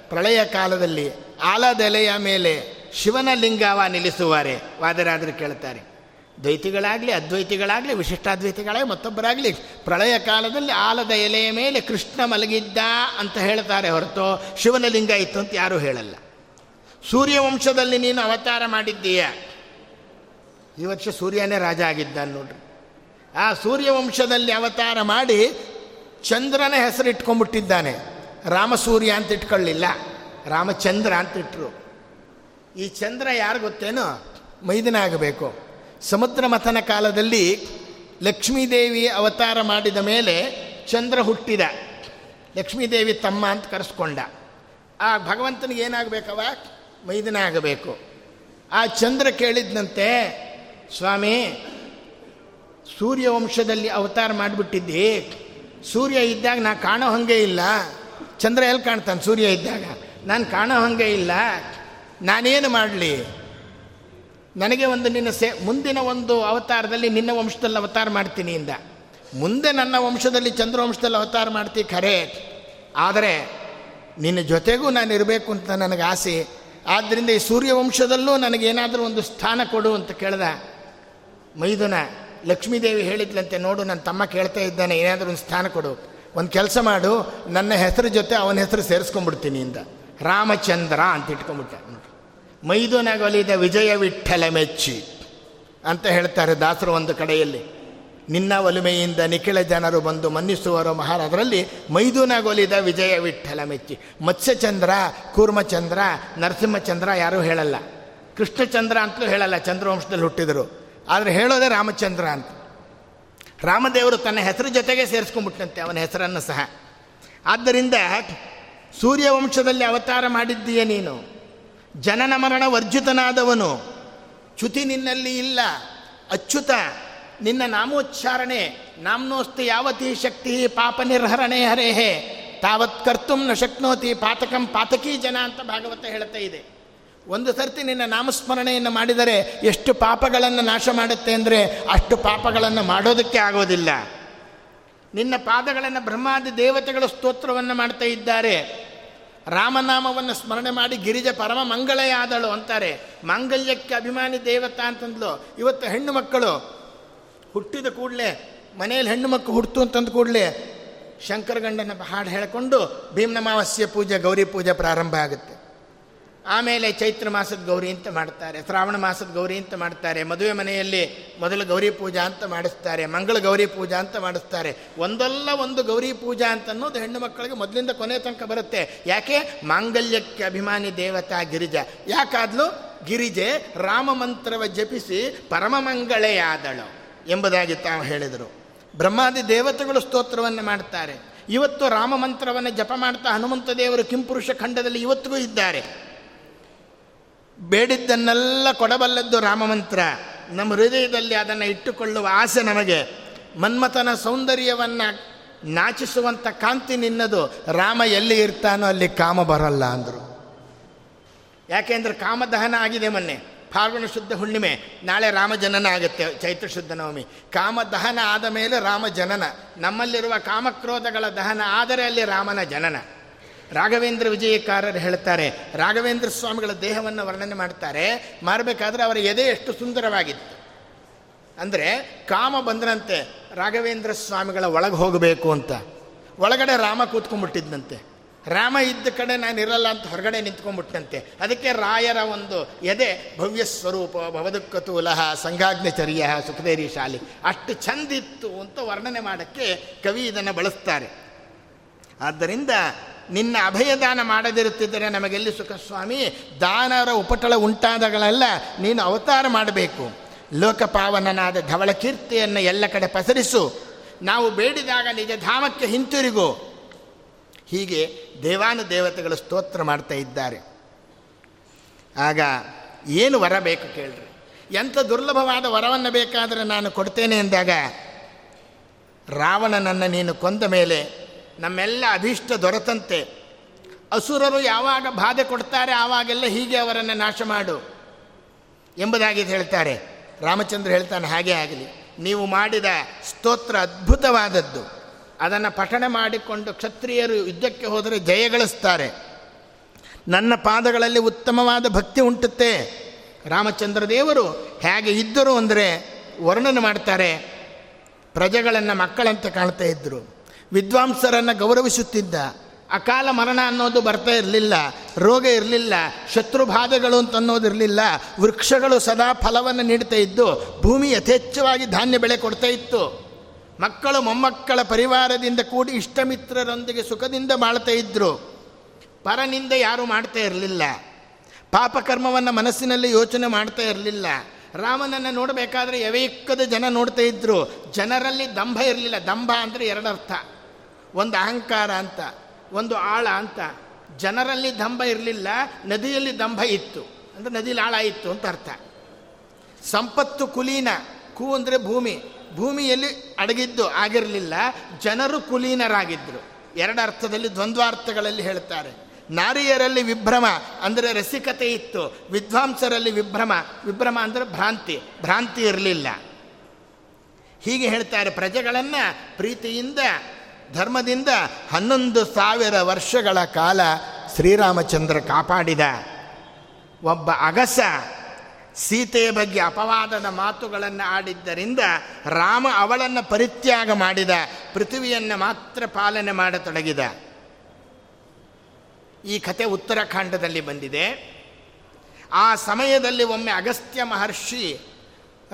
ಪ್ರಳಯ ಕಾಲದಲ್ಲಿ ಆಲದೆಲೆಯ ಮೇಲೆ ಶಿವನ ಲಿಂಗವ ನಿಲ್ಲಿಸುವಾರೆ, ವಾದರಾದರು ಕೇಳ್ತಾರೆ. ದ್ವೈತಿಗಳಾಗಲಿ, ಅದ್ವೈತಿಗಳಾಗಲಿ, ವಿಶಿಷ್ಟಾದ್ವೈತಿಗಳೇ, ಮತ್ತೊಬ್ಬರಾಗಲಿ ಪ್ರಳಯ ಕಾಲದಲ್ಲಿ ಆಲದ ಎಲೆಯ ಮೇಲೆ ಕೃಷ್ಣ ಮಲಗಿದ್ದ ಅಂತ ಹೇಳ್ತಾರೆ ಹೊರತು ಶಿವನ ಲಿಂಗ ಇತ್ತು ಅಂತ ಯಾರೂ ಹೇಳಲ್ಲ. ಸೂರ್ಯವಂಶದಲ್ಲಿ ನೀನು ಅವತಾರ ಮಾಡಿದ್ದೀಯ. ಈ ವರ್ಷ ಸೂರ್ಯನೇ ರಾಜ ಆಗಿದ್ದ ನೋಡ್ರಿ. ಆ ಸೂರ್ಯವಂಶದಲ್ಲಿ ಅವತಾರ ಮಾಡಿ ಚಂದ್ರನ ಹೆಸರು ಇಟ್ಕೊಂಡ್ಬಿಟ್ಟಿದ್ದಾನೆ ರಾಮಸೂರ್ಯ ಅಂತ ಇಟ್ಕೊಳ್ಳಿಲ್ಲ, ರಾಮಚಂದ್ರ ಅಂತ ಇಟ್ಟರು ಈ ಚಂದ್ರ ಯಾರು ಗೊತ್ತೇನೋ? ಮೈದಿನ ಆಗಬೇಕು. ಸಮುದ್ರ ಮಥನ ಕಾಲದಲ್ಲಿ ಲಕ್ಷ್ಮೀದೇವಿ ಅವತಾರ ಮಾಡಿದ ಮೇಲೆ ಚಂದ್ರ ಹುಟ್ಟಿದ. ಲಕ್ಷ್ಮೀದೇವಿ ತಮ್ಮ ಅಂತ ಕರೆಸ್ಕೊಂಡ. ಆ ಭಗವಂತನಿಗೆ ಏನಾಗಬೇಕವ ಮೈದನ ಆಗಬೇಕು. ಆ ಚಂದ್ರ ಕೇಳಿದ್ನಂತೆ, ಸ್ವಾಮಿ, ಸೂರ್ಯವಂಶದಲ್ಲಿ ಅವತಾರ ಮಾಡಿಬಿಟ್ಟಿದ್ದಿ. ಸೂರ್ಯ ಇದ್ದಾಗ ನಾ ಕಾಣೋ ಹಾಗೆ ಇಲ್ಲ. ಚಂದ್ರ ಎಲ್ಲಿ ಕಾಣ್ತಾನೆ ಸೂರ್ಯ ಇದ್ದಾಗ? ನಾನು ಕಾಣೋ ಹಾಗೆ ಇಲ್ಲ. ನಾನೇನು ಮಾಡಲಿ? ನನಗೆ ಒಂದು ನಿನ್ನ ಸೇ, ಮುಂದಿನ ಒಂದು ಅವತಾರದಲ್ಲಿ ನಿನ್ನ ವಂಶದಲ್ಲಿ ಅವತಾರ ಮಾಡ್ತೀನಿ ಇಂದ. ಮುಂದೆ ನನ್ನ ವಂಶದಲ್ಲಿ ಚಂದ್ರವಂಶದಲ್ಲಿ ಅವತಾರ ಮಾಡ್ತೀವಿ ಖರೆ. ಆದರೆ ನಿನ್ನ ಜೊತೆಗೂ ನಾನು ಇರಬೇಕು ಅಂತ ನನಗೆ ಆಸೆ. ಆದ್ದರಿಂದ ಈ ಸೂರ್ಯವಂಶದಲ್ಲೂ ನನಗೇನಾದರೂ ಒಂದು ಸ್ಥಾನ ಕೊಡು ಅಂತ ಕೇಳ್ದ. ಮೈದುನ ಲಕ್ಷ್ಮೀದೇವಿ ಹೇಳಿದ್ಲಂತೆ, ನೋಡು ನನ್ನ ತಮ್ಮ ಕೇಳ್ತಾ ಇದ್ದಾನೆ, ಏನಾದರೂ ಒಂದು ಸ್ಥಾನ ಕೊಡು. ಒಂದು ಕೆಲಸ ಮಾಡು, ನನ್ನ ಹೆಸರು ಜೊತೆ ಅವನ ಹೆಸರು ಸೇರಿಸ್ಕೊಂಡ್ಬಿಡ್ತೀನಿ ಇಂದ. ರಾಮಚಂದ್ರ ಅಂತ ಇಟ್ಕೊಂಡ್ಬಿಟ್ಟ. ಮೈದುನಗೊಲಿದ ವಿಜಯ ವಿಠಲ ಮೆಚ್ಚಿ ಅಂತ ಹೇಳ್ತಾರೆ ದಾಸರು ಒಂದು ಕಡೆಯಲ್ಲಿ. ನಿನ್ನ ಒಲುಮೆಯಿಂದ ನಿಖಿಳ ಜನರು ಬಂದು ಮನ್ನಿಸುವರು ಮಹಾರಾಜರಲ್ಲಿ ಮೈದುನಗೊಲಿದ ವಿಜಯ ವಿಠಲ ಮೆಚ್ಚಿ. ಮತ್ಸ್ಯಚಂದ್ರ, ಕೂರ್ಮಚಂದ್ರ, ನರಸಿಂಹಚಂದ್ರ ಯಾರೂ ಹೇಳಲ್ಲ. ಕೃಷ್ಣಚಂದ್ರ ಅಂತಲೂ ಹೇಳಲ್ಲ, ಚಂದ್ರವಂಶದಲ್ಲಿ ಹುಟ್ಟಿದರು. ಆದರೆ ಹೇಳೋದೇ ರಾಮಚಂದ್ರ ಅಂತ. ರಾಮದೇವರು ತನ್ನ ಹೆಸರು ಜೊತೆಗೆ ಸೇರಿಸ್ಕೊಂಡ್ಬಿಟ್ಟಂತೆ ಅವನ ಹೆಸರನ್ನು ಸಹ. ಆದ್ದರಿಂದ ಸೂರ್ಯವಂಶದಲ್ಲಿ ಅವತಾರ ಮಾಡಿದ್ದೀಯ ನೀನು. ಜನನ ಮರಣ ವರ್ಜಿತನಾದವನು. ಚ್ಯುತಿ ನಿನ್ನಲ್ಲಿ ಇಲ್ಲ. ಅಚ್ಯುತ, ನಿನ್ನ ನಾಮೋಚ್ಚಾರಣೆ, ನಾಮ್ನೋಸ್ತಿ ಯಾವತಿ ಶಕ್ತಿ ಪಾಪ ನಿರ್ಹರಣೆ ಹರೇಹೇ. ತಾವತ್ ಕರ್ತುಂ ನ ಶಕ್ನೋತಿ ಪಾತಕಂ ಪಾತಕೀ ಜನ ಅಂತ ಭಾಗವತ ಹೇಳ್ತಾ ಇದೆ. ಒಂದು ಸರ್ತಿ ನಿನ್ನ ನಾಮಸ್ಮರಣೆಯನ್ನು ಮಾಡಿದರೆ ಎಷ್ಟು ಪಾಪಗಳನ್ನು ನಾಶ ಮಾಡುತ್ತೆ ಅಂದರೆ ಅಷ್ಟು ಪಾಪಗಳನ್ನು ಮಾಡೋದಕ್ಕೆ ಆಗೋದಿಲ್ಲ. ನಿನ್ನ ಪಾದಗಳನ್ನು ಬ್ರಹ್ಮಾದಿ ದೇವತೆಗಳು ಸ್ತೋತ್ರವನ್ನು ಮಾಡ್ತಾ ಇದ್ದಾರೆ. ರಾಮನಾಮವನ್ನು ಸ್ಮರಣೆ ಮಾಡಿ ಗಿರಿಜ ಪರಮ ಮಂಗಳೆಯಾದಳು ಅಂತಾರೆ. ಮಾಂಗಲ್ಯಕ್ಕೆ ಅಭಿಮಾನಿ ದೇವತಾ ಅಂತಂದ್ಲು. ಇವತ್ತು ಹೆಣ್ಣು ಮಕ್ಕಳು, ಹುಟ್ಟಿದ ಕೂಡಲೇ, ಮನೆಯಲ್ಲಿ ಹೆಣ್ಣು ಮಕ್ಕಳು ಹುಟ್ಟು ಅಂತಂದ ಕೂಡಲೇ ಶಂಕರಗಂಡನ ಹಾಡು ಹೇಳಿಕೊಂಡು ಭೀಮನಮಾವಸ್ಯ ಪೂಜೆ, ಗೌರಿ ಪೂಜೆ ಪ್ರಾರಂಭ ಆಗುತ್ತೆ. ಆಮೇಲೆ ಚೈತ್ರ ಮಾಸದ ಗೌರಿ ಅಂತ ಮಾಡ್ತಾರೆ, ಶ್ರಾವಣ ಮಾಸದ ಗೌರಿ ಅಂತ ಮಾಡ್ತಾರೆ, ಮದುವೆ ಮನೆಯಲ್ಲಿ ಮೊದಲು ಗೌರಿ ಪೂಜಾ ಅಂತ ಮಾಡಿಸ್ತಾರೆ, ಮಂಗಳ ಗೌರಿ ಪೂಜಾ ಅಂತ ಮಾಡಿಸ್ತಾರೆ. ಒಂದಲ್ಲ ಒಂದು ಗೌರಿ ಪೂಜಾ ಅಂತ ಅನ್ನೋದು ಹೆಣ್ಣು ಮಕ್ಕಳಿಗೆ ಮೊದಲಿಂದ ಕೊನೆ ತನಕ ಬರುತ್ತೆ. ಯಾಕೆ? ಮಾಂಗಲ್ಯಕ್ಕೆ ಅಭಿಮಾನಿ ದೇವತಾ ಗಿರಿಜ. ಯಾಕಾದ್ಲು? ಗಿರಿಜೆ ರಾಮ ಮಂತ್ರವ ಜಪಿಸಿ ಪರಮ ಮಂಗಳೆಯಾದಳು ಎಂಬುದಾಗಿ ತಾವು ಹೇಳಿದರು. ಬ್ರಹ್ಮಾದಿ ದೇವತೆಗಳು ಸ್ತೋತ್ರವನ್ನು ಮಾಡ್ತಾರೆ. ಇವತ್ತು ರಾಮ ಮಂತ್ರವನ್ನು ಜಪ ಮಾಡ್ತಾ ಹನುಮಂತ ದೇವರು ಕಿಂಪುರುಷ ಖಂಡದಲ್ಲಿ ಇವತ್ತಿಗೂ ಇದ್ದಾರೆ. ಬೇಡಿದ್ದನ್ನೆಲ್ಲ ಕೊಡಬಲ್ಲದ್ದು ರಾಮಮಂತ್ರ. ನಮ್ಮ ಹೃದಯದಲ್ಲಿ ಅದನ್ನು ಇಟ್ಟುಕೊಳ್ಳುವ ಆಸೆ ನಮಗೆ. ಮನ್ಮಥನ ಸೌಂದರ್ಯವನ್ನು ನಾಚಿಸುವಂಥ ಕಾಂತಿ ನಿನ್ನದು. ರಾಮ ಎಲ್ಲಿ ಇರ್ತಾನೋ ಅಲ್ಲಿ ಕಾಮ ಬರಲ್ಲ ಅಂದರು. ಯಾಕೆಂದ್ರೆ ಕಾಮದಹನ ಆಗಿದೆ ಮೊನ್ನೆ. ಫಾಲ್ಗುಣ ಶುದ್ಧ ಹುಣ್ಣಿಮೆ. ನಾಳೆ ರಾಮ ಜನನ ಆಗುತ್ತೆ, ಚೈತ್ರ ಶುದ್ಧ ನವಮಿ. ಕಾಮ ದಹನ ಆದ ಮೇಲೆ ರಾಮ ಜನನ. ನಮ್ಮಲ್ಲಿರುವ ಕಾಮಕ್ರೋಧಗಳ ದಹನ ಆದರೆ ಅಲ್ಲಿ ರಾಮನ ಜನನ. ರಾಘವೇಂದ್ರ ವಿಜಯಕಾರರು ಹೇಳ್ತಾರೆ ರಾಘವೇಂದ್ರ ಸ್ವಾಮಿಗಳ ದೇಹವನ್ನು ವರ್ಣನೆ ಮಾಡ್ತಾರೆ ಮಾರಬೇಕಾದ್ರೆ ಅವರ ಎದೆ ಎಷ್ಟು ಸುಂದರವಾಗಿತ್ತು. ಅಂದರೆ ಕಾಮ ಬಂದ್ರಂತೆ, ರಾಘವೇಂದ್ರ ಸ್ವಾಮಿಗಳ ಒಳಗೆ ಹೋಗಬೇಕು ಅಂತ. ಒಳಗಡೆ ರಾಮ ಕೂತ್ಕೊಂಡ್ಬಿಟ್ಟಿದ್ದಂತೆ ರಾಮ ಇದ್ದ ಕಡೆ ನಾನು ಇರಲ್ಲ ಅಂತ ಹೊರಗಡೆ ನಿಂತ್ಕೊಂಡ್ಬಿಟ್ಟಂತೆ ಅದಕ್ಕೆ ರಾಯರ ಒಂದು ಎದೆ ಭವ್ಯ ಸ್ವರೂಪ ಭವದುಕ್ಕತೂಲಹ ಸಂಘಾಗ್ನಚರ್ಯ, ಸುಖದೇರಿ ಶಾಲಿ. ಅಷ್ಟು ಚಂದಿತ್ತು ಅಂತ ವರ್ಣನೆ ಮಾಡೋಕ್ಕೆ ಕವಿ ಇದನ್ನು ಬಳಸ್ತಾರೆ. ಆದ್ದರಿಂದ ನಿನ್ನ ಅಭಯದಾನ ಮಾಡದಿರುತ್ತಿದ್ದರೆ ನಮಗೆಲ್ಲಿ ಸುಖಸ್ವಾಮಿ ದಾನರ ಉಪಟಳ ಉಂಟಾದಗಳೆಲ್ಲ, ನೀನು ಅವತಾರ ಮಾಡಬೇಕು. ಲೋಕಪಾವನನಾದ ಧವಳ ಕೀರ್ತಿಯನ್ನು ಎಲ್ಲ ಕಡೆ ಪಸರಿಸು. ನಾವು ಬೇಡಿದಾಗ ನಿಜ ಧಾಮಕ್ಕೆ ಹಿಂತಿರುಗು. ಹೀಗೆ ದೇವಾನು ದೇವತೆಗಳು ಸ್ತೋತ್ರ ಮಾಡ್ತಾ ಇದ್ದಾರೆ. ಆಗ ಏನು ವರ ಬೇಕು ಕೇಳ್ರಿ. ಎಂಥ ದುರ್ಲಭವಾದ ವರವನ್ನು ಬೇಕಾದರೆ ನಾನು ಕೊಡ್ತೇನೆ ಎಂದಾಗ, ರಾವಣನನ್ನು ನೀನು ಕೊಂದ ಮೇಲೆ ನಮ್ಮೆಲ್ಲ ಅಭೀಷ್ಟ ದೊರೆತಂತೆ. ಅಸುರರು ಯಾವಾಗ ಬಾಧೆ ಕೊಡ್ತಾರೆ ಆವಾಗೆಲ್ಲ ಹೀಗೆ ಅವರನ್ನು ನಾಶ ಮಾಡು ಎಂಬುದಾಗಿ ಹೇಳ್ತಾರೆ. ರಾಮಚಂದ್ರ ಹೇಳ್ತಾನೆ ಹಾಗೆ ಆಗಲಿ. ನೀವು ಮಾಡಿದ ಸ್ತೋತ್ರ ಅದ್ಭುತವಾದದ್ದು. ಅದನ್ನು ಪಠಣ ಮಾಡಿಕೊಂಡು ಕ್ಷತ್ರಿಯರು ಯುದ್ಧಕ್ಕೆ ಹೋದರೆ ಜಯಗಳಿಸ್ತಾರೆ ನನ್ನ ಪಾದಗಳಲ್ಲಿ ಉತ್ತಮವಾದ ಭಕ್ತಿ ಉಂಟುತ್ತೆ. ರಾಮಚಂದ್ರ ದೇವರು ಹೇಗೆ ಇದ್ದರು ಅಂದರೆ ವರ್ಣನೆ ಮಾಡ್ತಾರೆ. ಪ್ರಜೆಗಳನ್ನು ಮಕ್ಕಳಂತೆ ಕಾಣ್ತಾ ಇದ್ದರು ವಿದ್ವಾಂಸರನ್ನು ಗೌರವಿಸುತ್ತಿದ್ದ. ಅಕಾಲ ಮರಣ ಅನ್ನೋದು ಬರ್ತಾ ಇರಲಿಲ್ಲ, ರೋಗ ಇರಲಿಲ್ಲ ಶತ್ರುಬಾಧೆಗಳು ಅಂತ ಅನ್ನೋದಿರಲಿಲ್ಲ ವೃಕ್ಷಗಳು ಸದಾ ಫಲವನ್ನು ನೀಡ್ತಾ ಇದ್ದು, ಭೂಮಿ ಯಥೇಚ್ಛವಾಗಿ ಧಾನ್ಯ ಬೆಳೆ ಕೊಡ್ತಾ ಇತ್ತು. ಮಕ್ಕಳು ಮೊಮ್ಮಕ್ಕಳ ಪರಿವಾರದಿಂದ ಕೂಡಿ ಇಷ್ಟಮಿತ್ರರೊಂದಿಗೆ ಸುಖದಿಂದ ಬಾಳ್ತಾ ಇದ್ದರು ಪರನಿಂದ ಯಾರೂ ಮಾಡ್ತಾ ಇರಲಿಲ್ಲ. ಪಾಪಕರ್ಮವನ್ನು ಮನಸ್ಸಿನಲ್ಲಿ ಯೋಚನೆ ಮಾಡ್ತಾ ಇರಲಿಲ್ಲ. ರಾಮನನ್ನು ನೋಡಬೇಕಾದ್ರೆ ಯವೈಕ್ಕದ ಜನ ನೋಡ್ತಾ ಇದ್ದರು ಜನರಲ್ಲಿ ದಂಭ ಇರಲಿಲ್ಲ. ದಂಭ ಅಂದರೆ ಎರಡರ್ಥ. ಒಂದು ಅಹಂಕಾರ ಅಂತ, ಒಂದು ಆಳ ಅಂತ, ಜನರಲ್ಲಿ ದಂಭ ಇರಲಿಲ್ಲ, ನದಿಯಲ್ಲಿ ದಂಭ ಇತ್ತು. ಅಂದರೆ ನದಿಯಲ್ಲಿ ಆಳ ಇತ್ತು ಅಂತ ಅರ್ಥ. ಸಂಪತ್ತು ಕುಲೀನ, ಕೂ ಅಂದರೆ ಭೂಮಿ, ಭೂಮಿಯಲ್ಲಿ ಅಡಗಿದ್ದು ಆಗಿರಲಿಲ್ಲ, ಜನರು ಕುಲೀನರಾಗಿದ್ದರು ಎರಡು ಅರ್ಥದಲ್ಲಿ ದ್ವಂದ್ವಾರ್ಥಗಳಲ್ಲಿ ಹೇಳ್ತಾರೆ. ನಾರಿಯರಲ್ಲಿ ವಿಭ್ರಮ ಅಂದರೆ ರಸಿಕತೆ ಇತ್ತು, ವಿದ್ವಾಂಸರಲ್ಲಿ ವಿಭ್ರಮ ವಿಭ್ರಮ ಅಂದರೆ ಭ್ರಾಂತಿ ಭ್ರಾಂತಿ ಇರಲಿಲ್ಲ. ಹೀಗೆ ಹೇಳ್ತಾರೆ ಪ್ರಜೆಗಳನ್ನು ಪ್ರೀತಿಯಿಂದ ಧರ್ಮದಿಂದ ಹನ್ನೊಂದು ಸಾವಿರ ವರ್ಷಗಳ ಕಾಲ ಶ್ರೀರಾಮಚಂದ್ರ ಕಾಪಾಡಿದ. ಒಬ್ಬ ಅಗಸ ಸೀತೆಯ ಬಗ್ಗೆ ಅಪವಾದದ ಮಾತುಗಳನ್ನು ಆಡಿದ್ದರಿಂದ ರಾಮ ಅವಳನ್ನು ಪರಿತ್ಯಾಗ ಮಾಡಿದ, ಪೃಥ್ವಿಯನ್ನು ಮಾತ್ರ ಪಾಲನೆ ಮಾಡತೊಡಗಿದ. ಈ ಕತೆ ಉತ್ತರಾಖಂಡದಲ್ಲಿ ಬಂದಿದೆ. ಆ ಸಮಯದಲ್ಲಿ ಒಮ್ಮೆ ಅಗಸ್ತ್ಯ ಮಹರ್ಷಿ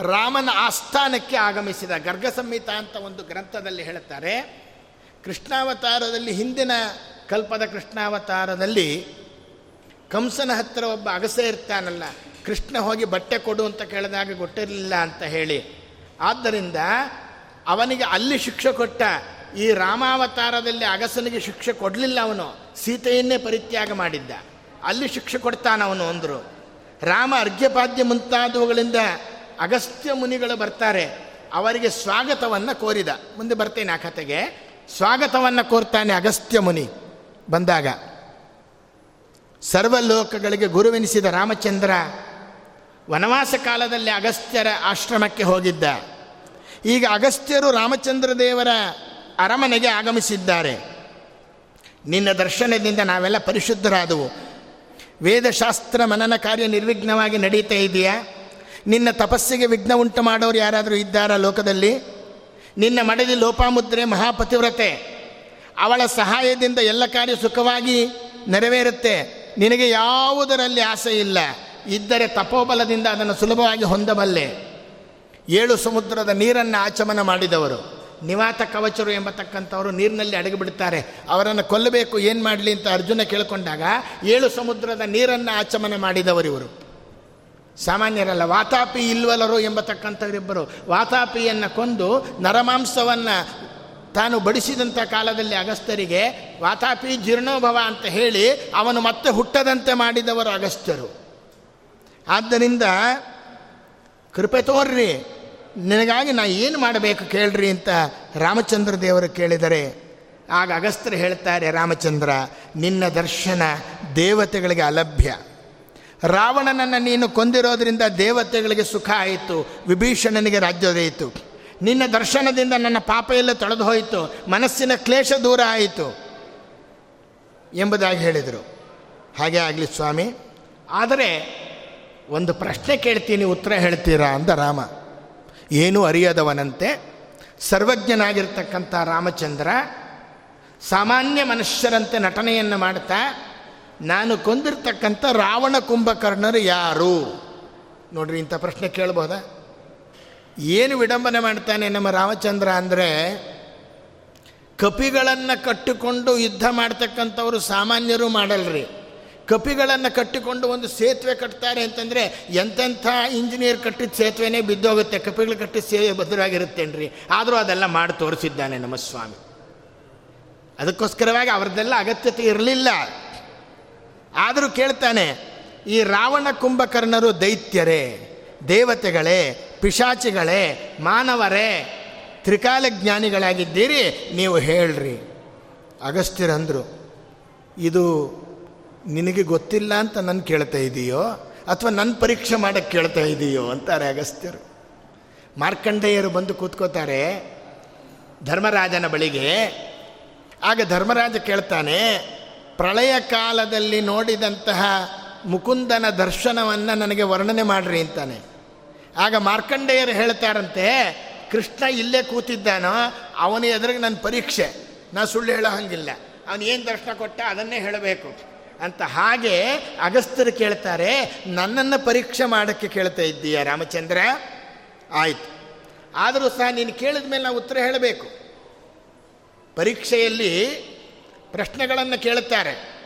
ರಾಮನ ಆಸ್ಥಾನಕ್ಕೆ ಆಗಮಿಸಿದ. ಗರ್ಗ ಸಂಹಿತ ಅಂತ ಒಂದು ಗ್ರಂಥದಲ್ಲಿ ಹೇಳುತ್ತಾರೆ ಕೃಷ್ಣಾವತಾರದಲ್ಲಿ, ಹಿಂದಿನ ಕಲ್ಪದ ಕೃಷ್ಣಾವತಾರದಲ್ಲಿ ಕಂಸನ ಹತ್ತಿರ ಒಬ್ಬ ಅಗಸೆ ಇರ್ತಾನಲ್ಲ, ಕೃಷ್ಣ ಹೋಗಿ ಬಟ್ಟೆ ಕೊಡು ಅಂತ ಕೇಳಿದಾಗ ಗೊತ್ತಿರಲಿಲ್ಲ ಅಂತ ಹೇಳಿ. ಆದ್ದರಿಂದ ಅವನಿಗೆ ಅಲ್ಲಿ ಶಿಕ್ಷೆ ಕೊಟ್ಟ, ಈ ರಾಮಾವತಾರದಲ್ಲಿ ಅಗಸನಿಗೆ ಶಿಕ್ಷೆ ಕೊಡಲಿಲ್ಲ ಅವನು, ಸೀತೆಯನ್ನೇ ಪರಿತ್ಯಾಗ ಮಾಡಿದ್ದ. ಅಲ್ಲಿ ಶಿಕ್ಷೆ ಕೊಡ್ತಾನವನು ಅಂದರು. ರಾಮ ಅರ್ಘ್ಯಪಾದ್ಯ ಮುಂತಾದವುಗಳಿಂದ ಅಗಸ್ತ್ಯ ಮುನಿಗಳು ಬರ್ತಾರೆ, ಅವರಿಗೆ ಸ್ವಾಗತವನ್ನು ಕೋರಿದ. ಮುಂದೆ ಬರ್ತೇನೆ ಆ ಕತೆಗೆ ಸ್ವಾಗತವನ್ನು ಕೋರ್ತಾನೆ ಅಗಸ್ತ್ಯ ಮುನಿ ಬಂದಾಗ. ಸರ್ವಲೋಕಗಳಿಗೆ ಗುರುವೆನಿಸಿದ ರಾಮಚಂದ್ರ ವನವಾಸ ಕಾಲದಲ್ಲಿ ಅಗಸ್ತ್ಯರ ಆಶ್ರಮಕ್ಕೆ ಹೋಗಿದ್ದ. ಈಗ ಅಗಸ್ತ್ಯರು ರಾಮಚಂದ್ರ ದೇವರ ಅರಮನೆಗೆ ಆಗಮಿಸಿದ್ದಾರೆ. ನಿನ್ನ ದರ್ಶನದಿಂದ ನಾವೆಲ್ಲ ಪರಿಶುದ್ಧರಾದವು. ವೇದಶಾಸ್ತ್ರ ಮನನ ಕಾರ್ಯ ನಿರ್ವಿಘ್ನವಾಗಿ ನಡೀತಾ ಇದೆಯಾ? ನಿನ್ನ ತಪಸ್ಸಿಗೆ ವಿಘ್ನ ಉಂಟು ಮಾಡೋರು ಯಾರಾದರೂ ಇದ್ದಾರಾ ಲೋಕದಲ್ಲಿ? ನಿನ್ನ ಮಡದಿ ಲೋಪಾಮುದ್ರೆ ಮಹಾಪತಿವ್ರತೆ. ಅವಳ ಸಹಾಯದಿಂದ ಎಲ್ಲ ಕಾರ್ಯ ಸುಖವಾಗಿ ನೆರವೇರುತ್ತೆ. ನಿನಗೆ ಯಾವುದರಲ್ಲಿ ಆಸೆ ಇಲ್ಲ. ಇದ್ದರೆ ತಪೋಬಲದಿಂದ ಅದನ್ನು ಸುಲಭವಾಗಿ ಹೊಂದಬಲ್ಲೆ. ಏಳು ಸಮುದ್ರದ ನೀರನ್ನು ಆಚಮನ ಮಾಡಿದವರು. ನಿವಾತ ಕವಚರು ಎಂಬತಕ್ಕಂಥವರು ನೀರಿನಲ್ಲಿ ಅಡಗಿಬಿಡ್ತಾರೆ ಅವರನ್ನು ಕೊಲ್ಲಬೇಕು, ಏನು ಮಾಡಲಿ ಅಂತ ಅರ್ಜುನ ಕೇಳಿಕೊಂಡಾಗ ಏಳು ಸಮುದ್ರದ ನೀರನ್ನು ಆಚಮನ ಮಾಡಿದವರಿವರು ಸಾಮಾನ್ಯರಲ್ಲ, ವಾತಾಪಿ ಇಲ್ವಲರು ಎಂಬತಕ್ಕಂಥವರಿಬ್ಬರು. ವಾತಾಪಿಯನ್ನು ಕೊಂದು ನರಮಾಂಸವನ್ನು ತಾನು ಬಡಿಸಿದಂಥ ಕಾಲದಲ್ಲಿ ಅಗಸ್ತ್ಯರಿಗೆ ವಾತಾಪಿ ಜೀರ್ಣೋಭವ ಅಂತ ಹೇಳಿ ಅವನು ಮತ್ತೆ ಹುಟ್ಟದಂತೆ ಮಾಡಿದವರು ಅಗಸ್ತ್ಯರು. ಆದ್ದರಿಂದ ಕೃಪೆ ತೋರ್ರಿ, ನಿನಗಾಗಿ ನಾ ಏನು ಮಾಡಬೇಕು ಕೇಳ್ರಿ ಅಂತ ರಾಮಚಂದ್ರ ದೇವರು ಕೇಳಿದರೆ, ಆಗ ಅಗಸ್ತ್ರ ಹೇಳ್ತಾರೆ, ರಾಮಚಂದ್ರ, ನಿನ್ನ ದರ್ಶನ ದೇವತೆಗಳಿಗೆ ಅಲಭ್ಯ. ರಾವಣನನ್ನು ನೀನು ಕೊಂದಿರೋದ್ರಿಂದ ದೇವತೆಗಳಿಗೆ ಸುಖ ಆಯಿತು, ವಿಭೀಷಣನಿಗೆ ರಾಜ್ಯದಯಿತು ನಿನ್ನ ದರ್ಶನದಿಂದ ನನ್ನ ಪಾಪ ಎಲ್ಲ ತೊಳೆದು ಹೋಯಿತು, ಮನಸ್ಸಿನ ಕ್ಲೇಶ ದೂರ ಆಯಿತು ಎಂಬುದಾಗಿ ಹೇಳಿದರು. ಹಾಗೆ ಆಗಲಿ ಸ್ವಾಮಿ. ಆದರೆ ಒಂದು ಪ್ರಶ್ನೆ ಕೇಳ್ತೀನಿ, ಉತ್ತರ ಹೇಳ್ತೀರಾ ಅಂದ ರಾಮ. ಏನೂ ಅರಿಯದವನಂತೆ, ಸರ್ವಜ್ಞನಾಗಿರ್ತಕ್ಕಂಥ ರಾಮಚಂದ್ರ ಸಾಮಾನ್ಯ ಮನುಷ್ಯರಂತೆ ನಟನೆಯನ್ನು ಮಾಡ್ತಾ ನಾನು ಕೊಂದಿರ್ತಕ್ಕಂಥ ರಾವಣ ಕುಂಭಕರ್ಣರು ಯಾರು? ನೋಡ್ರಿ, ಇಂಥ ಪ್ರಶ್ನೆ ಕೇಳ್ಬೋದಾ? ಏನು ವಿಡಂಬನೆ ಮಾಡ್ತಾನೆ ನಮ್ಮ ರಾಮಚಂದ್ರ ಅಂದರೆ, ಕಪಿಗಳನ್ನು ಕಟ್ಟಿಕೊಂಡು ಯುದ್ಧ ಮಾಡ್ತಕ್ಕಂಥವ್ರು ಸಾಮಾನ್ಯರು ಮಾಡಲ್ರಿ. ಕಪಿಗಳನ್ನು ಕಟ್ಟಿಕೊಂಡು ಒಂದು ಸೇತುವೆ ಕಟ್ತಾರೆ ಅಂತಂದರೆ, ಎಂತೆಂಥ ಇಂಜಿನಿಯರ್ ಕಟ್ಟಿದ ಸೇತುವೆನೇ ಬಿದ್ದೋಗುತ್ತೆ, ಕಪಿಗಳು ಕಟ್ಟಿದ ಸೇವೆ ಭದ್ರವಾಗಿರುತ್ತೇನ್ರಿ ಆದರೂ ಅದೆಲ್ಲ ಮಾಡಿ ತೋರಿಸಿದ್ದಾನೆ ನಮ್ಮ ಸ್ವಾಮಿ. ಅದಕ್ಕೋಸ್ಕರವಾಗಿ ಅವ್ರದ್ದೆಲ್ಲ ಅಗತ್ಯತೆ ಇರಲಿಲ್ಲ. ಆದರೂ ಕೇಳ್ತಾನೆ, ಈ ರಾವಣ ಕುಂಭಕರ್ಣರು ದೈತ್ಯರೇ, ದೇವತೆಗಳೇ, ಪಿಶಾಚಿಗಳೇ, ಮಾನವರೇ ತ್ರಿಕಾಲ ಜ್ಞಾನಿಗಳಾಗಿದ್ದೀರಿ ನೀವು ಹೇಳ್ರಿ. ಅಗಸ್ತ್ಯರಂದರು ಇದು ನಿನಗೆ ಗೊತ್ತಿಲ್ಲ ಅಂತ ನನ್ನ ಕೇಳ್ತಾ ಇದೆಯೋ, ಅಥವಾ ನನ್ನ ಪರೀಕ್ಷೆ ಮಾಡೋಕ್ಕೆ ಕೇಳ್ತಾ ಇದೆಯೋ ಅಂತಾರೆ ಅಗಸ್ತ್ಯರು. ಮಾರ್ಕಂಡೇಯರು ಬಂದು ಕೂತ್ಕೋತಾರೆ, ಧರ್ಮರಾಜನ ಬಳಿಗೆ. ಆಗ ಧರ್ಮರಾಜ ಕೇಳ್ತಾನೆ ಪ್ರಳಯ ಕಾಲದಲ್ಲಿ ನೋಡಿದಂತಹ ಮುಕುಂದನ ದರ್ಶನವನ್ನು ನನಗೆ ವರ್ಣನೆ ಮಾಡ್ರಿ ಅಂತಾನೆ. ಆಗ ಮಾರ್ಕಂಡೇಯರು ಹೇಳ್ತಾರಂತೆ, ಕೃಷ್ಣ ಇಲ್ಲೇ ಕೂತಿದ್ದಾನೋ, ಅವನ ಎದುರಿಗೆ ನನ್ನ ಪರೀಕ್ಷೆ, ನಾ ಸುಳ್ಳು ಹೇಳೋ ಹಂಗಿಲ್ಲ ಅವನು ಏನು ದರ್ಶನ ಕೊಟ್ಟ ಅದನ್ನೇ ಹೇಳಬೇಕು. ಅಂತ ಹಾಗೆ ಅಗಸ್ತ್ಯರು ಕೇಳ್ತಾರೆ, ನನ್ನನ್ನು ಪರೀಕ್ಷೆ ಮಾಡೋಕ್ಕೆ ಕೇಳ್ತಾ ಇದ್ದೀಯ ರಾಮಚಂದ್ರ? ಆಯಿತು. ಆದರೂ ಸಹ ನೀನು ಕೇಳಿದ ಮೇಲೆ ನಾವು ಉತ್ತರ ಹೇಳಬೇಕು. ಪರೀಕ್ಷೆಯಲ್ಲಿ ಪ್ರಶ್ನೆಗಳನ್ನು ಕೇಳುತ್ತಾರೆ.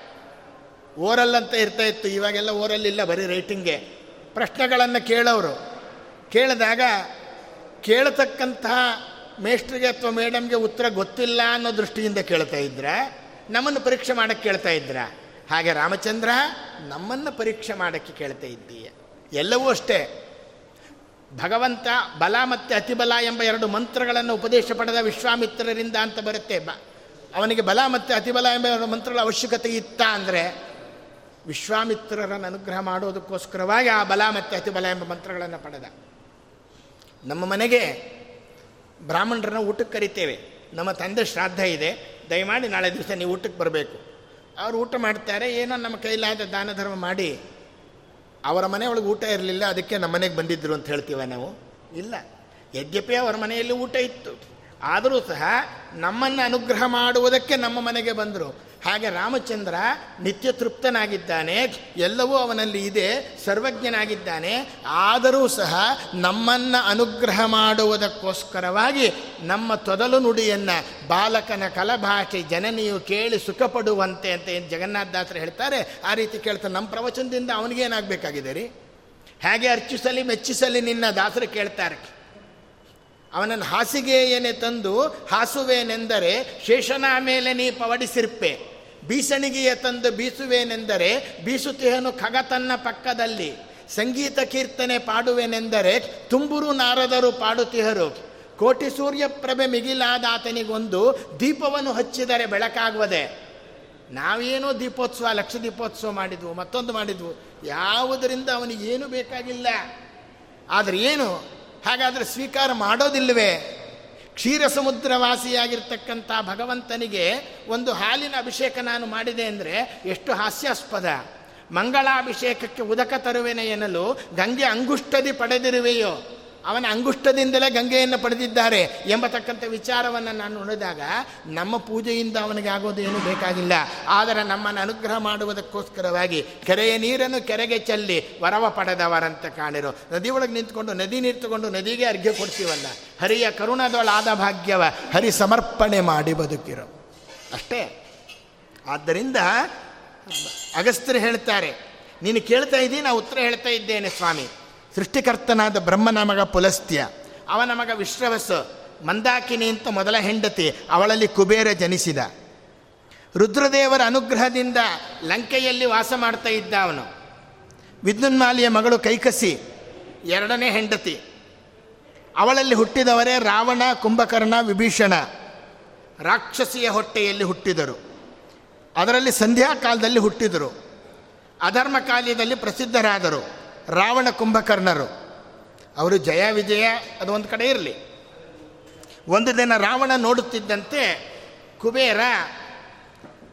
ಓರಲ್ ಅಂತ ಇರ್ತಾ ಇತ್ತು, ಇವಾಗೆಲ್ಲ ಓರಲ್ಲಿಲ್ಲ, ಬರೀ ರೈಟಿಂಗ್ಗೆ ಪ್ರಶ್ನೆಗಳನ್ನು ಕೇಳೋರು. ಕೇಳಿದಾಗ ಕೇಳತಕ್ಕಂತಹ ಮೇಸ್ಟ್ರಿಗೆ ಅಥವಾ ಮೇಡಮ್ಗೆ ಉತ್ತರ ಗೊತ್ತಿಲ್ಲ ಅನ್ನೋ ದೃಷ್ಟಿಯಿಂದ ಕೇಳ್ತಾ ಇದ್ರ, ನಮ್ಮನ್ನು ಪರೀಕ್ಷೆ ಮಾಡೋಕ್ಕೆ ಕೇಳ್ತಾ ಇದ್ರ. ಹಾಗೆ ರಾಮಚಂದ್ರ, ನಮ್ಮನ್ನು ಪರೀಕ್ಷೆ ಮಾಡೋಕ್ಕೆ ಕೇಳ್ತಾ ಇದ್ದೀಯ. ಎಲ್ಲವೂ ಅಷ್ಟೇ. ಭಗವಂತ ಬಲ ಮತ್ತು ಅತಿಬಲ ಎಂಬ ಎರಡು ಮಂತ್ರಗಳನ್ನು ಉಪದೇಶ ಪಡೆದ ವಿಶ್ವಾಮಿತ್ರರಿಂದ ಅಂತ ಬರುತ್ತೆ ಬ ಅವನಿಗೆ ಬಲ ಮತ್ತು ಅತಿಬಲ ಎಂಬ ಮಂತ್ರಗಳ ಅವಶ್ಯಕತೆ ಇತ್ತ ಅಂದರೆ ವಿಶ್ವಾಮಿತ್ರರನ್ನು ಅನುಗ್ರಹ ಮಾಡೋದಕ್ಕೋಸ್ಕರವಾಗಿ ಆ ಬಲ ಮತ್ತು ಅತಿಬಲ ಎಂಬ ಮಂತ್ರಗಳನ್ನು ಪಡೆದ. ನಮ್ಮ ಮನೆಗೆ ಬ್ರಾಹ್ಮಣರನ್ನ ಊಟಕ್ಕೆ ಕರಿತೇವೆ. ನಮ್ಮ ತಂದೆ ಶ್ರಾದ್ದ ಇದೆ. ದಯಮಾಡಿ ನಾಳೆ ದಿವಸ ನೀವು ಊಟಕ್ಕೆ ಬರಬೇಕು. ಅವರು ಊಟ ಮಾಡ್ತಾರೆ, ಏನೋ ನಮ್ಮ ಕೈಲಾದ ದಾನ ಧರ್ಮ ಮಾಡಿ ಅವರ ಮನೆಯೊಳಗೆ ಊಟ ಇರಲಿಲ್ಲ, ಅದಕ್ಕೆ ನಮ್ಮ ಮನೆಗೆ ಬಂದಿದ್ದರು ಅಂತ ಹೇಳ್ತೀವ ನಾವು? ಇಲ್ಲ. ಯದ್ಯಪಿ ಅವರ ಮನೆಯಲ್ಲಿ ಊಟ ಇತ್ತು. ಆದರೂ ಸಹ ನಮ್ಮನ್ನು ಅನುಗ್ರಹ ಮಾಡುವುದಕ್ಕೆ ನಮ್ಮ ಮನೆಗೆ ಬಂದರು. ಹಾಗೆ ರಾಮಚಂದ್ರ ನಿತ್ಯ ತೃಪ್ತನಾಗಿದ್ದಾನೆ, ಎಲ್ಲವೂ ಅವನಲ್ಲಿ ಇದೆ, ಸರ್ವಜ್ಞನಾಗಿದ್ದಾನೆ, ಆದರೂ ಸಹ ನಮ್ಮನ್ನು ಅನುಗ್ರಹ ಮಾಡುವುದಕ್ಕೋಸ್ಕರವಾಗಿ ನಮ್ಮ ತೊದಲು ನುಡಿಯನ್ನು ಬಾಲಕನ ಕಲಭಾಷೆ ಜನನಿಯು ಕೇಳಿ ಸುಖಪಡುವಂತೆ ಅಂತ ಏನು ಜಗನ್ನಾಥದಾಸರು ಹೇಳ್ತಾರೆ, ಆ ರೀತಿ ಕೇಳ್ತಾರೆ. ನಮ್ಮ ಪ್ರವಚನದಿಂದ ಅವನಿಗೇನಾಗಬೇಕಾಗಿದೆ ರೀ? ಹೇಗೆ ಅರ್ಚಿಸಲಿ, ಮೆಚ್ಚಿಸಲಿ ನಿನ್ನ ದಾಸರು ಕೇಳ್ತಾರೆ. ಅವನನ್ನು ಹಾಸಿಗೆಯೇನೆ ತಂದು ಹಾಸುವೇನೆಂದರೆ ಶೇಷನ ಮೇಲೆ ನೀ ಪವಡಿಸಿರ್ಪೆ. ಬೀಸಣಿಗೆಯ ತಂದು ಬೀಸುವೇನೆಂದರೆ ಬೀಸುತಿಹನು ಖಗ ತನ್ನ ಪಕ್ಕದಲ್ಲಿ. ಸಂಗೀತ ಕೀರ್ತನೆ ಪಾಡುವೆನೆಂದರೆ ತುಂಬುರು ನಾರದರು ಪಾಡುತಿಹರು. ಕೋಟಿ ಸೂರ್ಯಪ್ರಭೆ ಮಿಗಿಲಾದಾತನಿಗೊಂದು ದೀಪವನ್ನು ಹಚ್ಚಿದರೆ ಬೆಳಕಾಗುವುದೇ. ನಾವೇನೋ ದೀಪೋತ್ಸವ, ಲಕ್ಷ ದೀಪೋತ್ಸವ ಮಾಡಿದ್ವು, ಮತ್ತೊಂದು ಮಾಡಿದ್ವು. ಯಾವುದರಿಂದ ಅವನಿಗೆ ಏನು ಬೇಕಾಗಿಲ್ಲ. ಆದರೆ ಏನು? ಹಾಗಾದರೆ ಸ್ವೀಕಾರ ಮಾಡೋದಿಲ್ಲವೇ? ಕ್ಷೀರ ಸಮುದ್ರವಾಸಿಯಾಗಿರ್ತಕ್ಕಂಥ ಭಗವಂತನಿಗೆ ಒಂದು ಹಾಲಿನ ಅಭಿಷೇಕ ನಾನು ಮಾಡಿದೆ ಅಂದರೆ ಎಷ್ಟು ಹಾಸ್ಯಾಸ್ಪದ. ಮಂಗಳಾಭಿಷೇಕಕ್ಕೆ ಉದಕ ತರುವೆನೆ ಎನ್ನಲು ಗಂಗೆ ಅಂಗುಷ್ಟದಿ ಪಡೆದಿರುವೆಯೋ? ಅವನ ಅಂಗುಷ್ಟದಿಂದಲೇ ಗಂಗೆಯನ್ನು ಪಡೆದಿದ್ದಾರೆ ಎಂಬತಕ್ಕಂಥ ವಿಚಾರವನ್ನು ನಾನು ನೋಡಿದಾಗ ನಮ್ಮ ಪೂಜೆಯಿಂದ ಅವನಿಗೆ ಆಗೋದು ಏನು ಬೇಕಾಗಿಲ್ಲ. ಆದರೆ ನಮ್ಮನ್ನು ಅನುಗ್ರಹ ಮಾಡುವುದಕ್ಕೋಸ್ಕರವಾಗಿ ಕೆರೆಯ ನೀರನ್ನು ಕೆರೆಗೆ ಚೆಲ್ಲಿ ವರವ ಪಡೆದವರಂತೆ ಕಾಣಿರೋ. ನದಿಯೊಳಗೆ ನಿಂತ್ಕೊಂಡು, ನದಿ ನೀರು ತಗೊಂಡು ನದಿಗೆ ಅರ್ಘ್ಯ ಕೊಡ್ತೀವಲ್ಲ. ಹರಿಯ ಕರುಣದೊಳಾದ ಭಾಗ್ಯವ ಹರಿ ಸಮರ್ಪಣೆ ಮಾಡಿ ಬದುಕಿರೋ. ಅಷ್ಟೇ. ಆದ್ದರಿಂದ ಅಗಸ್ತ್ಯರು ಹೇಳ್ತಾರೆ, ನೀನು ಕೇಳ್ತಾ ಇದ್ದೀನಿ ನಾನು ಉತ್ತರ ಹೇಳ್ತಾ ಇದ್ದೇನೆ ಸ್ವಾಮಿ. ಸೃಷ್ಟಿಕರ್ತನಾದ ಬ್ರಹ್ಮ ನಮಗ ಪುಲಸ್ತ್ಯ. ಅವ ನಮಗ ವಿಶ್ರವಸ್. ಮಂದಾಕಿನಿ ಅಂತ ಮೊದಲ ಹೆಂಡತಿ ಅವಳಲ್ಲಿ ಕುಬೇರ ಜನಿಸಿದ. ರುದ್ರದೇವರ ಅನುಗ್ರಹದಿಂದ ಲಂಕೆಯಲ್ಲಿ ವಾಸ ಮಾಡ್ತಾ ಇದ್ದ ಅವನು. ವಿದ್ಯುನ್ಮಾಲಿಯ ಮಗಳು ಕೈಕಸಿ, ಎರಡನೇ ಹೆಂಡತಿ. ಅವಳಲ್ಲಿ ಹುಟ್ಟಿದವರೇ ರಾವಣ, ಕುಂಭಕರ್ಣ, ವಿಭೀಷಣ. ರಾಕ್ಷಸಿಯ ಹೊಟ್ಟೆಯಲ್ಲಿ ಹುಟ್ಟಿದರು. ಅದರಲ್ಲಿ ಸಂಧ್ಯಾಕಾಲದಲ್ಲಿ ಹುಟ್ಟಿದರು. ಅಧರ್ಮ ಕಾಲದಲ್ಲಿ ಪ್ರಸಿದ್ಧರಾದರು. ರಾವಣ ಕುಂಭಕರ್ಣರು. ಅವರು ಜಯ ವಿಜಯ ಅದು ಒಂದು ಕಡೆ ಇರಲಿ. ಒಂದು ದಿನ ರಾವಣ ನೋಡುತ್ತಿದ್ದಂತೆ ಕುಬೇರ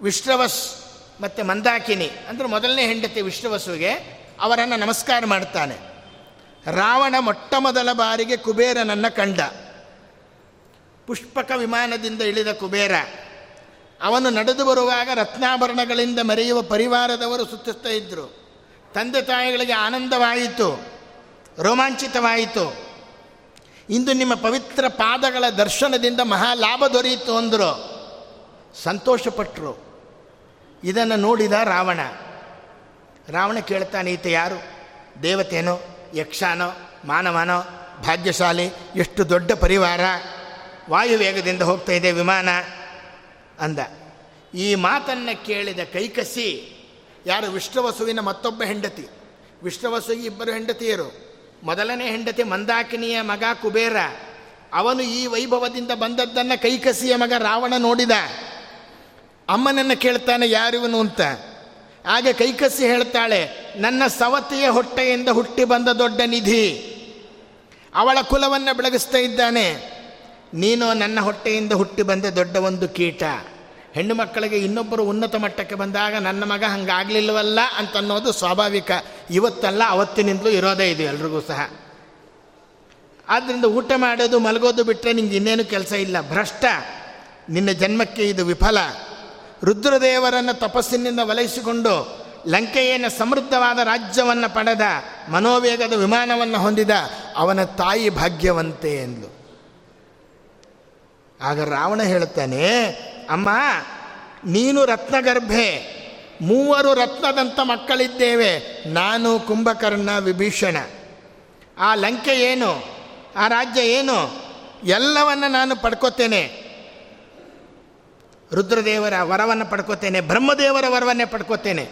ವಿಶ್ರವಸ್ ಮತ್ತು ಮಂದಾಕಿನಿ, ಅಂದರೆ ಮೊದಲನೇ ಹೆಂಡತಿ ವಿಷ್ಣವಸುವಿಗೆ ಅವರನ್ನು ನಮಸ್ಕಾರ ಮಾಡ್ತಾನೆ. ರಾವಣ ಮೊಟ್ಟ ಮೊದಲ ಬಾರಿಗೆ ಕುಬೇರನನ್ನು ಕಂಡ. ಪುಷ್ಪಕ ವಿಮಾನದಿಂದ ಇಳಿದ ಕುಬೇರ, ಅವನು ನಡೆದು ಬರುವಾಗ ರತ್ನಾಭರಣಗಳಿಂದ ಮರೆಯುವ ಪರಿವಾರದವರು ಸುತ್ತಿಸ್ತಾ ಇದ್ದರು ತಂದೆ ತಾಯಿಗಳಿಗೆ ಆನಂದವಾಯಿತು, ರೋಮಾಂಚಿತವಾಯಿತು. ಇಂದು ನಿಮ್ಮ ಪವಿತ್ರ ಪಾದಗಳ ದರ್ಶನದಿಂದ ಮಹಾ ಲಾಭ ದೊರೆಯಿತು ಅಂದರು. ಸಂತೋಷಪಟ್ಟರು ಇದನ್ನು ನೋಡಿದ ರಾವಣ. ರಾವಣ ಕೇಳ್ತಾನೆ, ಈತ ಯಾರು? ದೇವತೆನೋ, ಯಕ್ಷಾನೋ, ಮಾನವನೋ, ಭಾಗ್ಯಶಾಲಿ, ಎಷ್ಟು ದೊಡ್ಡ ಪರಿವಾರ. ವಾಯುವೇಗದಿಂದ ಹೋಗ್ತಾ ಇದೆ ವಿಮಾನ. ಅಂದ. ಈ ಮಾತನ್ನು ಕೇಳಿದ ಕೈಕಸಿ ಯಾರು ವಿಷ್ಣುವಸುವಿನ ಮತ್ತೊಬ್ಬ ಹೆಂಡತಿ? ವಿಷ್ಣುವಸುವಿಗೆ ಇಬ್ಬರು ಹೆಂಡತಿಯರು. ಮೊದಲನೇ ಹೆಂಡತಿ ಮಂದಾಕಿನಿಯ ಮಗ ಕುಬೇರ. ಅವನು ಈ ವೈಭವದಿಂದ ಬಂದದ್ದನ್ನು ಕೈಕಸಿಯ ಮಗ ರಾವಣ ನೋಡಿದ. ಅಮ್ಮನನ್ನು ಕೇಳ್ತಾನೆ ಯಾರಿವನು ಅಂತ. ಆಗ ಕೈಕಸಿ ಹೇಳ್ತಾಳೆ, ನನ್ನ ಸವತಿಯ ಹೊಟ್ಟೆಯಿಂದ ಹುಟ್ಟಿ ಬಂದ ದೊಡ್ಡ ನಿಧಿ. ಅವಳ ಕುಲವನ್ನು ಬೆಳಗಿಸ್ತಾ ಇದ್ದಾನೆ. ನೀನು ನನ್ನ ಹೊಟ್ಟೆಯಿಂದ ಹುಟ್ಟಿ ಬಂದ ದೊಡ್ಡ ಒಂದು ಕೀಟ. ಹೆಣ್ಣು ಮಕ್ಕಳಿಗೆ ಇನ್ನೊಬ್ಬರು ಉನ್ನತ ಮಟ್ಟಕ್ಕೆ ಬಂದಾಗ ನನ್ನ ಮಗ ಹಂಗಾಗಲಿಲ್ಲವಲ್ಲ ಅಂತನ್ನೋದು ಸ್ವಾಭಾವಿಕ. ಇವತ್ತಲ್ಲ, ಅವತ್ತಿನಿಂದಲೂ ಇರೋದೇ ಇದು ಎಲ್ರಿಗೂ ಸಹ. ಆದ್ದರಿಂದ ಊಟ ಮಾಡೋದು, ಮಲಗೋದು ಬಿಟ್ಟರೆ ನಿಂಗೆ ಇನ್ನೇನು ಕೆಲಸ ಇಲ್ಲ. ಭ್ರಷ್ಟ. ನಿನ್ನ ಜನ್ಮಕ್ಕೆ ಇದು ವಿಫಲ. ರುದ್ರದೇವರನ್ನು ತಪಸ್ಸಿನಿಂದ ವಲಯಿಸಿಕೊಂಡು ಲಂಕೆಯನ್ನು ಸಮೃದ್ಧವಾದ ರಾಜ್ಯವನ್ನು ಪಡೆದ, ಮನೋವೇಗದ ವಿಮಾನವನ್ನು ಹೊಂದಿದ ಅವನ ತಾಯಿ ಭಾಗ್ಯವಂತೆ ಎಂದ್ಲು. ಆಗ ರಾವಣ ಹೇಳುತ್ತಾನೆ ಅಮ್ಮ, ನೀನು ರತ್ನಗರ್ಭೆ, ಮೂವರು ರತ್ನದಂಥ ಮಕ್ಕಳಿದ್ದೇವೆ, ನಾನು ಕುಂಭಕರ್ಣ ವಿಭೀಷಣ. ಆ ಲಂಕೆ ಏನು? ಆ ರಾಜ್ಯ ಏನು? ಎಲ್ಲವನ್ನು ನಾನು ಪಡ್ಕೋತೇನೆ. ರುದ್ರದೇವರ ವರವನ್ನು ಪಡ್ಕೋತೇನೆ, ಬ್ರಹ್ಮದೇವರ ವರವನ್ನೇ ಪಡ್ಕೋತೇನೆ.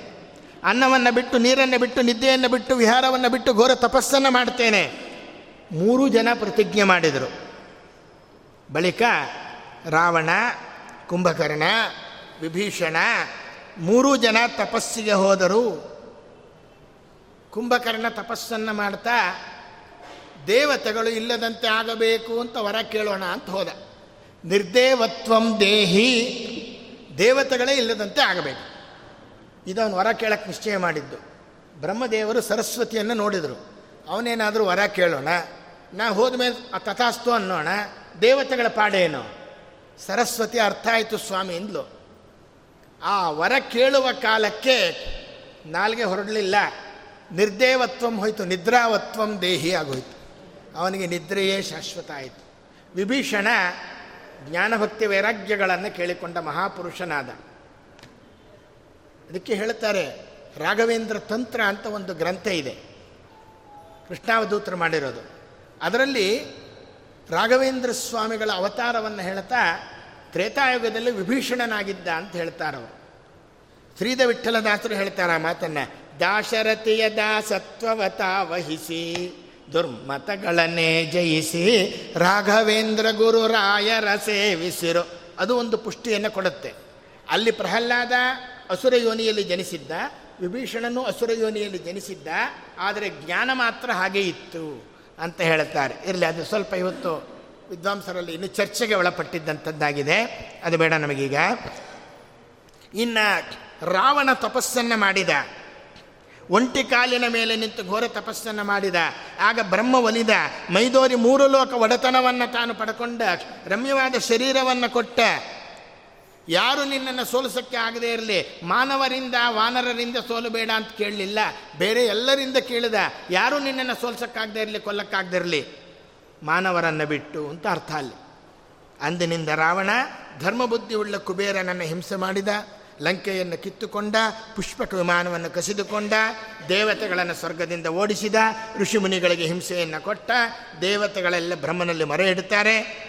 ಅನ್ನವನ್ನು ಬಿಟ್ಟು, ನೀರನ್ನು ಬಿಟ್ಟು, ನಿದ್ದೆಯನ್ನು ಬಿಟ್ಟು, ವಿಹಾರವನ್ನು ಬಿಟ್ಟು, ಘೋರ ತಪಸ್ಸನ್ನು ಮಾಡ್ತೇನೆ. ಮೂರು ಜನ ಪ್ರತಿಜ್ಞೆ ಮಾಡಿದರು. ಬಳಿಕ ರಾವಣ ಕುಂಭಕರ್ಣ, ವಿಭೀಷಣ, ಮೂರೂ ಜನ ತಪಸ್ಸಿಗೆ ಹೋದರು. ಕುಂಭಕರ್ಣ ತಪಸ್ಸನ್ನು ಮಾಡ್ತಾ, ದೇವತೆಗಳು ಇಲ್ಲದಂತೆ ಆಗಬೇಕು ಅಂತ ವರ ಕೇಳೋಣ ಅಂತ ಹೋದ. ನಿರ್ದೇವತ್ವಂ ದೇಹಿ, ದೇವತೆಗಳೇ ಇಲ್ಲದಂತೆ ಆಗಬೇಕು. ಇದವನು ವರ ಕೇಳಕ್ಕೆ ನಿಶ್ಚಯ ಮಾಡಿದ್ದು. ಬ್ರಹ್ಮದೇವರು ಸರಸ್ವತಿಯನ್ನು ನೋಡಿದರು. ಅವನೇನಾದರೂ ವರ ಕೇಳೋಣ? ನಾ ಹೋದ ಮೇಲೆ ತಥಾಸ್ತು ಅನ್ನೋಣ. ದೇವತೆಗಳ ಪಾಡೇನು? ಸರಸ್ವತಿ ಅರ್ಥ ಆಯಿತು ಸ್ವಾಮಿ ಎಂದ್ಲು ಆ ವರ ಕೇಳುವ ಕಾಲಕ್ಕೆ ನಾಲ್ಗೆ ಹೊರಡಲಿಲ್ಲ. ನಿರ್ದೇವತ್ವಂ ಹೋಯಿತು, ನಿದ್ರಾವತ್ವಂ ದೇಹಿ ಆಗೋಯ್ತು. ಅವನಿಗೆ ನಿದ್ರೆಯೇ ಶಾಶ್ವತ ಆಯಿತು. ವಿಭೀಷಣ ಜ್ಞಾನಭಕ್ತಿ ವೈರಾಗ್ಯಗಳನ್ನು ಕೇಳಿಕೊಂಡ ಮಹಾಪುರುಷನಾದ. ಅದಕ್ಕೆ ಹೇಳ್ತಾರೆ, ರಾಘವೇಂದ್ರ ತಂತ್ರ ಅಂತ ಒಂದು ಗ್ರಂಥ ಇದೆ. ಕೃಷ್ಣಾವಧೂತರು ಮಾಡಿರೋದು. ಅದರಲ್ಲಿ ರಾಘವೇಂದ್ರ ಸ್ವಾಮಿಗಳ ಅವತಾರವನ್ನು ಹೇಳ್ತಾ ತ್ರೇತಾಯುಗದಲ್ಲಿ ವಿಭೀಷಣನಾಗಿದ್ದ ಅಂತ ಹೇಳ್ತಾರವರು ಶ್ರೀದ ವಿಠಲದಾಸರು ಹೇಳ್ತಾರೆ ಆ ಮಾತನ್ನು, ದಾಶರಥಿಯ ದಾಸತ್ವವತ ವಹಿಸಿ, ದುರ್ಮತಗಳನ್ನೇ ಜಯಿಸಿ, ರಾಘವೇಂದ್ರ ಗುರು ರಾಯರ ಸೇವಿಸಿರು. ಅದು ಒಂದು ಪುಷ್ಟಿಯನ್ನು ಕೊಡುತ್ತೆ. ಅಲ್ಲಿ ಪ್ರಹ್ಲಾದ ಅಸುರ ಯೋನಿಯಲ್ಲಿ ಜನಿಸಿದ್ದ, ವಿಭೀಷಣನು ಅಸುರ ಯೋನಿಯಲ್ಲಿ ಜನಿಸಿದ್ದ, ಆದರೆ ಜ್ಞಾನ ಮಾತ್ರ ಹಾಗೆ ಇತ್ತು. ಅಂತ ಹೇಳುತ್ತಾರೆ. ಇರಲಿ, ಅದು ಸ್ವಲ್ಪ ಇವತ್ತು ವಿದ್ವಾಂಸರಲ್ಲಿ ಇನ್ನು ಚರ್ಚೆಗೆ ಒಳಪಟ್ಟಿದ್ದಂಥದ್ದಾಗಿದೆ. ಅದು ಬೇಡ ನಮಗೀಗ. ಇನ್ನು ರಾವಣ ತಪಸ್ಸನ್ನು ಮಾಡಿದ. ಒಂಟಿ ಕಾಲಿನ ಮೇಲೆ ನಿಂತು ಘೋರ ತಪಸ್ಸನ್ನು ಮಾಡಿದ. ಆಗ ಬ್ರಹ್ಮ ಒಲಿದ. ಮೈದೋರಿ ಮೂರು ಲೋಕ ಒಡೆತನವನ್ನು ತಾನು ಪಡ್ಕೊಂಡ. ರಮ್ಯವಾದ ಶರೀರವನ್ನು ಕೊಟ್ಟ. ಯಾರು ನಿನ್ನನ್ನು ಸೋಲಿಸೋಕ್ಕೆ ಆಗದೇ ಇರಲಿ, ಮಾನವರಿಂದ, ವಾನರರಿಂದ ಸೋಲಬೇಡ ಅಂತ ಕೇಳಲಿಲ್ಲ. ಬೇರೆ ಎಲ್ಲರಿಂದ ಕೇಳಿದ, ಯಾರು ನಿನ್ನನ್ನು ಸೋಲ್ಸೋಕ್ಕಾಗದೇ ಇರಲಿ, ಕೊಲ್ಲಕ್ಕಾಗದೇ ಇರಲಿ? ಮಾನವರನ್ನು ಬಿಟ್ಟು ಅಂತ ಅರ್ಥ ಅಲ್ಲಿ. ಅಂದಿನಿಂದ ರಾವಣ ಧರ್ಮಬುದ್ಧಿ ಉಳ್ಳ ಕುಬೇರನನ್ನು ಹಿಂಸೆ ಮಾಡಿದ, ಲಂಕೆಯನ್ನು ಕಿತ್ತುಕೊಂಡ, ಪುಷ್ಪಕ ವಿಮಾನವನ್ನು ಕಸಿದುಕೊಂಡ, ದೇವತೆಗಳನ್ನು ಸ್ವರ್ಗದಿಂದ ಓಡಿಸಿದ, ಋಷಿಮುನಿಗಳಿಗೆ ಹಿಂಸೆಯನ್ನು ಕೊಟ್ಟ, ದೇವತೆಗಳೆಲ್ಲ ಬ್ರಹ್ಮನಲ್ಲಿ ಮೊರೆ ಇಡುತ್ತಾರೆ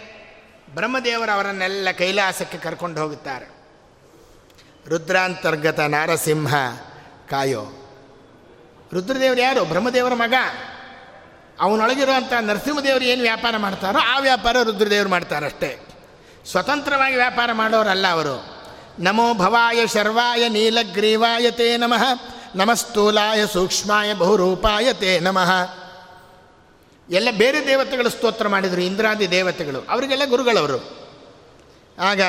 ಬ್ರಹ್ಮದೇವರು ಅವರನ್ನೆಲ್ಲ ಕೈಲಾಸಕ್ಕೆ ಕರ್ಕೊಂಡು ಹೋಗುತ್ತಾರೆ. ರುದ್ರಾಂತರ್ಗತ ನಾರಸಿಂಹ ಕಾಯೋ. ರುದ್ರದೇವರು ಯಾರು? ಬ್ರಹ್ಮದೇವರ ಮಗ. ಅವನೊಳಗಿರುವಂಥ ನರಸಿಂಹದೇವರು ಏನು ವ್ಯಾಪಾರ ಮಾಡ್ತಾರೋ ಆ ವ್ಯಾಪಾರ ರುದ್ರದೇವರು ಮಾಡ್ತಾರಷ್ಟೇ. ಸ್ವತಂತ್ರವಾಗಿ ವ್ಯಾಪಾರ ಮಾಡೋರಲ್ಲ ಅವರು. ನಮೋ ಭವಾಯ ಶರ್ವಾಯ ನೀಲಗ್ರೀವಾಯ ತೇ ನಮಃ ನಮಸ್ತೂಲಾಯ ಸೂಕ್ಷ್ಮಾಯ ಬಹುರೂಪಾಯ ತೇ ನಮಃ. ಎಲ್ಲ ಬೇರೆ ದೇವತೆಗಳು ಸ್ತೋತ್ರ ಮಾಡಿದರು, ಇಂದ್ರಾದಿ ದೇವತೆಗಳು. ಅವರಿಗೆಲ್ಲ ಗುರುಗಳವರು. ಆಗ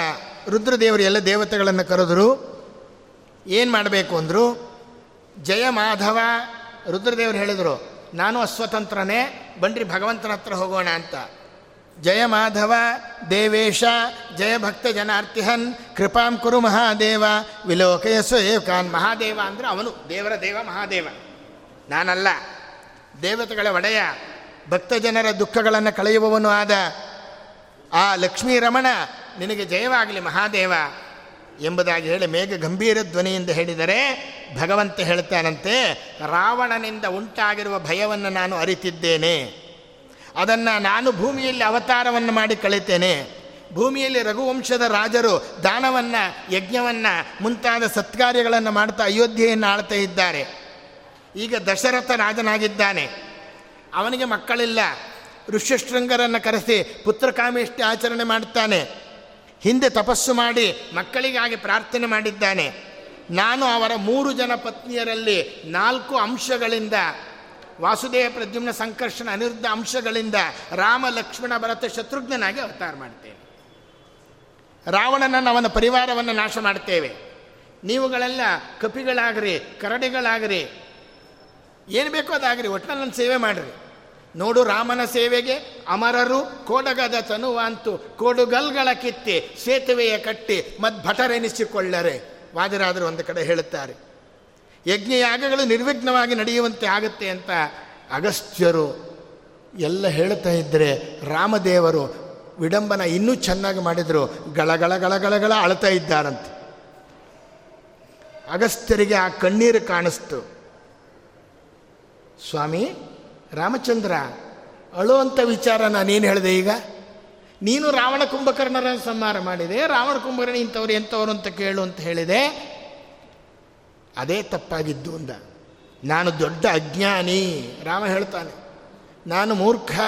ರುದ್ರದೇವರು ಎಲ್ಲ ದೇವತೆಗಳನ್ನು ಕರೆದರು, ಏನು ಮಾಡಬೇಕು ಅಂದರು, ಜಯ ಮಾಧವ, ರುದ್ರದೇವರು ಹೇಳಿದರು, ನಾನು ಅಸ್ವತಂತ್ರನೇ ಬನ್ರಿ ಭಗವಂತನ ಹತ್ರ ಹೋಗೋಣ ಅಂತ. ಜಯ ಮಾಧವ, ದೇವೇಶ, ಜಯ ಭಕ್ತ ಜನಾರ್ತಿಹನ್, ಕೃಪಾಂ ಕುರು ಮಹಾದೇವ, ವಿಲೋಕಯ ಏಕಾನ್ ಮಹಾದೇವ ಅಂದರೆ ಅವನು, ದೇವರ ದೇವ ಮಹಾದೇವ. ನಾನಲ್ಲ. ದೇವತೆಗಳ ಒಡೆಯ. ಭಕ್ತ ಜನರ ದುಃಖಗಳನ್ನು ಕಳೆಯುವವನು ಆದ ಆ ಲಕ್ಷ್ಮೀ ರಮಣ ನಿನಗೆ ಜಯವಾಗಲಿ ಮಹಾದೇವ ಎಂಬುದಾಗಿ ಹೇಳಿ ಮೇಘ ಗಂಭೀರ ಧ್ವನಿಯಿಂದ ಹೇಳಿದರೆ ಭಗವಂತ ಹೇಳ್ತಾನಂತೆ, ರಾವಣನಿಂದ ಉಂಟಾಗಿರುವ ಭಯವನ್ನು ನಾನು ಅರಿತಿದ್ದೇನೆ. ಅದನ್ನು ನಾನು ಭೂಮಿಯಲ್ಲಿ ಅವತಾರವನ್ನು ಮಾಡಿ ಕಳಿತೇನೆ. ಭೂಮಿಯಲ್ಲಿ ರಘುವಂಶದ ರಾಜರು ದಾನವನ್ನು, ಯಜ್ಞವನ್ನು, ಮುಂತಾದ ಸತ್ಕಾರ್ಯಗಳನ್ನು ಮಾಡ್ತಾ ಅಯೋಧ್ಯೆಯನ್ನು ಆಳ್ತಾ ಇದ್ದಾರೆ. ಈಗ ದಶರಥ ರಾಜನಾಗಿದ್ದಾನೆ. ಅವನಿಗೆ ಮಕ್ಕಳಿಲ್ಲ. ಋಷ್ಯಶೃಂಗರನ್ನು ಕರೆಸಿ ಪುತ್ರಕಾಮೇಷ್ಟಿ ಆಚರಣೆ ಮಾಡುತ್ತಾನೆ. ಹಿಂದೆ ತಪಸ್ಸು ಮಾಡಿ ಮಕ್ಕಳಿಗಾಗಿ ಪ್ರಾರ್ಥನೆ ಮಾಡಿದ್ದಾನೆ. ನಾನು ಅವರ ಮೂರು ಜನ ಪತ್ನಿಯರಲ್ಲಿ ನಾಲ್ಕು ಅಂಶಗಳಿಂದ, ವಾಸುದೇವ ಪ್ರದ್ಯುಮ್ನ ಸಂಕರ್ಷಣ ಅನಿರುದ್ಧ ಅಂಶಗಳಿಂದ ರಾಮ, ಲಕ್ಷ್ಮಣ, ಭರತ ಶತ್ರುಘ್ನಾಗಿ ಅವತಾರ ಮಾಡ್ತೇನೆ ರಾವಣನನ್ನು ಅವನ ಪರಿವಾರವನ್ನು ನಾಶ ಮಾಡ್ತೇವೆ ನೀವುಗಳೆಲ್ಲ ಕಪಿಗಳಾಗ್ರಿ, ಕರಡಿಗಳಾಗ್ರಿ, ಏನು ಬೇಕೋ ಅದಾಗ್ರಿ ಒಟ್ಟಿನಲ್ಲಿ ನನ್ನ ಸೇವೆ ಮಾಡಿರಿ. ನೋಡು ರಾಮನ ಸೇವೆಗೆ ಅಮರರು ಕೋಡಗದ ತನುವಾಂತು ಕೋಡುಗಲ್ಗಳ ಕಿತ್ತಿ ಸೇತುವೆಯ ಕಟ್ಟಿ ಭಟರೆನಿಸಿಕೊಳ್ಳರೆ ವಾದರಾದರು ಒಂದು ಕಡೆ ಹೇಳುತ್ತಾರೆ ಯಜ್ಞಯಾಗಗಳು ನಿರ್ವಿಘ್ನವಾಗಿ ನಡೆಯುವಂತೆ ಆಗುತ್ತೆ ಅಂತ ಅಗಸ್ತ್ಯರು ಎಲ್ಲ ಹೇಳ್ತಾ ಇದ್ದರೆ ರಾಮದೇವರು ವಿಡಂಬನ ಇನ್ನೂ ಚೆನ್ನಾಗಿ ಮಾಡಿದರು, ಗಳಗಳ ಗಳಗಳಗಳ ಅಳ್ತಾ ಇದ್ದಾರಂತೆ. ಅಗಸ್ತ್ಯರಿಗೆ ಆ ಕಣ್ಣೀರು ಕಾಣಿಸ್ತು. ಸ್ವಾಮಿ ರಾಮಚಂದ್ರ ಅಳುವಂಥ ವಿಚಾರ ನಾನೇನು ಹೇಳಿದೆ ಈಗ? ನೀನು ರಾವಣ ಕುಂಭಕರ್ಣರ ಸಂಹಾರ ಮಾಡಿದೆ, ರಾವಣ ಕುಂಭಕರ್ಣ ಇಂಥವ್ರು ಎಂಥವ್ರು ಅಂತ ಕೇಳು ಅಂತ ಹೇಳಿದೆ. ಅದೇ ತಪ್ಪಾಗಿದ್ದು ಅಂದ. ನಾನು ದೊಡ್ಡ ಅಜ್ಞಾನಿ, ರಾಮ ಹೇಳ್ತಾನೆ. ನಾನು ಮೂರ್ಖ,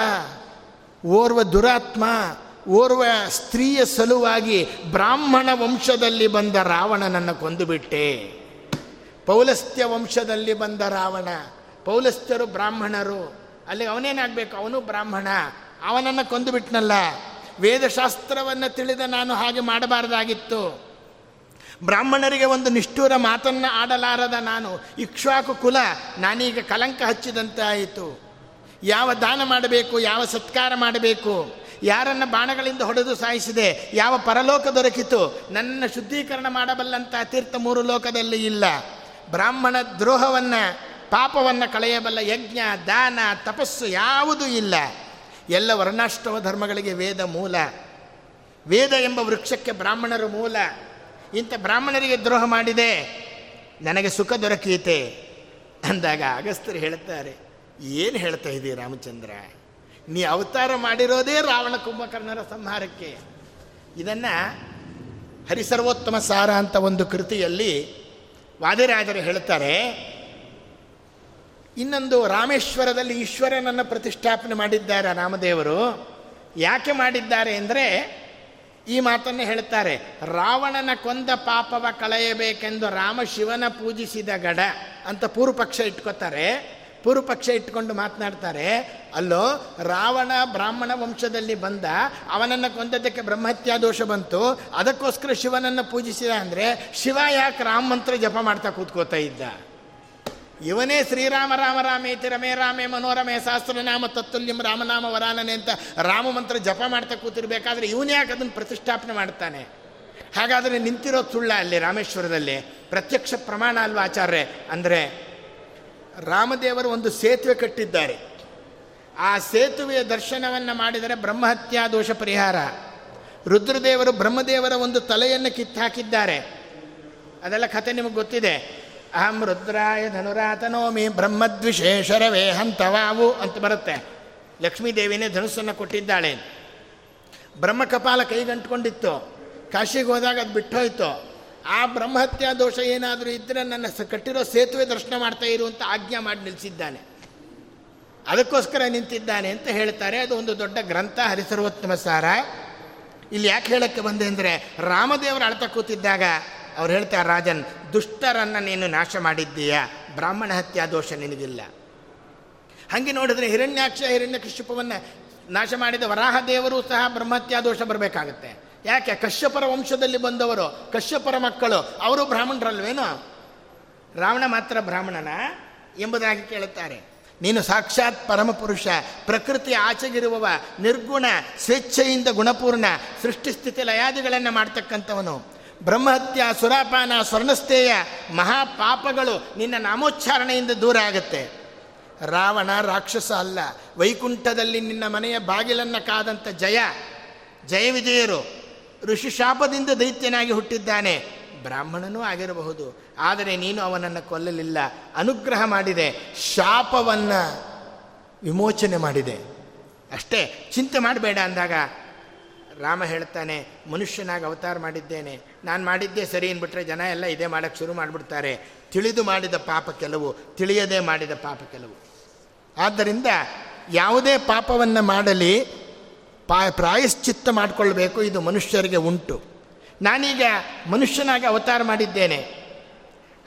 ಓರ್ವ ದುರಾತ್ಮ, ಓರ್ವ ಸ್ತ್ರೀಯ ಸಲುವಾಗಿ ಬ್ರಾಹ್ಮಣ ವಂಶದಲ್ಲಿ ಬಂದ ರಾವಣನನ್ನು ಕೊಂದುಬಿಟ್ಟೆ. ಪೌಲಸ್ತ್ಯ ವಂಶದಲ್ಲಿ ಬಂದ ರಾವಣ ಪೌಲಸ್ಥರು ಬ್ರಾಹ್ಮಣರು. ಅಲ್ಲಿ ಅವನೇನಾಗಬೇಕು? ಅವನು ಬ್ರಾಹ್ಮಣ. ಅವನನ್ನು ಕೊಂದು ಬಿಟ್ನಲ್ಲ. ವೇದಶಾಸ್ತ್ರವನ್ನು ತಿಳಿದ ನಾನು ಹಾಗೆ ಮಾಡಬಾರ್ದಾಗಿತ್ತು. ಬ್ರಾಹ್ಮಣರಿಗೆ ಒಂದು ನಿಷ್ಠೂರ ಮಾತನ್ನು ಆಡಲಾರದ ನಾನು ಇಕ್ಷ್ವಾಕು ಕುಲ. ನಾನೀಗ ಕಲಂಕ ಹಚ್ಚಿದಂತೆ ಆಯಿತು ಯಾವ ದಾನ ಮಾಡಬೇಕು? ಯಾವ ಸತ್ಕಾರ ಮಾಡಬೇಕು? ಯಾರನ್ನು ಬಾಣಗಳಿಂದ ಹೊಡೆದು ಸಾಯಿಸಿದೆ? ಯಾವ ಪರಲೋಕ ದೊರಕಿತು? ನನ್ನ ಶುದ್ಧೀಕರಣ ಮಾಡಬಲ್ಲಂಥ ತೀರ್ಥ ಮೂರು ಲೋಕದಲ್ಲಿ ಇಲ್ಲ. ಬ್ರಾಹ್ಮಣ ದ್ರೋಹವನ್ನು ಪಾಪವನ್ನು ಕಳೆಯಬಲ್ಲ ಯಜ್ಞ, ದಾನ, ತಪಸ್ಸು ಯಾವುದೂ ಇಲ್ಲ. ಎಲ್ಲ ವರ್ಣಾಷ್ಟವ ಧರ್ಮಗಳಿಗೆ ವೇದ ಮೂಲ. ವೇದ ಎಂಬ ವೃಕ್ಷಕ್ಕೆ ಬ್ರಾಹ್ಮಣರು ಮೂಲ. ಇಂಥ ಬ್ರಾಹ್ಮಣರಿಗೆ ದ್ರೋಹ ಮಾಡಿದೆ. ನನಗೆ ಸುಖ ದೊರಕೀತೆ ಅಂದಾಗ ಅಗಸ್ತರು ಹೇಳುತ್ತಾರೆ ಏನು ಹೇಳ್ತಾ ಇದ್ದೀರಿ ರಾಮಚಂದ್ರ? ನೀ ಅವತಾರ ಮಾಡಿರೋದೇ ರಾವಣ ಕುಂಭಕರ್ಣರ ಸಂಹಾರಕ್ಕೆ. ಇದನ್ನು ಹರಿಸರ್ವೋತ್ತಮ ಸಾರ ಅಂತ ಒಂದು ಕೃತಿಯಲ್ಲಿ ವಾದಿರಾಜರು ಹೇಳ್ತಾರೆ ಇನ್ನೊಂದು ರಾಮೇಶ್ವರದಲ್ಲಿ ಈಶ್ವರನನ್ನು ಪ್ರತಿಷ್ಠಾಪನೆ ಮಾಡಿದ್ದಾರೆ ರಾಮದೇವರು ಯಾಕೆ ಮಾಡಿದ್ದಾರೆ ಅಂದರೆ ಈ ಮಾತನ್ನು ಹೇಳ್ತಾರೆ ರಾವಣನ ಕೊಂದ ಪಾಪವ ಕಳೆಯಬೇಕೆಂದು ರಾಮ ಶಿವನ ಪೂಜಿಸಿದ ಗಡ ಅಂತ ಪೂರ್ವಪಕ್ಷ ಇಟ್ಕೋತಾರೆ. ಪೂರ್ವಪಕ್ಷ ಇಟ್ಕೊಂಡು ಮಾತನಾಡ್ತಾರೆ, ಅಲ್ಲೋ, ರಾವಣ ಬ್ರಾಹ್ಮಣ ವಂಶದಲ್ಲಿ ಬಂದ, ಅವನನ್ನು ಕೊಂದದಕ್ಕೆ ಬ್ರಹ್ಮಹತ್ಯಾ ದೋಷ ಬಂತು, ಅದಕ್ಕೋಸ್ಕರ ಶಿವನನ್ನು ಪೂಜಿಸಿದ ಅಂದರೆ ಶಿವ ಯಾಕೆ ರಾಮ ಮಂತ್ರ ಜಪ ಮಾಡ್ತಾ ಕೂತ್ಕೋತಾ ಇದ್ದ? ಇವನೇ ಶ್ರೀರಾಮ, ರಾಮ ರಾಮೇತಿ ರಮೇ ರಾಮೇ, ಮನೋರಮೇ, ಸಹಸ್ರನಾಮ, ತತ್ತುಲ್ಯಂ, ರಾಮನಾಮ, ವರಾನನೆ ಅಂತ ರಾಮ ಮಂತ್ರ ಜಪ ಮಾಡ್ತಾ ಕೂತಿರ್ಬೇಕಾದ್ರೆ ಇವನೇ ಯಾಕೆ ಅದನ್ನು ಪ್ರತಿಷ್ಠಾಪನೆ ಮಾಡ್ತಾನೆ? ಹಾಗಾದರೆ ನಿಂತಿರೋದು ಸುಳ್ಳ ಅಲ್ಲಿ ರಾಮೇಶ್ವರದಲ್ಲಿ, ಪ್ರತ್ಯಕ್ಷ ಪ್ರಮಾಣ ಅಲ್ವಾ ಆಚಾರ್ಯ ಅಂದರೆ ರಾಮದೇವರು ಒಂದು ಸೇತುವೆ ಕಟ್ಟಿದ್ದಾರೆ. ಆ ಸೇತುವೆಯ ದರ್ಶನವನ್ನು ಮಾಡಿದರೆ ಬ್ರಹ್ಮಹತ್ಯಾ ದೋಷ ಪರಿಹಾರ. ರುದ್ರದೇವರು ಬ್ರಹ್ಮದೇವರ ಒಂದು ತಲೆಯನ್ನು ಕಿತ್ತಾಕಿದ್ದಾರೆ. ಅದೆಲ್ಲ ಕಥೆ ನಿಮಗೆ ಗೊತ್ತಿದೆ. ಅಹಂ ರುದ್ರಾಯ ಧನುರಾತನೋಮಿ ಬ್ರಹ್ಮದ್ವಿಶೇಷರವೇ ಹಂತವಾವು ಅಂತ ಬರುತ್ತೆ. ಲಕ್ಷ್ಮೀದೇವಿನೇ ಧನುಸ್ಸನ್ನು ಕೊಟ್ಟಿದ್ದಾಳೆ. ಬ್ರಹ್ಮಕಪಾಲ ಕೈಗಂಟ್ಕೊಂಡಿತ್ತು. ಕಾಶಿಗೆ ಹೋದಾಗ ಅದು ಬಿಟ್ಟೋಯ್ತು. ಆ ಬ್ರಹ್ಮಹತ್ಯಾ ದೋಷ ಏನಾದರೂ ಇದ್ದರೆ ನನ್ನ ಕಟ್ಟಿರೋ ಸೇತುವೆ ದರ್ಶನ ಮಾಡ್ತಾ ಇರುವಂತ ಆಜ್ಞಾ ಮಾಡಿ ನಿಲ್ಲಿಸಿದ್ದಾನೆ ಅದಕ್ಕೋಸ್ಕರ ನಿಂತಿದ್ದಾನೆ ಅಂತ ಹೇಳ್ತಾರೆ. ಅದು ಒಂದು ದೊಡ್ಡ ಗ್ರಂಥ ಹರಿಸರ್ವೋತ್ತಮ ಸಾರ. ಇಲ್ಲಿ ಯಾಕೆ ಹೇಳಕ್ಕೆ ಬಂದೆ ಅಂದರೆ ರಾಮದೇವರು ಅಳ್ತಾ ಕೂತಿದ್ದಾಗ ಅವ್ರು ಹೇಳ್ತಾರೆ ರಾಜನ್, ದುಷ್ಟರನ್ನು ನೀನು ನಾಶ ಮಾಡಿದ್ದೀಯ? ಬ್ರಾಹ್ಮಣ ಹತ್ಯಾ ದೋಷ ನಿನಗಿಲ್ಲ. ಹಾಗೆ ನೋಡಿದ್ರೆ ಹಿರಣ್ಯಾಕ್ಷ ಹಿರಣ್ಯ ಕಶ್ಯಪವನ್ನು ನಾಶ ಮಾಡಿದ ವರಾಹ ದೇವರು ಸಹ ಬ್ರಹ್ಮಹತ್ಯಾ ದೋಷ ಬರಬೇಕಾಗತ್ತೆ. ಯಾಕೆ? ಕಶ್ಯಪರ ವಂಶದಲ್ಲಿ ಬಂದವರು, ಕಶ್ಯಪರ ಮಕ್ಕಳು, ಅವರು ಬ್ರಾಹ್ಮಣರಲ್ವೇನು? ರಾವಣ ಮಾತ್ರ ಬ್ರಾಹ್ಮಣನ ಎಂಬುದಾಗಿ ಕೇಳುತ್ತಾರೆ. ನೀನು ಸಾಕ್ಷಾತ್ ಪರಮಪುರುಷ, ಪ್ರಕೃತಿ ಆಚೆಗಿರುವವ, ನಿರ್ಗುಣ, ಸ್ವೇಚ್ಛೆಯಿಂದ ಗುಣಪೂರ್ಣ, ಸೃಷ್ಟಿಸ್ಥಿತಿ ಲಯಾದಿಗಳನ್ನು ಮಾಡ್ತಕ್ಕಂಥವನು. ಬ್ರಹ್ಮಹತ್ಯ ಸುರಾಪಾನ ಸ್ವರ್ಣಸ್ಥೇಯ ಮಹಾಪಾಪಗಳು ನಿನ್ನ ನಾಮೋಚ್ಚಾರಣೆಯಿಂದ ದೂರ ಆಗುತ್ತೆ. ರಾವಣ ರಾಕ್ಷಸ ಅಲ್ಲ, ವೈಕುಂಠದಲ್ಲಿ ನಿನ್ನ ಮನೆಯ ಬಾಗಿಲನ್ನು ಕಾದಂಥ ಜಯ. ಜಯ ವಿಜಯರು, ಋಷಿ ಶಾಪದಿಂದ ದೈತ್ಯನಾಗಿ ಹುಟ್ಟಿದ್ದಾನೆ. ಬ್ರಾಹ್ಮಣನೂ ಆಗಿರಬಹುದು, ಆದರೆ ನೀನು ಅವನನ್ನು ಕೊಲ್ಲಲಿಲ್ಲ. ಅನುಗ್ರಹ ಮಾಡಿದೆ, ಶಾಪವನ್ನು ವಿಮೋಚನೆ ಮಾಡಿದೆ. ಅಷ್ಟೇ, ಚಿಂತೆ ಮಾಡಬೇಡ ಅಂದಾಗ ರಾಮ ಹೇಳ್ತಾನೆ, ಮನುಷ್ಯನಾಗಿ ಅವತಾರ ಮಾಡಿದ್ದೇನೆ. ನಾನು ಮಾಡಿದ್ದೇ ಸರಿ ಅಂದ್ಬಿಟ್ರೆ ಜನ ಎಲ್ಲ ಇದೇ ಮಾಡೋಕ್ಕೆ ಶುರು ಮಾಡಿಬಿಡ್ತಾರೆ. ತಿಳಿದು ಮಾಡಿದ ಪಾಪ ಕೆಲವು, ತಿಳಿಯದೇ ಮಾಡಿದ ಪಾಪ ಕೆಲವು. ಆದ್ದರಿಂದ ಯಾವುದೇ ಪಾಪವನ್ನು ಮಾಡಲಿ, ಪಾ, ಪ್ರಾಯಶ್ಚಿತ್ತ ಮಾಡಿಕೊಳ್ಬೇಕು, ಇದು ಮನುಷ್ಯರಿಗೆ ಉಂಟು. ನಾನೀಗ ಮನುಷ್ಯನಾಗಿ ಅವತಾರ ಮಾಡಿದ್ದೇನೆ.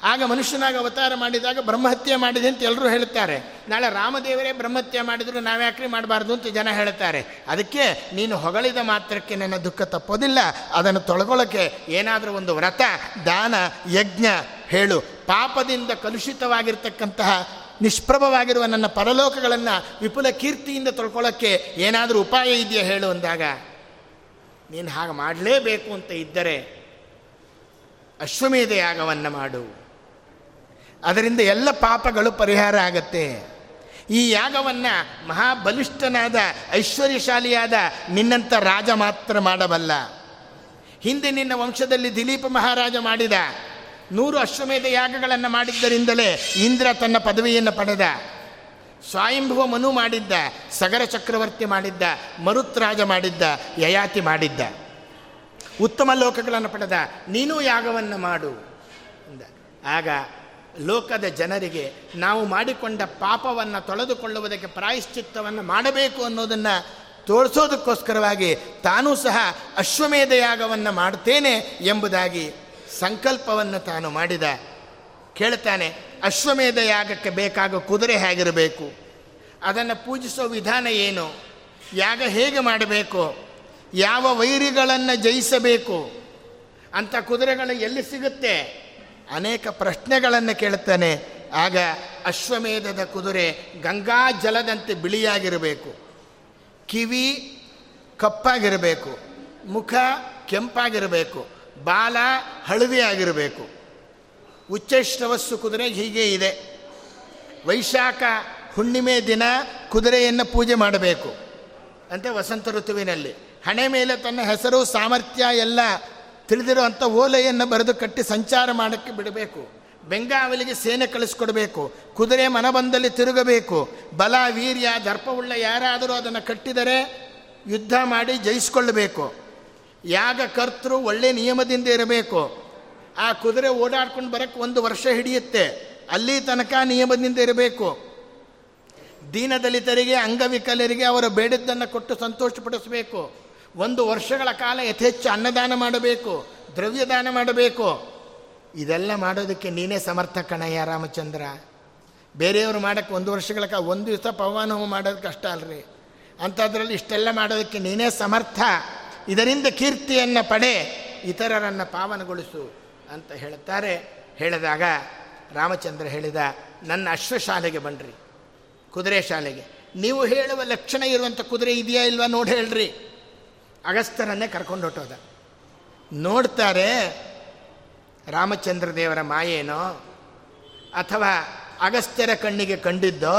ಆಗ ಮನುಷ್ಯನಾಗಿ ಅವತಾರ ಮಾಡಿದಾಗ ಬ್ರಹ್ಮಹತ್ಯೆ ಮಾಡಿದೆ ಅಂತ ಎಲ್ಲರೂ ಹೇಳುತ್ತಾರೆ. ನಾಳೆ ರಾಮದೇವರೇ ಬ್ರಹ್ಮಹತ್ಯೆ ಮಾಡಿದ್ರು ನಾವ್ಯಾಕ್ರಿ ಮಾಡಬಾರ್ದು ಅಂತ ಜನ ಹೇಳ್ತಾರೆ ಅದಕ್ಕೆ ನೀನು ಹೊಗಳಿದ ಮಾತ್ರಕ್ಕೆ ನನ್ನ ದುಃಖ ತಪ್ಪೋದಿಲ್ಲ, ಅದನ್ನು ತೊಳ್ಕೊಳ್ಳೋಕ್ಕೆ ಏನಾದರೂ ಒಂದು ವ್ರತ, ದಾನ, ಯಜ್ಞ ಹೇಳು. ಪಾಪದಿಂದ ಕಲುಷಿತವಾಗಿರ್ತಕ್ಕಂತಹ ನಿಷ್ಪ್ರಭವಾಗಿರುವ ನನ್ನ ಪರಲೋಕಗಳನ್ನು ವಿಪುಲ ಕೀರ್ತಿಯಿಂದ ತೊಳ್ಕೊಳ್ಳೋಕ್ಕೆ ಏನಾದರೂ ಉಪಾಯ ಇದೆಯಾ ಹೇಳು ಅಂದಾಗ, ನೀನು ಹಾಗೆ ಮಾಡಲೇಬೇಕು ಅಂತ ಇದ್ದರೆ ಅಶ್ವಮೇಧ ಯಾಗವನ್ನು ಮಾಡು. ಅದರಿಂದ ಎಲ್ಲ ಪಾಪಗಳು ಪರಿಹಾರ ಆಗತ್ತೆ. ಈ ಯಾಗವನ್ನು ಮಹಾಬಲಿಷ್ಠನಾದ, ಐಶ್ವರ್ಯಶಾಲಿಯಾದ ನಿನ್ನಂಥ ರಾಜ ಮಾತ್ರ ಮಾಡಬಲ್ಲ. ಹಿಂದೆ ನಿನ್ನ ವಂಶದಲ್ಲಿ ದಿಲೀಪ ಮಹಾರಾಜ ಮಾಡಿದ ನೂರು ಅಶ್ವಮೇಧ ಯಾಗಗಳನ್ನು ಮಾಡಿದ್ದರಿಂದಲೇ ಇಂದ್ರ ತನ್ನ ಪದವಿಯನ್ನು ಪಡೆದ. ಸ್ವಯಂಭುವ ಮನು ಮಾಡಿದ್ದ, ಸಗರ ಚಕ್ರವರ್ತಿ ಮಾಡಿದ್ದ, ಮರುತ್ರಾಜ ಮಾಡಿದ್ದ, ಯಯಾತಿ ಮಾಡಿದ್ದ. ಉತ್ತಮ ಲೋಕಗಳನ್ನು ಪಡೆದ, ನೀನು ಯಾಗವನ್ನು ಮಾಡು. ಆಗ ಲೋಕದ ಜನರಿಗೆ ನಾವು ಮಾಡಿಕೊಂಡ ಪಾಪವನ್ನು ತೊಳೆದುಕೊಳ್ಳುವುದಕ್ಕೆ ಪ್ರಾಯಶ್ಚಿತ್ತವನ್ನು ಮಾಡಬೇಕು ಅನ್ನೋದನ್ನು ತೋರಿಸೋದಕ್ಕೋಸ್ಕರವಾಗಿ ತಾನೂ ಸಹ ಅಶ್ವಮೇಧ ಯಾಗವನ್ನು ಮಾಡ್ತೇನೆ ಎಂಬುದಾಗಿ ಸಂಕಲ್ಪವನ್ನು ತಾನು ಮಾಡಿದ. ಕೇಳ್ತಾನೆ, ಅಶ್ವಮೇಧ ಯಾಗಕ್ಕೆ ಬೇಕಾಗೋ ಕುದುರೆ ಹೇಗಿರಬೇಕು? ಅದನ್ನು ಪೂಜಿಸೋ ವಿಧಾನ ಏನು? ಯಾಗ ಹೇಗೆ ಮಾಡಬೇಕು? ಯಾವ ವೈರಿಗಳನ್ನು ಜಯಿಸಬೇಕು? ಅಂಥ ಕುದುರೆಗಳು ಎಲ್ಲಿ ಸಿಗುತ್ತೆ? ಅನೇಕ ಪ್ರಶ್ನೆಗಳನ್ನು ಕೇಳ್ತಾನೆ ಆಗ ಅಶ್ವಮೇಧದ ಕುದುರೆ ಗಂಗಾ ಜಲದಂತೆ ಬಿಳಿಯಾಗಿರಬೇಕು. ಕಿವಿ ಕಪ್ಪಾಗಿರಬೇಕು. ಮುಖ ಕೆಂಪಾಗಿರಬೇಕು. ಬಾಲ ಹಳದಿ ಆಗಿರಬೇಕು ಉಚ್ಚಶ್ರವಸ್ಸು ಕುದುರೆ ಹೀಗೆ ಇದೆ. ವೈಶಾಖ ಹುಣ್ಣಿಮೆ ದಿನ ಕುದುರೆಯನ್ನು ಪೂಜೆ ಮಾಡಬೇಕು. ಅಂತ ವಸಂತ ಋತುವಿನಲ್ಲಿ. ಹಣೆ ಮೇಲೆ ತನ್ನ ಹೆಸರು, ಸಾಮರ್ಥ್ಯ ಎಲ್ಲ ತಿಳಿದಿರುವಂಥ ಓಲೆಯನ್ನು ಬರೆದು ಕಟ್ಟಿ ಸಂಚಾರ ಮಾಡೋಕ್ಕೆ ಬಿಡಬೇಕು. ಬೆಂಗಾವಲಿಗೆ ಸೇನೆ ಕಳಿಸ್ಕೊಡ್ಬೇಕು. ಕುದುರೆ ಮನಬಂದಲ್ಲಿ ತಿರುಗಬೇಕು. ಬಲ, ವೀರ್ಯ, ದರ್ಪವುಳ್ಳ ಯಾರಾದರೂ ಅದನ್ನು ಕಟ್ಟಿದರೆ ಯುದ್ಧ ಮಾಡಿ ಜಯಿಸ್ಕೊಳ್ಳಬೇಕು ಯಾಗ ಕರ್ತೃ ಒಳ್ಳೆ ನಿಯಮದಿಂದ ಇರಬೇಕು. ಆ ಕುದುರೆ ಓಡಾಡ್ಕೊಂಡು ಬರೋಕ್ಕೆ ಒಂದು ವರ್ಷ ಹಿಡಿಯುತ್ತೆ. ಅಲ್ಲಿ ತನಕ ನಿಯಮದಿಂದ ಇರಬೇಕು. ದೀನದಲಿತರಿಗೆ, ಅಂಗವಿಕಲರಿಗೆ ಅವರು ಬೇಡದ್ದನ್ನು ಕೊಟ್ಟು ಸಂತೋಷಪಡಿಸಬೇಕು. ಒಂದು ವರ್ಷಗಳ ಕಾಲ ಯಥೇಚ್ಛ ಅನ್ನದಾನ ಮಾಡಬೇಕು, ದ್ರವ್ಯದಾನ ಮಾಡಬೇಕು. ಇದೆಲ್ಲ ಮಾಡೋದಕ್ಕೆ ನೀನೇ ಸಮರ್ಥ ಕಣಯ್ಯ ರಾಮಚಂದ್ರ. ಬೇರೆಯವರು ಮಾಡೋಕ್ಕೆ ಒಂದು ವರ್ಷಗಳ ಕಾಲ ಒಂದು ದಿವಸ ಪವನ ಹೋಮ ಮಾಡೋದು ಕಷ್ಟ ಅಲ್ರಿ. ಅಂಥದ್ರಲ್ಲಿ ಇಷ್ಟೆಲ್ಲ ಮಾಡೋದಕ್ಕೆ ನೀನೇ ಸಮರ್ಥ. ಇದರಿಂದ ಕೀರ್ತಿಯನ್ನು ಪಡೆ, ಇತರರನ್ನು ಪಾವನಗೊಳಿಸು ಅಂತ ಹೇಳುತ್ತಾರೆ ಹೇಳಿದಾಗ ರಾಮಚಂದ್ರ ಹೇಳಿದ, ನನ್ನ ಅಶ್ವಶಾಲೆಗೆ ಬನ್ನಿರಿ ಕುದುರೆ ಶಾಲೆಗೆ. ನೀವು ಹೇಳುವ ಲಕ್ಷಣ ಇರುವಂಥ ಕುದುರೆ ಇದೆಯಾ ಇಲ್ವಾ ನೋಡಿ ಹೇಳ್ರಿ. ಅಗಸ್ತರನ್ನೇ ಕರ್ಕೊಂಡು ಹೊಟ್ಟೋದ ನೋಡ್ತಾರೆ ರಾಮಚಂದ್ರ ದೇವರ ಮಾಯೇನೋ, ಅಥವಾ ಅಗಸ್ತ್ಯರ ಕಣ್ಣಿಗೆ ಕಂಡಿದ್ದೋ,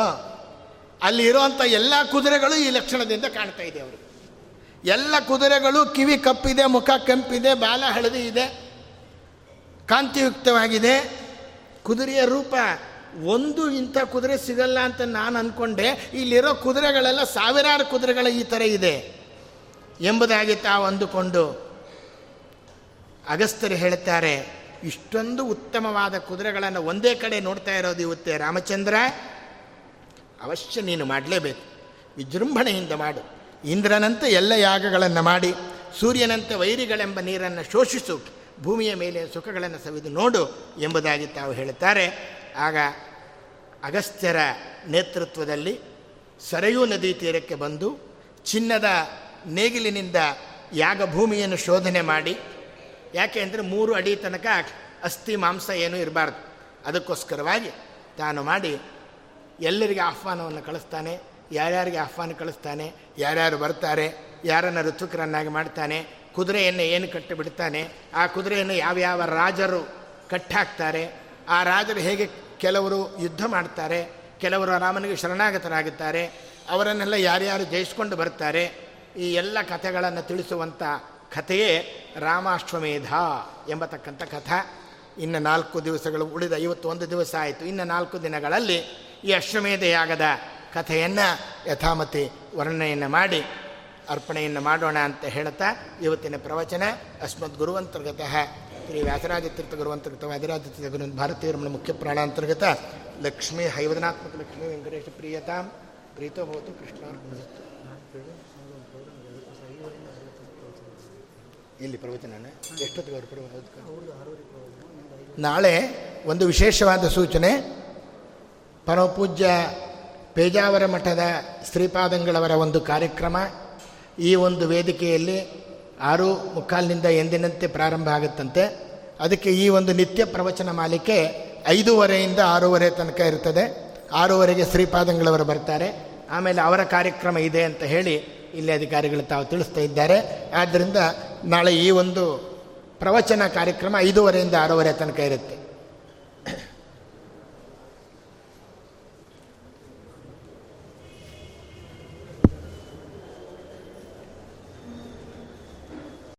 ಅಲ್ಲಿರುವಂಥ ಎಲ್ಲ ಕುದುರೆಗಳು ಈ ಲಕ್ಷಣದಿಂದ ಕಾಣ್ತಾ ಇದೆ ಅವರು ಎಲ್ಲ ಕುದುರೆಗಳು ಕಿವಿ ಕಪ್ಪಿದೆ, ಮುಖ ಕೆಂಪಿದೆ, ಬಾಲ ಹಳದಿ ಇದೆ, ಕಾಂತಿಯುಕ್ತವಾಗಿದೆ. ಕುದುರೆಯ ರೂಪ, ಒಂದು ಇಂಥ ಕುದುರೆ ಸಿಗಲ್ಲ ಅಂತ ನಾನು ಅಂದ್ಕೊಂಡೆ ಇಲ್ಲಿರೋ ಕುದುರೆಗಳೆಲ್ಲ ಸಾವಿರಾರು ಕುದುರೆಗಳ ಈ ಥರ ಇದೆ. ಎಂಬುದಾಗಿ ತಾವು ಅಂದುಕೊಂಡು ಅಗಸ್ತರು ಹೇಳ್ತಾರೆ ಇಷ್ಟೊಂದು ಉತ್ತಮವಾದ ಕುದುರೆಗಳನ್ನು ಒಂದೇ ಕಡೆ ನೋಡ್ತಾ ಇರೋದು ಇವತ್ತೇ ರಾಮಚಂದ್ರ. ಅವಶ್ಯ ನೀನು ಮಾಡಲೇಬೇಕು. ವಿಜೃಂಭಣೆಯಿಂದ ಮಾಡು. ಇಂದ್ರನಂತೆ ಎಲ್ಲ ಯಾಗಗಳನ್ನು ಮಾಡಿ, ಸೂರ್ಯನಂತೆ ವೈರಿಗಳೆಂಬ ನೀರನ್ನು ಶೋಷಿಸು, ಭೂಮಿಯ ಮೇಲೆ ಸುಖಗಳನ್ನು ಸವಿದು ನೋಡು ಎಂಬುದಾಗಿ ತಾವು ಹೇಳುತ್ತಾರೆ. ಆಗ ಅಗಸ್ತ್ಯರ ನೇತೃತ್ವದಲ್ಲಿ ಸರಯೂ ನದಿ ತೀರಕ್ಕೆ ಬಂದು ಚಿನ್ನದ ನೇಗಿಲಿನಿಂದ ಯಾಗ ಭೂಮಿಯನ್ನು ಶೋಧನೆ ಮಾಡಿ, ಯಾಕೆ ಅಂದರೆ ಮೂರು ಅಡಿ ತನಕ ಅಸ್ಥಿ ಮಾಂಸ ಏನೂ ಇರಬಾರ್ದು. ಅದಕ್ಕೋಸ್ಕರವಾಗಿ ತಾನು ಮಾಡಿ, ಎಲ್ಲರಿಗೆ ಆಹ್ವಾನವನ್ನು ಕಳಿಸ್ತಾನೆ, ಯಾರ್ಯಾರಿಗೆ ಆಹ್ವಾನ ಕಳಿಸ್ತಾನೆ, ಯಾರ್ಯಾರು ಬರ್ತಾರೆ, ಯಾರನ್ನು ಋತುಕರನ್ನಾಗಿ ಮಾಡ್ತಾನೆ, ಕುದುರೆಯನ್ನು ಏನು ಕಟ್ಟಿ ಬಿಡ್ತಾನೆ ಆ ಕುದುರೆಯನ್ನು ಯಾವ್ಯಾವ ರಾಜರು ಕಟ್ಟಾಕ್ತಾರೆ, ಆ ರಾಜರು ಹೇಗೆ ಕೆಲವರು ಯುದ್ಧ ಮಾಡ್ತಾರೆ, ಕೆಲವರು ರಾಮನಿಗೆ ಶರಣಾಗತರಾಗುತ್ತಾರೆ ಅವರನ್ನೆಲ್ಲ ಯಾರ್ಯಾರು ಜಯಿಸ್ಕೊಂಡು ಬರ್ತಾರೆ ಈ ಎಲ್ಲ ಕಥೆಗಳನ್ನು ತಿಳಿಸುವಂಥ ಕಥೆಯೇ ರಾಮಾಶ್ವಮೇಧ ಎಂಬತಕ್ಕಂಥ ಕಥಾ. ಇನ್ನು ನಾಲ್ಕು ದಿವಸಗಳು ಉಳಿದ ಐವತ್ತೊಂದು ದಿವಸ ಆಯಿತು. ಇನ್ನು ನಾಲ್ಕು ದಿನಗಳಲ್ಲಿ ಈ ಅಶ್ವಮೇಧ ಯಾಗದ ಕಥೆಯನ್ನು ಯಥಾಮತಿ ವರ್ಣನೆಯನ್ನು ಮಾಡಿ, ಅರ್ಪಣೆಯನ್ನು ಮಾಡೋಣ ಅಂತ ಹೇಳ್ತಾ ಇವತ್ತಿನ ಪ್ರವಚನ. ಅಸ್ಮದ್ ಗುರುವಂತರ್ಗತ, ಶ್ರೀ ವ್ಯಾಸರಾಜತೀರ್ಥ ಗುರುವಂತರ್ಗತ ವ್ಯಾಧರಾಜತೀರ್ಥ ಗುರು ಭಾರತೀಯ ಮುಖ್ಯ ಪ್ರಾಣಾಂತರ್ಗತ ಲಕ್ಷ್ಮೀ ಹೈವದನಾತ್ಮಕ ಲಕ್ಷ್ಮೀ ವೆಂಕಟೇಶ ಪ್ರಿಯತಾಂ ಪ್ರೀತೋ ಭವತು ಇಲ್ಲಿ ಪ್ರವಚನ ಎಷ್ಟೊತ್ತಿಗೆ ನಾಳೆ ಒಂದು ವಿಶೇಷವಾದ ಸೂಚನೆ. ಪರಮಪೂಜ್ಯ ಪೇಜಾವರ ಮಠದ ಶ್ರೀಪಾದಂಗಳವರ ಒಂದು ಕಾರ್ಯಕ್ರಮ. ಈ ಒಂದು ವೇದಿಕೆಯಲ್ಲಿ ಆರು ಮುಕ್ಕಾಲಿನಿಂದ ಎಂದಿನಂತೆ ಪ್ರಾರಂಭ ಆಗುತ್ತಂತೆ. ಅದಕ್ಕೆ ಈ ಒಂದು ನಿತ್ಯ ಪ್ರವಚನ ಮಾಲಿಕೆ ಐದೂವರೆಯಿಂದ ಆರೂವರೆ ತನಕ ಇರ್ತದೆ. ಆರೂವರೆಗೆ ಶ್ರೀಪಾದಂಗಳವರು ಬರ್ತಾರೆ. ಆಮೇಲೆ ಅವರ ಕಾರ್ಯಕ್ರಮ ಇದೆ ಅಂತ ಹೇಳಿ ಇಲ್ಲಿ ಅಧಿಕಾರಿಗಳು ತಾವು ತಿಳಿಸ್ತಾ ಇದ್ದಾರೆ. ಆದ್ದರಿಂದ ನಾಳೆ ಈ ಒಂದು ಪ್ರವಚನ ಕಾರ್ಯಕ್ರಮ ಐದೂವರೆಯಿಂದ ಆರೂವರೆ ತನಕ ಇರುತ್ತೆ.